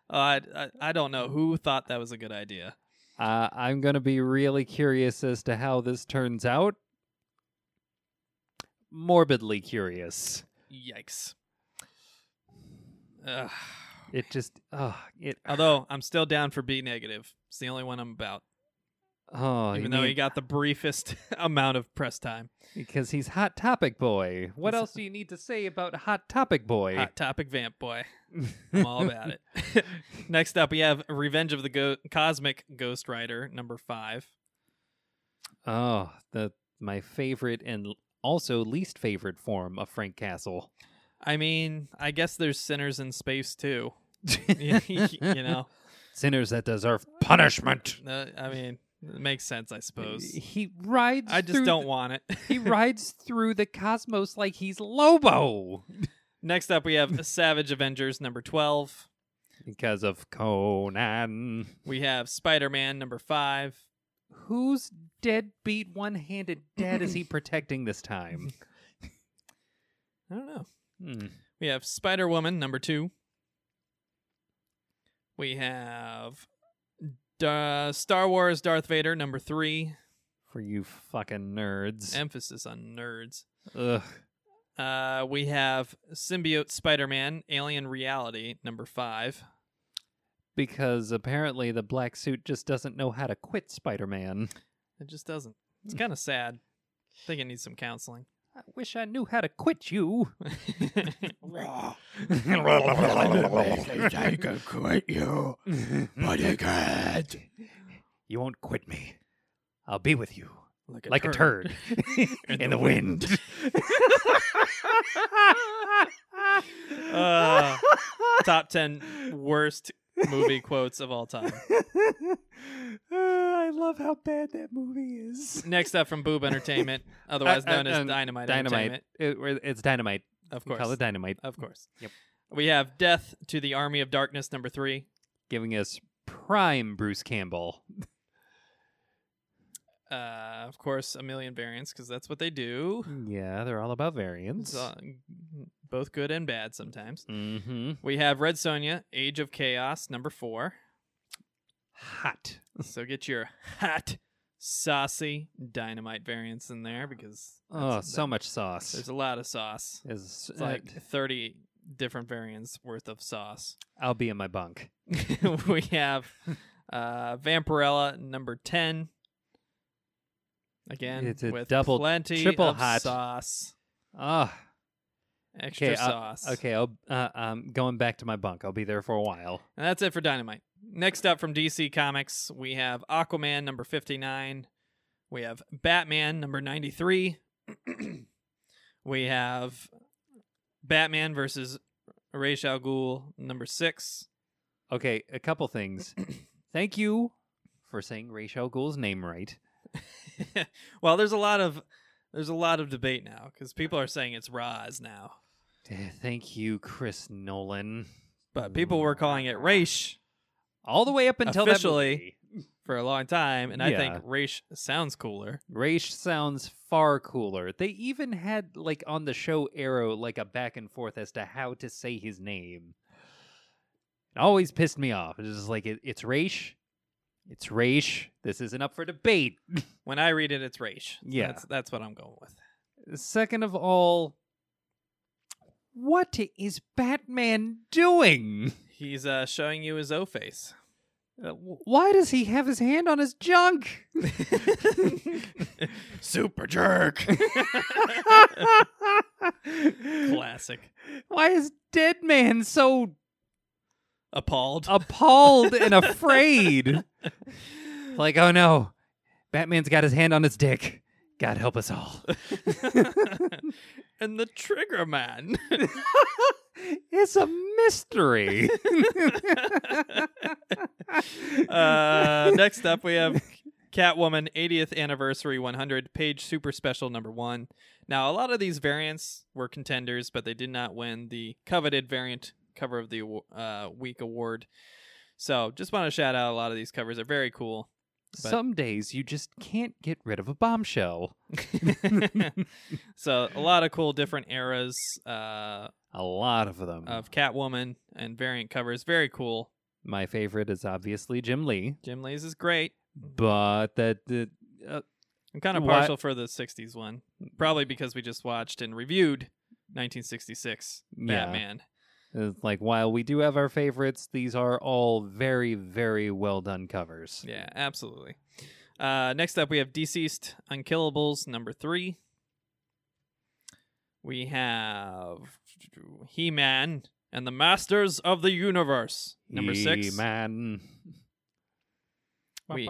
I, I I don't know who thought that was a good idea. Uh, I'm gonna be really curious as to how this turns out. Morbidly curious. Yikes. Ugh. It just, uh, it. Although I'm still down for B negative. It's the only one I'm about. Oh, even though he got the briefest amount of press time. because he's Hot Topic Boy. What else do you need to say about Hot Topic Boy? Hot topic vamp boy. I'm all about it. Next up, we have Revenge of the Go- Cosmic Ghost Rider, number five. Oh, the my favorite and also least favorite form of Frank Castle. I mean, I guess there's sinners in space too. you know, Sinners that deserve punishment. uh, I mean, it makes sense, I suppose. He rides. I just through don't the- want it. he rides through the cosmos like he's Lobo Next up, we have Savage Avengers number 12. because of Conan. We have Spider Man number 5. Whose deadbeat one-handed dad is he protecting this time? I don't know. Hmm. We have Spider Woman number 2. We have Da- Star Wars Darth Vader number 3. For you fucking nerds. Emphasis on nerds. Ugh. Uh, we have Symbiote Spider Man Alien Reality number 5. Because apparently the black suit just doesn't know how to quit Spider-Man. It just doesn't. It's kind of sad. I think it needs some counseling. I wish I knew how to quit you. I can quit you, but I can't. You won't quit me. I'll be with you like like a turd In in, the the wind. Uh, Top 10 worst movie quotes of all time. I love how bad that movie is. Next up from Boob Entertainment, otherwise Uh, uh, known as Dynamite, Dynamite. Entertainment. It- it's dynamite. Of We course. Call it dynamite. Of course. Yep. We have Death to the Army of Darkness number 3. Giving us prime Bruce Campbell. Uh, of course, a million variants because that's what they do. Yeah, they're all about variants. It's, uh, both good and bad sometimes. mm-hmm. We have Red Sonja, Age of Chaos, number four. Hot. So get your hot, saucy dynamite variants in there because Oh, so that- much sauce. There's a lot of sauce. Is It's like 30 different variants worth of sauce. I'll be in my bunk. we have uh, Vampirella, number 10. Again, It's a with double- plenty triple of hot. sauce. Ah, Extra okay. sauce. okay, I'll uh, um going back to my bunk. I'll be there for a while. And that's it for Dynamite. Next up from DC Comics, we have Aquaman number 59. We have Batman number 93. we have Batman versus Ra's al Ghul number 6. Okay, a couple things. Thank you for saying Ra's al Ghul's name right. well, there's a lot of there's a lot of debate now cuz people are saying it's Raz now. Thank you, Chris Nolan. But people were calling it Raish All the way up until that Officially. movie. for a long time and I think Raish sounds cooler. Raish sounds far cooler. They even had like on the show Arrow like a back and forth as to how to say his name. It always pissed me off. It's just like it, it's Raish. It's Raish. This isn't up for debate. When I read it it's Raish. Yeah. That's that's what I'm going with. Second of all, what is Batman doing? He's uh, showing you his O face. Uh, Why does he have his hand on his junk? Super jerk. Classic. Why is Deadman so Appalled. appalled and afraid? like, oh no, Batman's got his hand on his dick. God help us all. and the Trigger Man. it's a mystery. uh, next up, we have Catwoman 80th Anniversary 100 page super special number one. Now, a lot of these variants were contenders, but they did not win the coveted variant cover of the uh, week award. So, just want to shout out a lot of these covers. They're very cool. But- Some days you just can't get rid of a bombshell. so, a lot of cool different eras uh, A lot of them. of Catwoman and variant covers. Very cool. My favorite is obviously Jim Lee, Jim Lee's is great. but that the uh, I'm kind of What- partial for the 60s one. Probably because we just watched and reviewed 1966 Yeah. Batman. It's like while we do have our favorites, these are all very, very well done covers. Yeah, absolutely. Uh, next up, we have DCeased Unkillables number three. We have He Man and the Masters of the Universe number six. Man. We-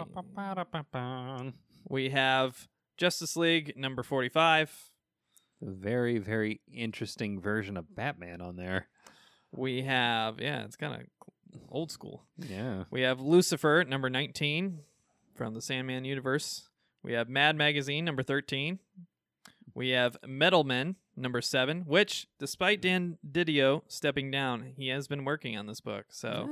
We have Justice League number 45. A very, very interesting version of Batman on there. We have yeah, it's kind of old school. Yeah. We have Lucifer number 19 from the Sandman universe. We have Mad Magazine number 13. We have Metal Men number 7, which despite Dan DiDio stepping down, he has been working on this book. So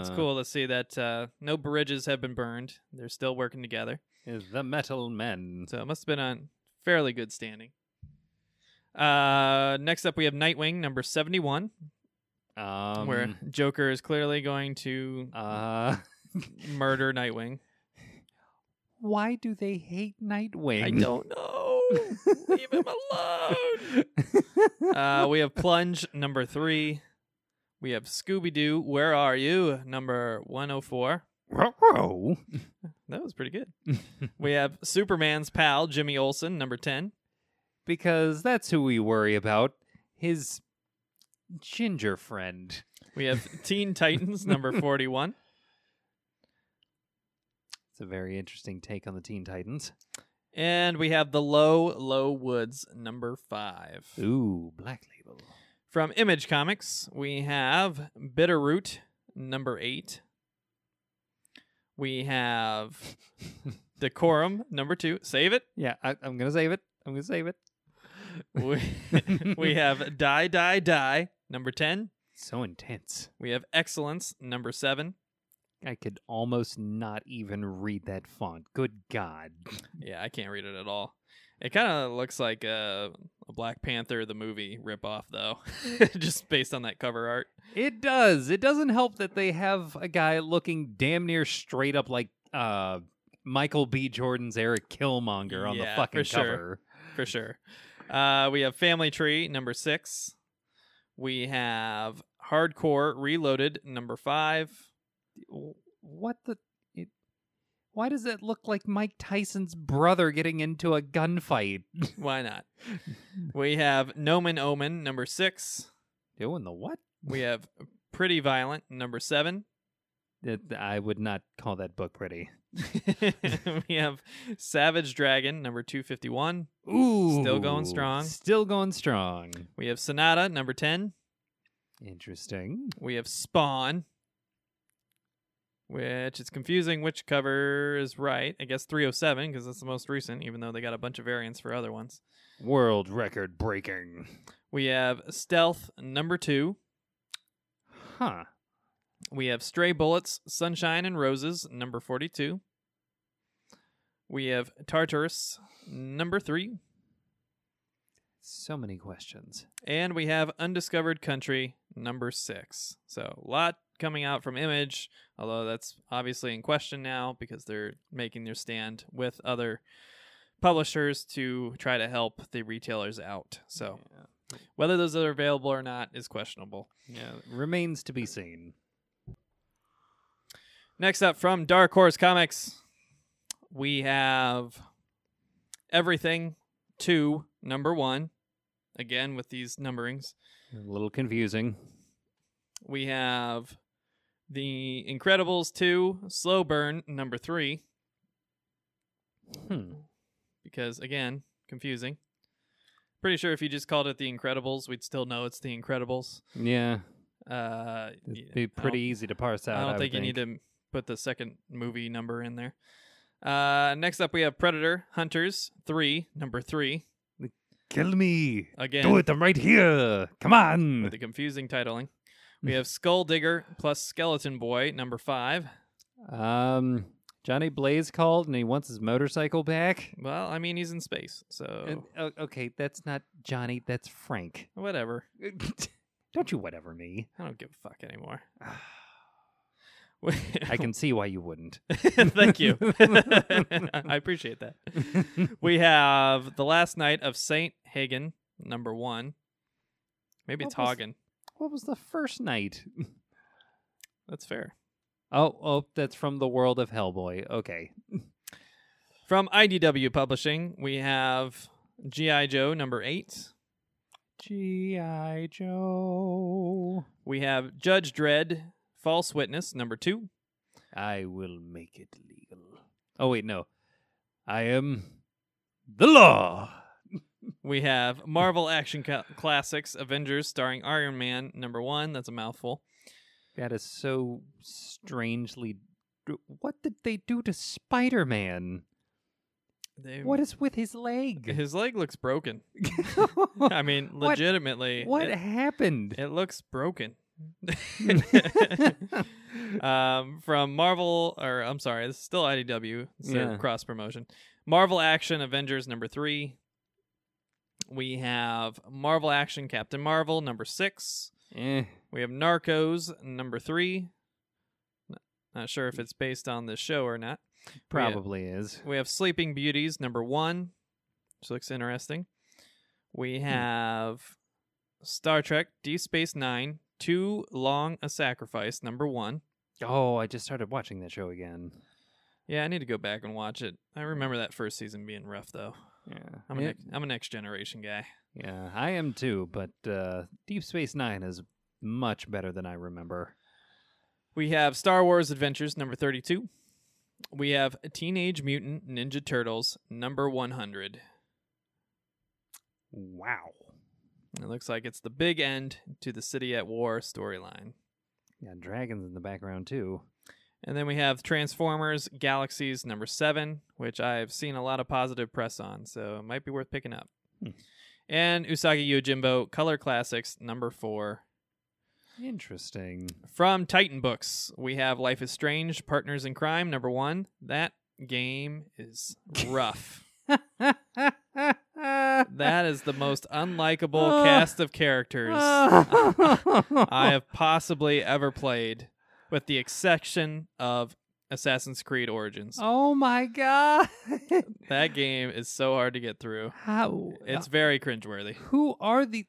it's cool to see that uh, no bridges have been burned. They're still working together. is The Metal Men. So it must have been on fairly good standing. Uh, next up, we have Nightwing number 71, Um, where Joker is clearly going to uh, murder Nightwing. why do they hate Nightwing? I don't know. Leave him alone. Uh, we have Plunge number three. We have Scooby Doo. Where are you? Number one hundred four. Ruh-roh. That was pretty good. we have Superman's pal Jimmy Olsen. Number ten. because that's who we worry about. His ginger friend. We have Teen Titans. Number forty one. It's a very interesting take on the Teen Titans. And we have the Low Low Woods. Number five. Ooh, Black Label. From Image Comics, we have Bitterroot. Number eight. We have Decorum. Number two. Save it. Yeah, I, I'm gonna save it. I'm gonna save it. we, we have Die Die Die number 10. So intense. We have Excellence number 7. I could almost not even read that font. Good God. Yeah, I can't read it at all. It kind of looks like a, a Black Panther the movie ripoff though, just based on that cover art. It does. It doesn't help that they have a guy looking damn near straight up like uh Michael B. Jordan's Eric Killmonger on Yeah, the fucking for sure. cover. For sure. Uh, we have Family Tree number 6. We have Hardcore Reloaded number 5. What the it, Why does it look like Mike Tyson's brother getting into a gunfight? Why not? we have Nomen Omen number 6. Doing the what? We have Pretty Violent number 7. It, I would not call that book pretty. we have Savage Dragon number 251. Ooh, Still going strong. Still going strong. We have Sonata number 10. Interesting. We have Spawn, which it's confusing which cover is right. I guess 307 because that's the most recent, even though they got a bunch of variants for other ones. World record breaking. We have Stealth number 2. Huh. We have Stray Bullets, Sunshine and Roses number 42. We have Tartarus number 3. So many questions. And we have Undiscovered Country number six. So a lot coming out from Image, although that's obviously in question now because they're making their stand with other publishers to try to help the retailers out. So yeah. whether those are available or not is questionable. yeah, remains to be seen. Next up from Dark Horse Comics, we have Everything 2, number 1. Again, with these numberings. A little confusing. We have The Incredibles 2, Slow Burn, number 3. Hmm. Because, again, confusing. Pretty sure if you just called it The Incredibles, we'd still know it's The Incredibles. Yeah, Uh, it'd be don't- pretty easy to parse out. I don't think, you need to put the second movie number in there. Uh, next up, we have Predator Hunters 3, number 3. Kill me. Again, Do it. I'm right here. Come on. with the confusing titling. We have Skull Digger plus Skeleton Boy, number 5. Um, Johnny Blaze called and he wants his motorcycle back. Well, I mean, he's in space, so And- okay, that's not Johnny. That's Frank. whatever. Don't you whatever me. I don't give a fuck anymore. I can see why you wouldn't. Thank you. I appreciate that. We have The Last Night of Saint Hagen, number one. Maybe it's What was- Hagen. What was the first night? That's fair. Oh, oh, that's from the world of Hellboy. Okay. From IDW Publishing, we have G.I. Joe, number eight. G.I. Joe. We have Judge Dredd, False Witness, number two. I will make it legal. Oh, wait, no. I am the law. we have Marvel Action Ca- Classics Avengers starring Iron Man number one. That's a mouthful. That is so strangely. What did they do to Spider Man? They, What is with his leg? His leg looks broken. I mean, What- legitimately. what It, happened? it looks broken. um, from Marvel, or I'm sorry, this is still IDW. It's Yeah. cross promotion. Marvel Action Avengers number three. We have Marvel Action Captain Marvel number six. Eh, We have Narcos number three. Not sure if it's based on this show or not. probably is. We have Sleeping Beauties number one, which looks interesting. We have Star Trek Deep Space Nine, Too Long a Sacrifice number one. Oh, I just started watching that show again. Yeah, I need to go back and watch it. I remember that first season being rough though. Yeah, I'm a, It- next, I'm a next generation guy. yeah, I am too. But uh, Deep Space Nine is much better than I remember. We have Star Wars Adventures number 32. We have Teenage Mutant Ninja Turtles number 100. Wow. It looks like it's the big end to the City at War storyline. Yeah, dragons in the background too. And then we have Transformers Galaxies number 7, which I've seen a lot of positive press on, so it might be worth picking up. Hmm. And Usagi Yojimbo Color Classics number 4. Interesting. From Titan Books, we have Life is Strange Partners in Crime number 1. That game is rough. that is the most unlikable cast of characters I have possibly ever played, with the exception of Assassin's Creed Origins. Oh my god! That game is so hard to get through. How? It's very cringeworthy. who are the?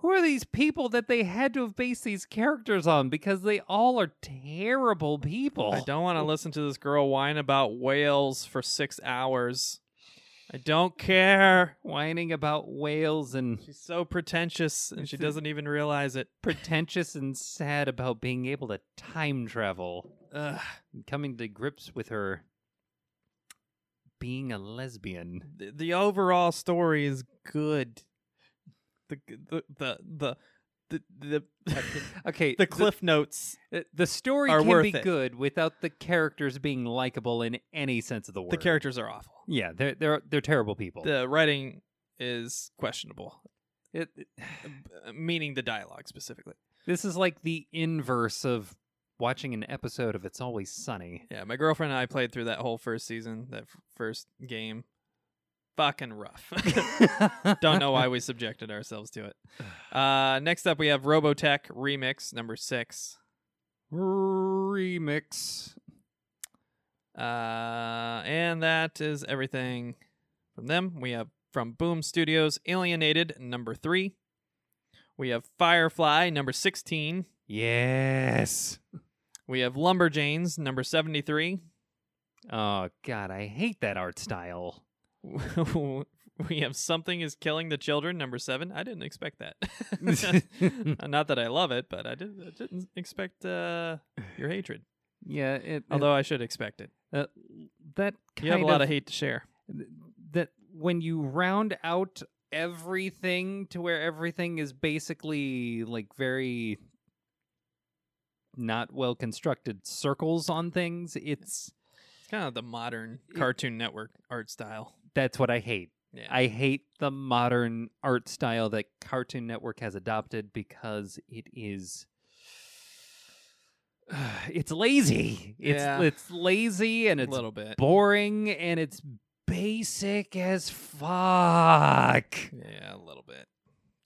Who are these people that they had to have based these characters on? Because they all are terrible people. I don't want to listen to this girl whine about whales for six hours. I don't care. whining about whales and She's so pretentious and she doesn't even realize it. pretentious and sad about being able to time travel. Ugh. Coming to grips with her being a lesbian. The, the overall story is good. The the the the the the, Okay, the cliff notes. The, the story can be it. good without the characters being likable in any sense of the word. The characters are awful. yeah, they're they're they're terrible people. The writing is questionable, It- it- uh, meaning the dialogue specifically. this is like the inverse of watching an episode of It's Always Sunny. Yeah, my girlfriend and I played through that whole first season, that f- first game. Fucking rough. Don't know why we subjected ourselves to it. Uh, next up, we have Robotech Remix number six. Remix. Uh, and that is everything from them. We have from Boom Studios Alienated number three. We have Firefly number 16. Yes. We have Lumberjanes number 73. Oh God, I hate that art style. we have Something is Killing the Children number seven. I didn't expect that. Not that I love it, but I, did, I didn't expect uh, your hatred. yeah, it, Although I should expect it. uh, that kind You have a lot of hate to share. that when you round out everything to where everything is basically like very not well constructed circles on things it's It's kind of the modern It- Cartoon Network art style. That's what i hate Yeah. i hate the modern art style that cartoon network has adopted because it is it's lazy it's Yeah. it's lazy and it's a little bit. boring and it's basic as fuck Yeah, a little bit.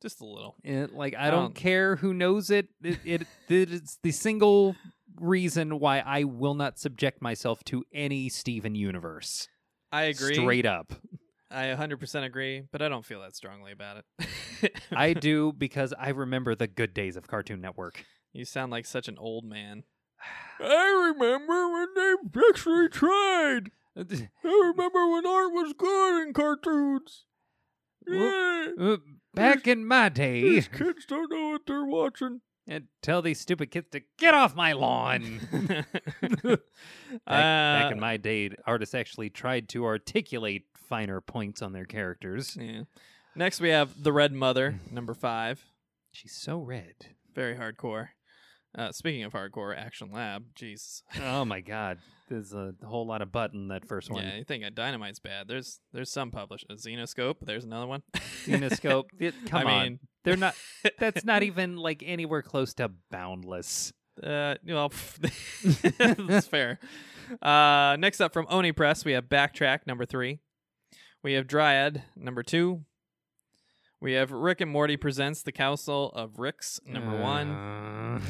Just a little. It, like I I don't um, care who knows it. It, it. It's the single reason why I will not subject myself to any Steven universe. I agree. Straight up, I 100% agree, but I don't feel that strongly about it. I do because I remember the good days of Cartoon Network. You sound like such an old man. I remember when they actually tried. I remember when art was good in cartoons. Whoop. Yeah. Uh, Back in my day, these kids don't know what they're watching. And tell these stupid kids to get off my lawn. back, back in Uh, my day, artists actually tried to articulate finer points on their characters. yeah. Next, we have The Red Mother, number five. She's so red. Very hardcore. Uh, speaking of hardcore, Action Lab. Jeez. oh my god, there's a whole lot of butt in that first one. Yeah, you think a Dynamite's bad? There's there's some published. A Zenescope. There's another one. Zenescope. it- come I on, mean, they're not. That's not even like anywhere close to boundless. Uh, well, that's fair. Uh, next up from Oni Press, we have Backtrack number three. We have Dryad number two. We have Rick and Morty presents the Council of Ricks number one. Uh,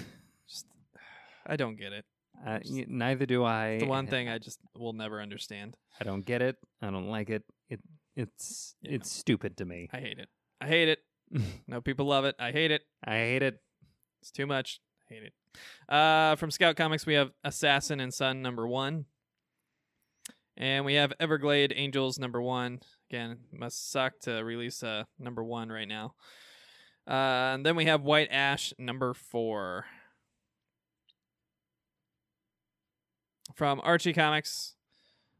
Just, I don't get it. Uh, neither do I. The one thing I just will never understand. I don't get it. I don't like it. It it's Yeah. it's stupid to me. I hate it. I hate it. No people love it. I hate it. I hate it. It's too much. I Hate it. Uh, from Scout Comics, we have Assassin and Son number one, and we have Everglade Angels number one. Again, must suck to release uh, number one right now. Uh, and then we have White Ash number four. From Archie Comics,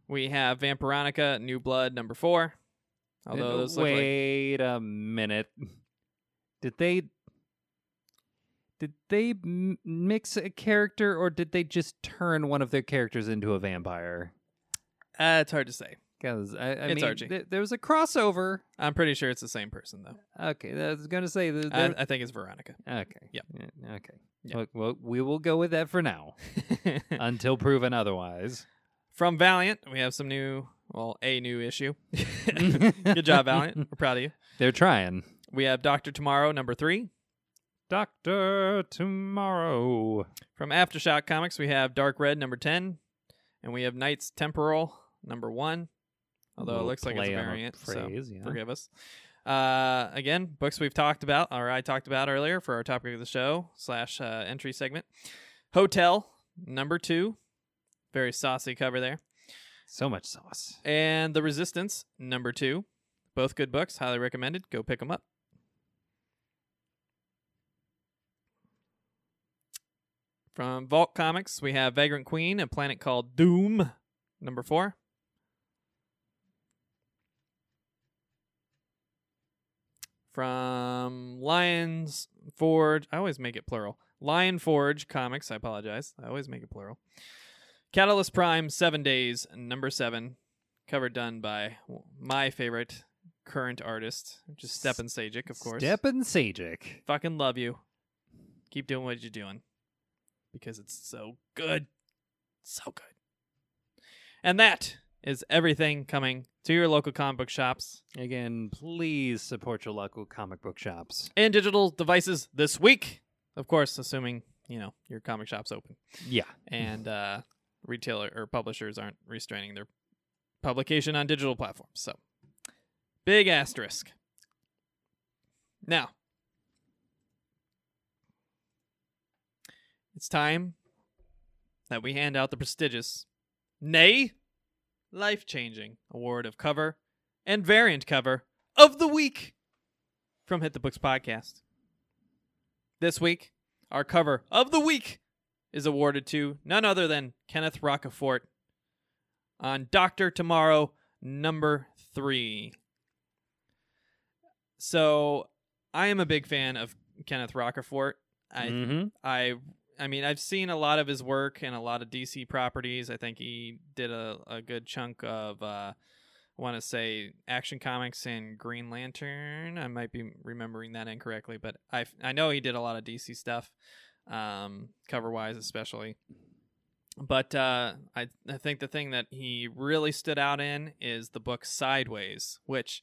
we have Vampironica New Blood number four. Although those look like wait a minute. Did they did they m- mix a character or did they just turn one of their characters into a vampire? uh, it's hard to say. Because I, I It's mean, Archie. th- there was a crossover. I'm pretty sure it's the same person though. Okay, I was gonna say that. I, there- I think it's Veronica. okay, Yep. yeah, okay. Yeah. Well, well, we will go with that for now until proven otherwise. From Valiant, we have some new, well, a new issue. Good job, Valiant. We're proud of you. They're trying. We have Doctor Tomorrow number three. Doctor Tomorrow. From Aftershock Comics, we have Dark Red number ten, and we have Knights Temporal number one. Although it looks like it's a variant, so yeah. forgive us. Uh, again, books we've talked about, or I talked about earlier for our topic of the show slash uh, entry segment. Hotel number two, very saucy cover there. So much sauce. And The Resistance, number two. Both good books, highly recommended. Go pick them up. From Vault Comics, we have Vagrant Queen, a planet called Doom, number four. From Lions Forge, I always make it plural. Lion Forge Comics, I apologize. I always make it plural. Catalyst Prime, Seven Days, number seven. Cover done by my favorite current artist, which is Stjepan Šejić, of course. Stjepan Šejić. Fucking love you. Keep doing what you're doing. Because it's so good. So good. And that is everything coming to your local comic book shops Again, please support your local comic book shops. and digital devices this week. Of course, assuming, you know, your comic shop's open. Yeah. and uh, retailer or publishers aren't restraining their publication on digital platforms. So, big asterisk. Now, it's time that we hand out the prestigious, nay, life changing award of cover and variant cover of the week from Hit the Books Podcast. This week, our cover of the week is awarded to none other than Kenneth Rocafort on Doctor Tomorrow number three. So I am a big fan of Kenneth Rocafort. I mm-hmm. I I mean I've seen a lot of his work and a lot of DC properties. I think he did a, a good chunk of uh I want to say Action Comics and Green Lantern. I might be remembering that incorrectly, but I I know he did a lot of DC stuff, um, cover wise especially. But uh, I I think the thing that he really stood out in is the book Sideways, which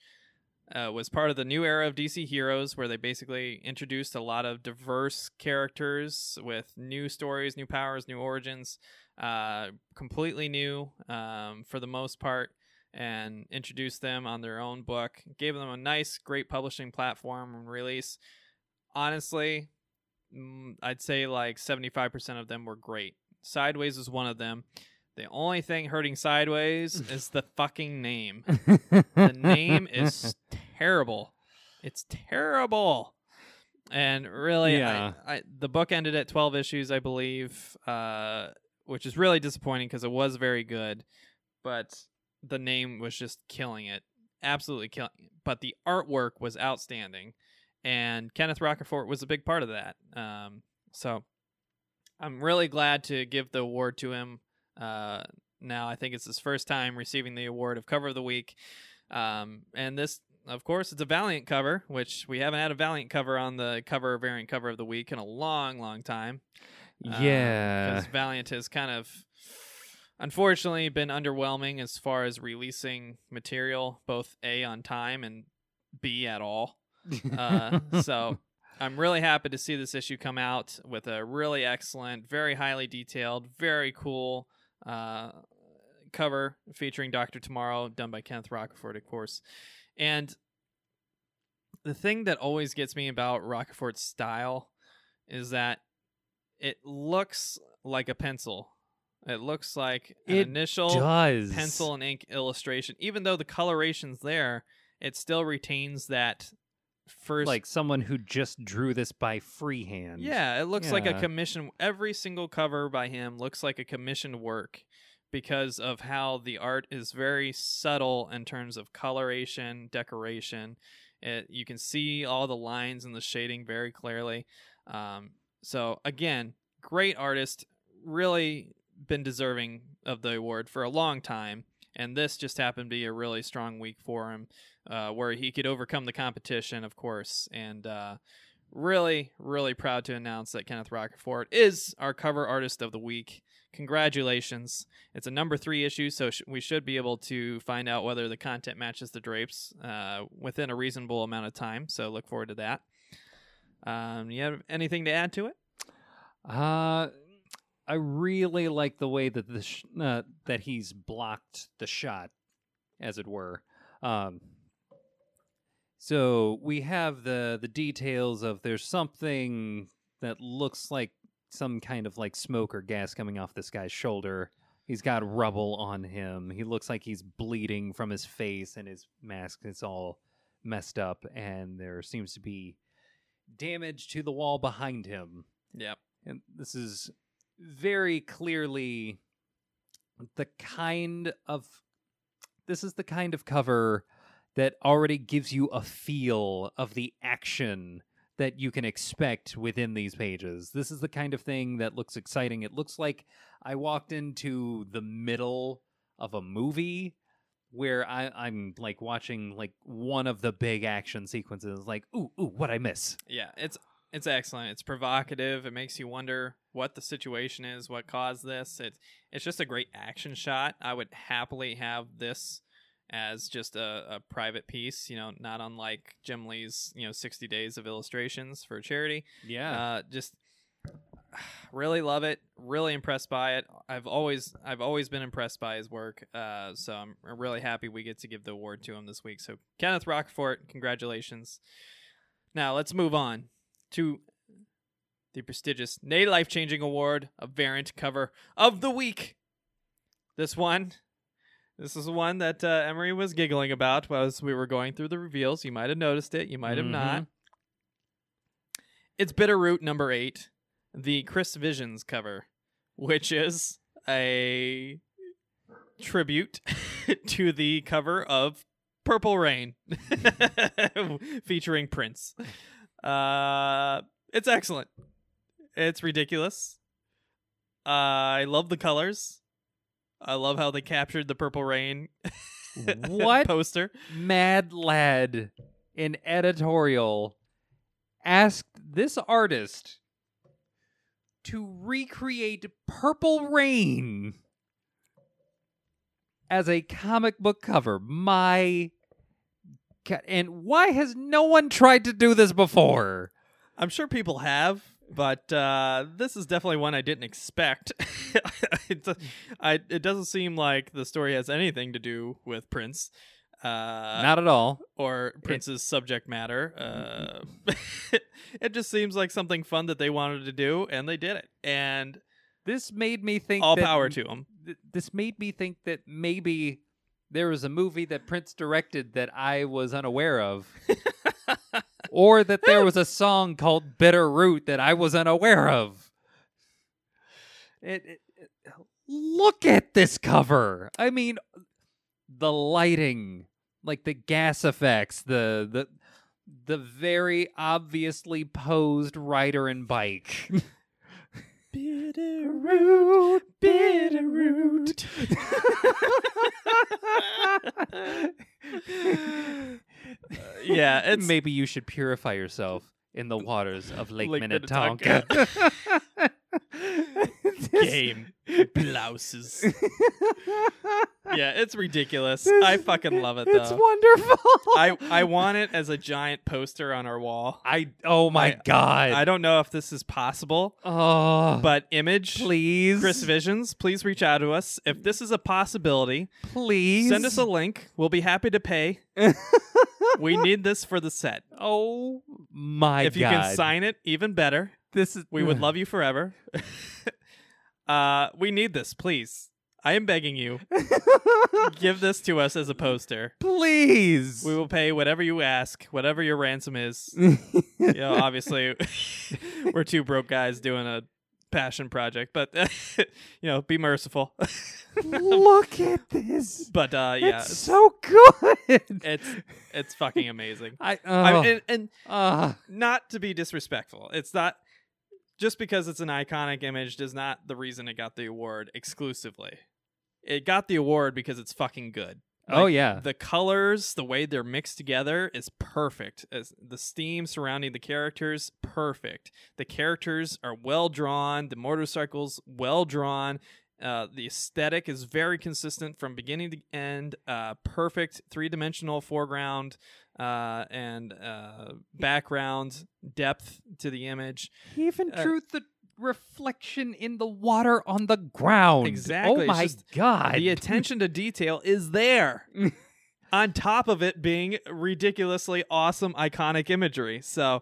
uh, was part of the new era of DC Heroes, where they basically introduced a lot of diverse characters with new stories, new powers, new origins, uh, completely new um, for the most part, and introduced them on their own book. Gave them a nice, great publishing platform and release. Honestly, mm, I'd say like 75% of them were great. Sideways was one of them. The only thing hurting Sideways is the fucking name. The name is terrible. It's terrible. and really, Yeah. I, I, the book ended at twelve issues, I believe, uh, which is really disappointing because it was very good, but the name was just killing it, absolutely killing. It. But the artwork was outstanding, and Kenneth Rocafort was a big part of that. Um, so I'm really glad to give the award to him. Uh, now I think it's his first time receiving the award of cover of the week. Um, and this, of course, it's a Valiant cover, which we haven't had a Valiant cover on the cover variant cover of the week in a long, long time. Yeah. because Valiant has kind of, unfortunately, been underwhelming as far as releasing material, both a on time and b at all. Uh, so I'm really happy to see this issue come out with a really excellent, very highly detailed, very cool uh, cover featuring Doctor Tomorrow, done by Kenneth Rocafort, of course. And the thing that always gets me about Rocafort's style is that it looks like a pencil. It looks like an It initial does pencil and ink illustration. Even though the coloration's there, it still retains that first like someone who just drew this by freehand. yeah, it looks like a commission. Every single cover by him looks like a commissioned work because of how the art is very subtle in terms of coloration, decoration. It, you can see all the lines and the shading very clearly. Um, so again, great artist, really been deserving of the award for a long time. And this just happened to be a really strong week for him, uh, where he could overcome the competition, of course, and uh, really, really proud to announce that Kenneth Rocafort is our cover artist of the week. Congratulations. It's a number three issue, so sh- we should be able to find out whether the content matches the drapes uh, within a reasonable amount of time. So look forward to that. Um, you have anything to add to it? Uh, I really like the way that the sh- uh, that he's blocked the shot, as it were. Um, so we have the the details of there's something that looks like some kind of like smoke or gas coming off this guy's shoulder. He's got rubble on him. He looks like he's bleeding from his face, and his mask is all messed up. And there seems to be damage to the wall behind him. Yep. And this is very clearly the kind of this is the kind of cover that already gives you a feel of the action that you can expect within these pages. This is the kind of thing that looks exciting. It looks like I walked into the middle of a movie where I, I'm like watching like one of the big action sequences, like, ooh, ooh, what I miss. Yeah, it's it's excellent. It's provocative. It makes you wonder what the situation is, what caused this. It's it's just a great action shot. I would happily have this as just a, a private piece, you know, not unlike Jim Lee's, you know, 60 days of illustrations for charity. Yeah. Uh, just really love it. Really impressed by it. I've always I've always been impressed by his work. Uh, so I'm really happy we get to give the award to him this week. So Kenneth Rocafort, congratulations. Now let's move on to the prestigious Nay Life Changing Award, a variant cover of the week. This one, this is one that uh, Emery was giggling about as we were going through the reveals. You might have noticed it. You might have not. It's Bitterroot number eight, the Chris Visions cover, which is a tribute to the cover of Purple Rain featuring Prince. Uh, it's excellent. It's ridiculous. Uh, I love the colors. I love how they captured the Purple Rain What? poster. Mad Lad in editorial asked this artist to recreate Purple Rain as a comic book cover. My God. And why has no one tried to do this before? I'm sure people have, but uh, this is definitely one I didn't expect. it, I, it doesn't seem like the story has anything to do with Prince. Uh, Not at all. or Prince's subject matter. Uh, it just seems like something fun that they wanted to do, and they did it. And This made me think all power to them. th- this made me think that maybe there was a movie that Prince directed that I was unaware of. or that there was a song called Bitter Root that I was unaware of. It, it, it- look at this cover. I mean, the lighting, like the gas effects, the the the very obviously posed rider and bike. Bitterroot, bitterroot. Uh, yeah, it's Maybe you should purify yourself in the waters of Lake, Lake Minnetonka. game blouses. yeah, it's ridiculous. I fucking love it though. It's wonderful. I I want it as a giant poster on our wall. I oh my I- god. I don't know if this is possible, oh, but image please, Chris Visions, please reach out to us if this is a possibility. please Send us a link. We'll be happy to pay. we need this for the set. oh my if you can sign it, even better. This is We would love you forever. uh, we need this, please. I am begging you. Give this to us as a poster. please. We will pay whatever you ask, whatever your ransom is. you know, obviously, we're two broke guys doing a passion project, but you know, be merciful. Look at this. but uh, yeah, It's so good. it's it's fucking amazing. I, I oh, and, and ah. not to be disrespectful, it's not just because it's an iconic image does not the reason it got the award exclusively. It got the award because it's fucking good. oh yeah. The colors, the way they're mixed together is perfect. As the steam surrounding the characters, perfect. The characters are well drawn. The motorcycles well drawn. Uh, the aesthetic is very consistent from beginning to end. Uh, perfect three dimensional foreground uh, and uh, background depth to the image. He even uh, drew the reflection in the water on the ground. Exactly, Oh my god. The attention to detail is there. on top of it being ridiculously awesome iconic imagery. So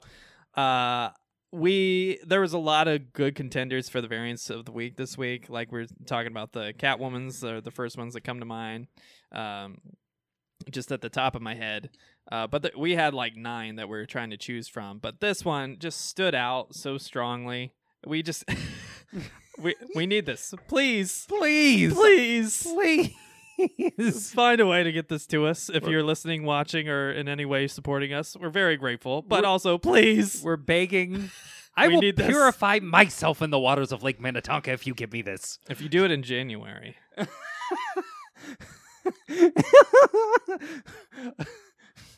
uh we there was a lot of good contenders for the variants of the week this week. Like we're talking about the Catwoman's, are the first ones that come to mind. Um just at the top of my head. Uh, but th- we had like nine that we were trying to choose from. But this one just stood out so strongly. We just we we need this. Please. please. Please. Please. Find a way to get this to us if you're listening, watching, or in any way supporting us. We're very grateful. But also, please. We're begging. I will need this. purify myself in the waters of Lake Minnetonka if you give me this. If you do it in January.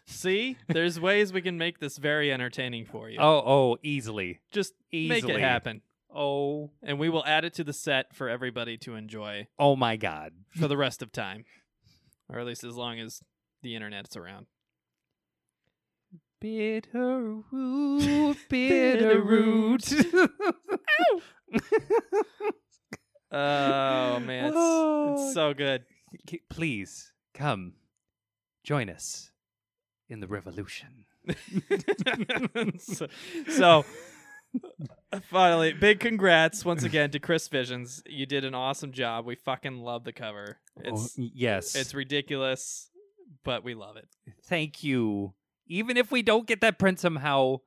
See? There's ways we can make this very entertaining for you. oh, oh, easily. Just Easily. make it happen. Oh, And we will add it to the set for everybody to enjoy oh my god. for the rest of time. Or at least as long as the internet's around. Bitter root, bitter root. Oh man, it's, it's so good. Please come join us in the revolution. so, so, finally, big congrats once again to Chris Visions. You did an awesome job. We fucking love the cover. Oh, it's oh, yes. it's ridiculous, but we love it. thank you. Even if we don't get that print somehow,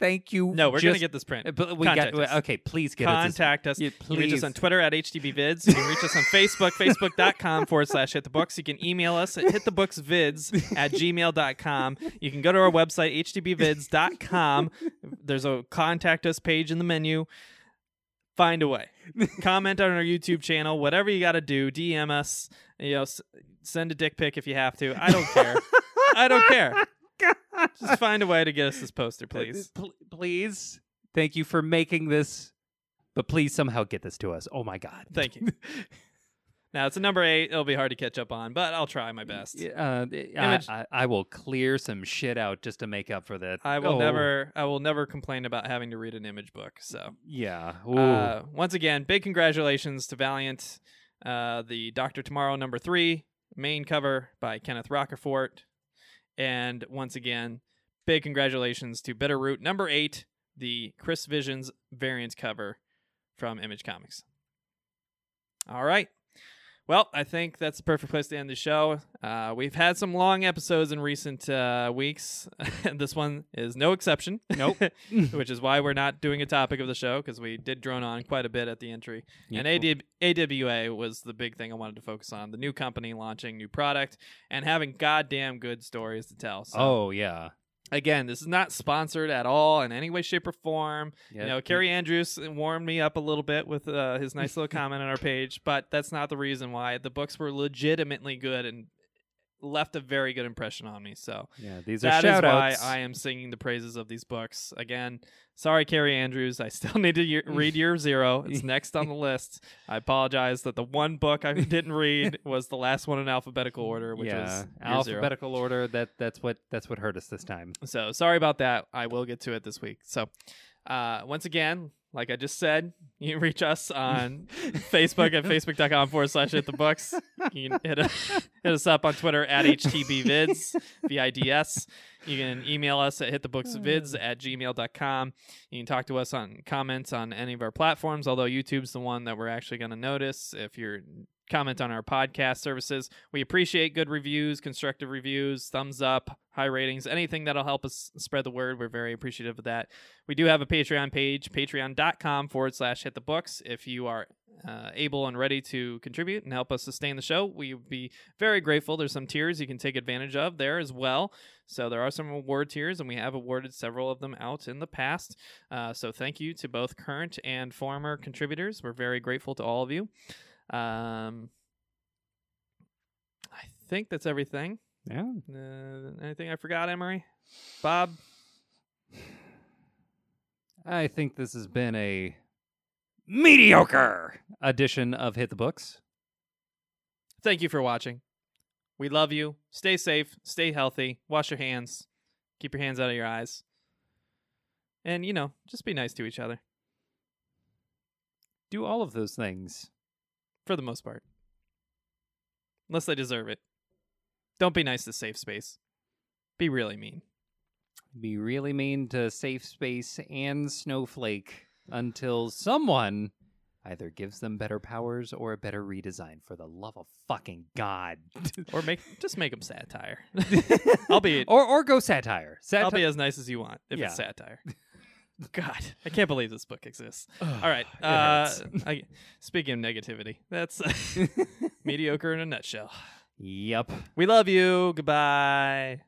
thank you. No, we're gonna get this print. uh, But we Contact got us. okay. Please get us. Contact us. Yeah, You can reach us on Twitter at HTBVids. You can reach us on Facebook, facebook.com forward slash hit the books. You can email us at hitthebooksvids at gmail.com. You can go to our website, htbvids.com. There's a contact us page in the menu. Find a way. Comment on our YouTube channel, whatever you got to do. DM us. You know, s- send a dick pic if you have to. I don't care. I don't care. Just find a way to get us this poster, please. Pl- please. Thank you for making this, but please somehow get this to us. Oh my god. Thank you. Now it's a number eight. It'll be hard to catch up on, but I'll try my best. Uh, I, I, I will clear some shit out just to make up for that. I will Oh, never. I will never complain about having to read an image book. So, Yeah. Uh, once again, big congratulations to Valiant. Uh, the Doctor Tomorrow number three main cover by Kenneth Rocafort, and once again, big congratulations to Bitterroot number eight, the Chris Visions variant cover from Image Comics. All right. Well, I think that's the perfect place to end the show. Uh, we've had some long episodes in recent uh, weeks. this one is no exception. Nope. which is why we're not doing a topic of the show because we did drone on quite a bit at the entry. Yeah. And AD- AWA was the big thing I wanted to focus on the new company launching new product and having goddamn good stories to tell. So, Oh yeah. Again, this is not sponsored at all in any way, shape, or form. Yeah. You know, Kaare Andrews warmed me up a little bit with uh, his nice little comment on our page, but that's not the reason why. The books were legitimately good and left a very good impression on me. So Yeah. These are that is shout why outs. I am singing the praises of these books. Again, sorry, Kaare Andrews. I still need to y- read Year Zero. It's next on the list. I apologize that the one book I didn't read was the last one in alphabetical order, which yeah. was Year Zero. Alphabetical order. That that's what that's what hurt us this time. So sorry about that. I will get to it this week. So uh, once again, like I just said, you can reach us on Facebook at facebook.com forward slash hit the books. You can hit, a, hit us up on Twitter at HTBvids, V-I-D-S. You can email us at hitthebooksvids at gmail.com. You can talk to us on comments on any of our platforms, although YouTube's the one that we're actually going to notice if you're comment on our podcast services. We appreciate good reviews, constructive reviews, thumbs up, high ratings, anything that'll help us spread the word. We're very appreciative of that. We do have a Patreon page, patreon.com forward slash hit the books. If you are uh, able and ready to contribute and help us sustain the show, we would be very grateful. There's some tiers you can take advantage of there as well. So there are some award tiers, and we have awarded several of them out in the past. Uh, so thank you to both current and former contributors. We're very grateful to all of you. Um, I think that's everything. Yeah. Uh, anything I forgot, Emery? Bob? I think this has been a mediocre edition of Hit the Books. Thank you for watching. We love you. Stay safe. Stay healthy. Wash your hands. Keep your hands out of your eyes. And, you know, just be nice to each other Do all of those things. For the most part. Unless they deserve it. Don't be nice to safe space. Be really mean. Be really mean to Safe Space and Snowflake until someone either gives them better powers or a better redesign. For the love of fucking God. Or make just make them satire. I'll be or or go satire. Sati- I'll be as nice as you want if Yeah. it's satire. God, I can't believe this book exists. All right. Uh. I, speaking of negativity, that's mediocre in a nutshell. Yep. We love you. Goodbye.